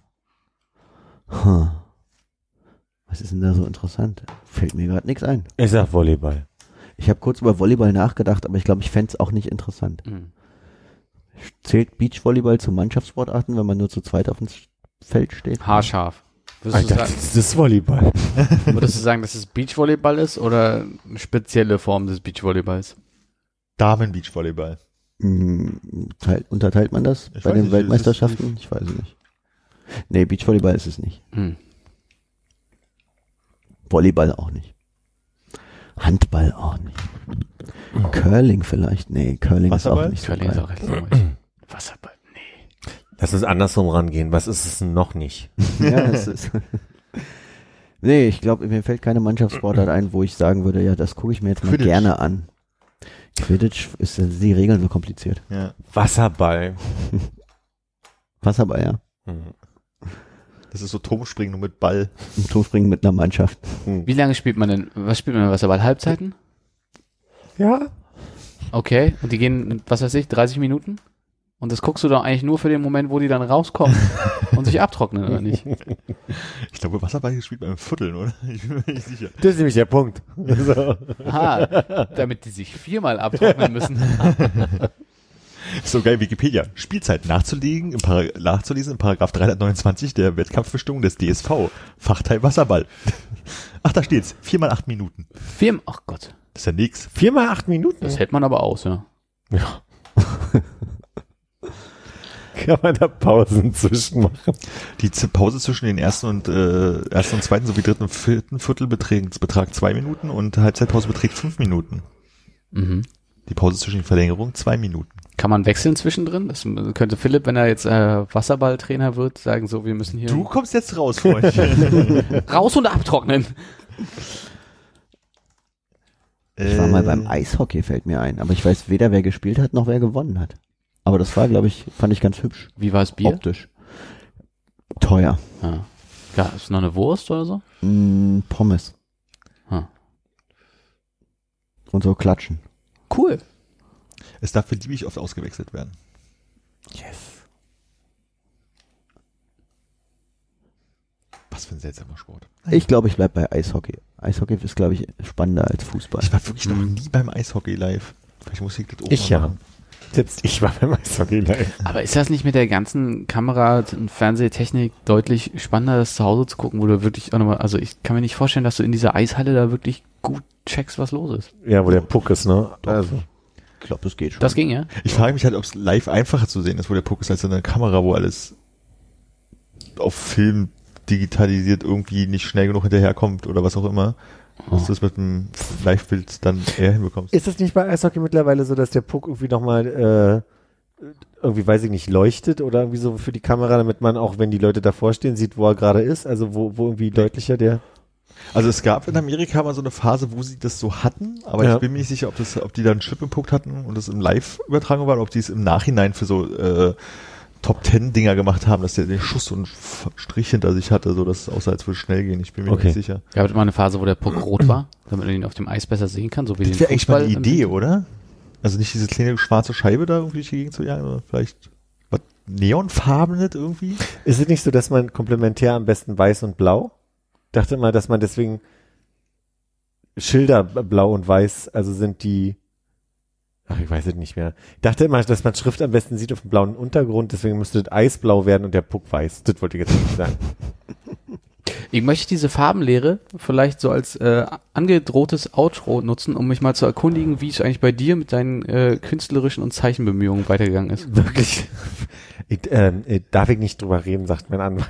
Huh. Was ist denn da so interessant? Fällt mir gerade nichts ein. Ich sag Volleyball. Ich habe kurz über Volleyball nachgedacht, aber ich glaube, ich fänd's auch nicht interessant. Mhm. Zählt Beachvolleyball zu Mannschaftssportarten, wenn man nur zu zweit auf dem Feld steht? Haarscharf. Würdest du, Alter, sagen, das ist Volleyball. würdest du sagen, dass es Beachvolleyball ist oder eine spezielle Form des Beachvolleyballs? Damen-Beachvolleyball. Hm, teilt, unterteilt man das Ich bei den nicht, Weltmeisterschaften? Ich weiß es nicht. Nee, Beachvolleyball ist es nicht. Hm. Volleyball auch nicht. Handball auch nicht. Curling vielleicht? Nee, Curling ist auch Wasserball? nicht so Curling ist geil. auch recht langweilig. Wasserball. Lass uns andersrum rangehen. Was ist es denn noch nicht? ja, es ist nee, ich glaube, mir fällt keine Mannschaftssportart ein, wo ich sagen würde, ja, das gucke ich mir jetzt mal Quidditch. gerne an. Quidditch ist die Regeln so kompliziert. Ja. Wasserball. Wasserball, ja. Hm. Das ist so Turmspringen nur mit Ball. Und Turmspringen mit einer Mannschaft. Wie lange spielt man denn, was spielt man im Wasserball? Halbzeiten? Ja. Okay. Und die gehen, was weiß ich, 30 Minuten? Und das guckst du doch eigentlich nur für den Moment, wo die dann rauskommen und sich abtrocknen, oder nicht? Ich glaube, Wasserball gespielt beim Vierteln, oder? Ich bin mir nicht sicher. Das ist nämlich der Punkt. So. Aha, damit die sich viermal abtrocknen müssen. So geil, Wikipedia. Spielzeit nachzulegen, im nachzulesen in Paragraph 329 der Wettkampfbestimmung des DSV. Fachteil Wasserball. Ach, da steht's. Viermal acht Minuten. Vier, ach Gott. Das ist ja nix. Viermal acht Minuten. Das hält man aber aus, ja. Ja. kann man da Pausen zwischen machen? Die Pause zwischen den ersten und äh, ersten und zweiten sowie dritten und vierten Viertel beträgt, betragt zwei Minuten und Halbzeitpause beträgt fünf Minuten. Mhm. Die Pause zwischen den Verlängerungen zwei Minuten. Kann man wechseln zwischendrin? Das könnte Philipp, wenn er jetzt äh, Wasserballtrainer wird, sagen, so, wir müssen hier Du kommst jetzt raus, Freund. raus und abtrocknen. Ich war mal Äh, beim Eishockey, fällt mir ein. Aber ich weiß weder, wer gespielt hat, noch wer gewonnen hat. Aber das war, glaube ich, fand ich ganz hübsch. Wie war das Bier? Optisch. Teuer. Ja. Ja, ist noch eine Wurst oder so? Mm, Pommes. Hm. Und so klatschen. Cool. Es darf beliebig oft ausgewechselt werden. Yes. Was für ein seltsamer Sport. Ich glaube, ich bleib bei Eishockey. Eishockey ist, glaube ich, spannender als Fußball. Ich war wirklich noch nie beim Eishockey live. Vielleicht muss ich das auch Ich mal ja. machen. Selbst ich war beim Eishockey live. Aber ist das nicht mit der ganzen Kamera und Fernsehtechnik deutlich spannender, das zu Hause zu gucken, wo du wirklich auch nochmal, also ich kann mir nicht vorstellen, dass du in dieser Eishalle da wirklich gut checkst, was los ist. Ja, wo der Puck ist, ne? Also. Ich glaube, das geht schon. Das ging ja. Ich frage mich halt, ob es live einfacher zu sehen ist, wo der Puck ist, als in einer Kamera, wo alles auf Film digitalisiert irgendwie nicht schnell genug hinterherkommt oder was auch immer. Dass du es mit dem Live-Bild dann eher hinbekommst. Ist es nicht bei Eishockey mittlerweile so, dass der Puck irgendwie nochmal, äh, irgendwie, weiß ich nicht, leuchtet oder irgendwie so für die Kamera, damit man auch, wenn die Leute davor stehen, sieht, wo er gerade ist? Also wo, wo irgendwie deutlicher der. Also es gab in Amerika mal so eine Phase, wo sie das so hatten, aber Ja. ich bin mir nicht sicher, ob das, ob die da einen Chip im Puck hatten und das im Live-Übertragung war, oder ob die es im Nachhinein für so äh, Top Ten Dinger gemacht haben, dass der den Schuss und Strich hinter sich hatte, so dass es aussah, als würde schnell gehen. Ich bin mir Okay. nicht sicher. Gab es mal eine Phase, wo der Puck rot war, damit man ihn auf dem Eis besser sehen kann, so wie Das den wäre eigentlich mal eine Idee, oder? Also nicht diese kleine schwarze Scheibe da irgendwie Gegend zu jagen, sondern vielleicht was neonfarbenes irgendwie? Ist es nicht so, dass man komplementär am besten weiß und blau? Dachte mal, dass man deswegen Schilder blau und weiß, also sind die, ach, ich weiß es nicht mehr. Ich dachte immer, dass man Schrift am besten sieht auf dem blauen Untergrund, deswegen müsste das eisblau werden und der Puck weiß. Das wollte ich jetzt nicht sagen. Ich möchte diese Farbenlehre vielleicht so als äh, angedrohtes Outro nutzen, um mich mal zu erkundigen, wie es eigentlich bei dir mit deinen äh, künstlerischen und Zeichenbemühungen weitergegangen ist. Wirklich. Ich, ähm, äh, darf ich nicht drüber reden, sagt mein Anwalt.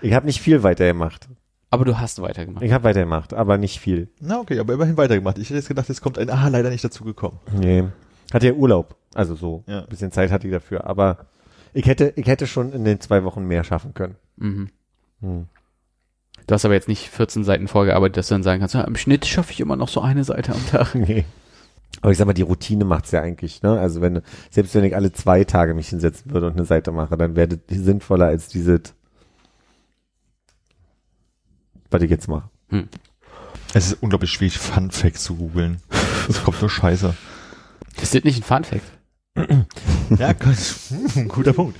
Ich habe nicht viel weitergemacht. Aber du hast weitergemacht. Ich habe weitergemacht, aber nicht viel. Na okay, aber immerhin weitergemacht. Ich hätte jetzt gedacht, es kommt ein, ah, leider nicht dazu gekommen. Nee. Hatte ja Urlaub. Also so. Ja. Ein bisschen Zeit hatte ich dafür. Aber ich hätte, ich hätte schon in den zwei Wochen mehr schaffen können. Mhm. Hm. Du hast aber jetzt nicht 14 Seiten vorgearbeitet, dass du dann sagen kannst, ja, im Schnitt schaffe ich immer noch so eine Seite am Tag. Nee. Aber ich sag mal, die Routine macht's ja eigentlich, ne? Also wenn, selbst wenn ich alle zwei Tage mich hinsetzen würde und eine Seite mache, dann wäre das sinnvoller als diese, was ich jetzt mache. Es ist unglaublich schwierig, Fun Facts zu googeln. Es kommt nur Scheiße. Ist das nicht ein Funfact? Ja, hm, guter Punkt.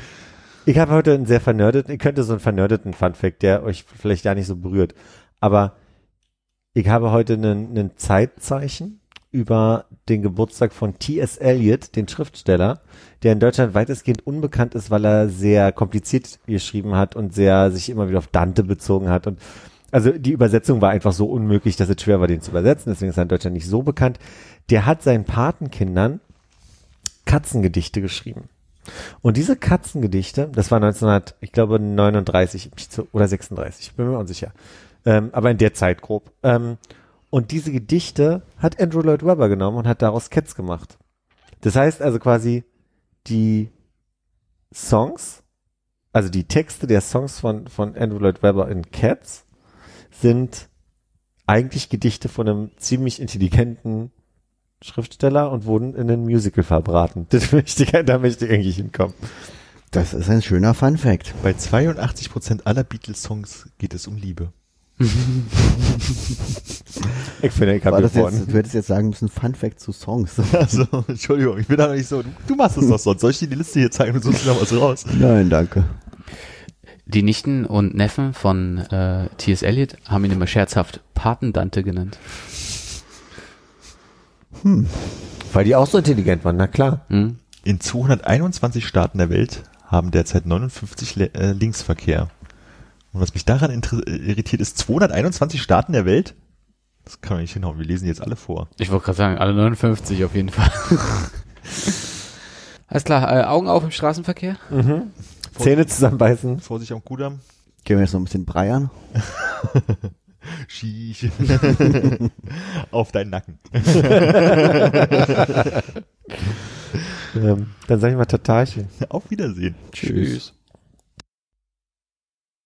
Ich habe heute einen sehr vernördeten, ich könnte so einen vernördeten Funfact, der euch vielleicht gar nicht so berührt. Aber ich habe heute einen, einen Zeitzeichen über den Geburtstag von T.S. Eliot, den Schriftsteller, der in Deutschland weitestgehend unbekannt ist, weil er sehr kompliziert geschrieben hat und sehr sich immer wieder auf Dante bezogen hat. Und also die Übersetzung war einfach so unmöglich, dass es schwer war, den zu übersetzen. Deswegen ist er in Deutschland nicht so bekannt. Der hat seinen Patenkindern Katzengedichte geschrieben. Und diese Katzengedichte, das war 1900, ich glaube 39 oder 36, ich bin mir unsicher, ähm, aber in der Zeit grob. Ähm, und diese Gedichte hat Andrew Lloyd Webber genommen und hat daraus Cats gemacht. Das heißt also quasi die Songs, also die Texte der Songs von, von Andrew Lloyd Webber in Cats sind eigentlich Gedichte von einem ziemlich intelligenten Schriftsteller und wurden in ein Musical verbraten. Das möchte ich, da möchte ich eigentlich hinkommen. Das ist ein schöner Fun Fact. Bei 82 Prozent aller Beatles-Songs geht es um Liebe. Ich finde, ich habe das jetzt, du hättest jetzt sagen müssen, Fun Fact zu Songs. Also, Entschuldigung, ich bin da noch nicht so. Du, du machst es doch sonst. Soll ich dir die Liste hier zeigen und suchst du noch was raus? Nein, danke. Die Nichten und Neffen von äh, T.S. Eliot haben ihn immer scherzhaft Patendante genannt. Weil die auch so intelligent waren, na klar. Hm? In 221 Staaten der Welt haben derzeit 59 Le äh, Linksverkehr. Und was mich daran äh, irritiert, ist 221 Staaten der Welt? Das kann man nicht hinhauen. Wir lesen jetzt alle vor. Ich wollte gerade sagen, alle 59 auf jeden Fall. Alles klar, äh, Augen auf im Straßenverkehr. Zähne zusammenbeißen. Vorsicht am Kudamm. Gehen wir jetzt noch ein bisschen breiern. Schieß. Auf deinen Nacken. Ähm, dann sag ich mal Tatarchen. Auf Wiedersehen. Tschüss.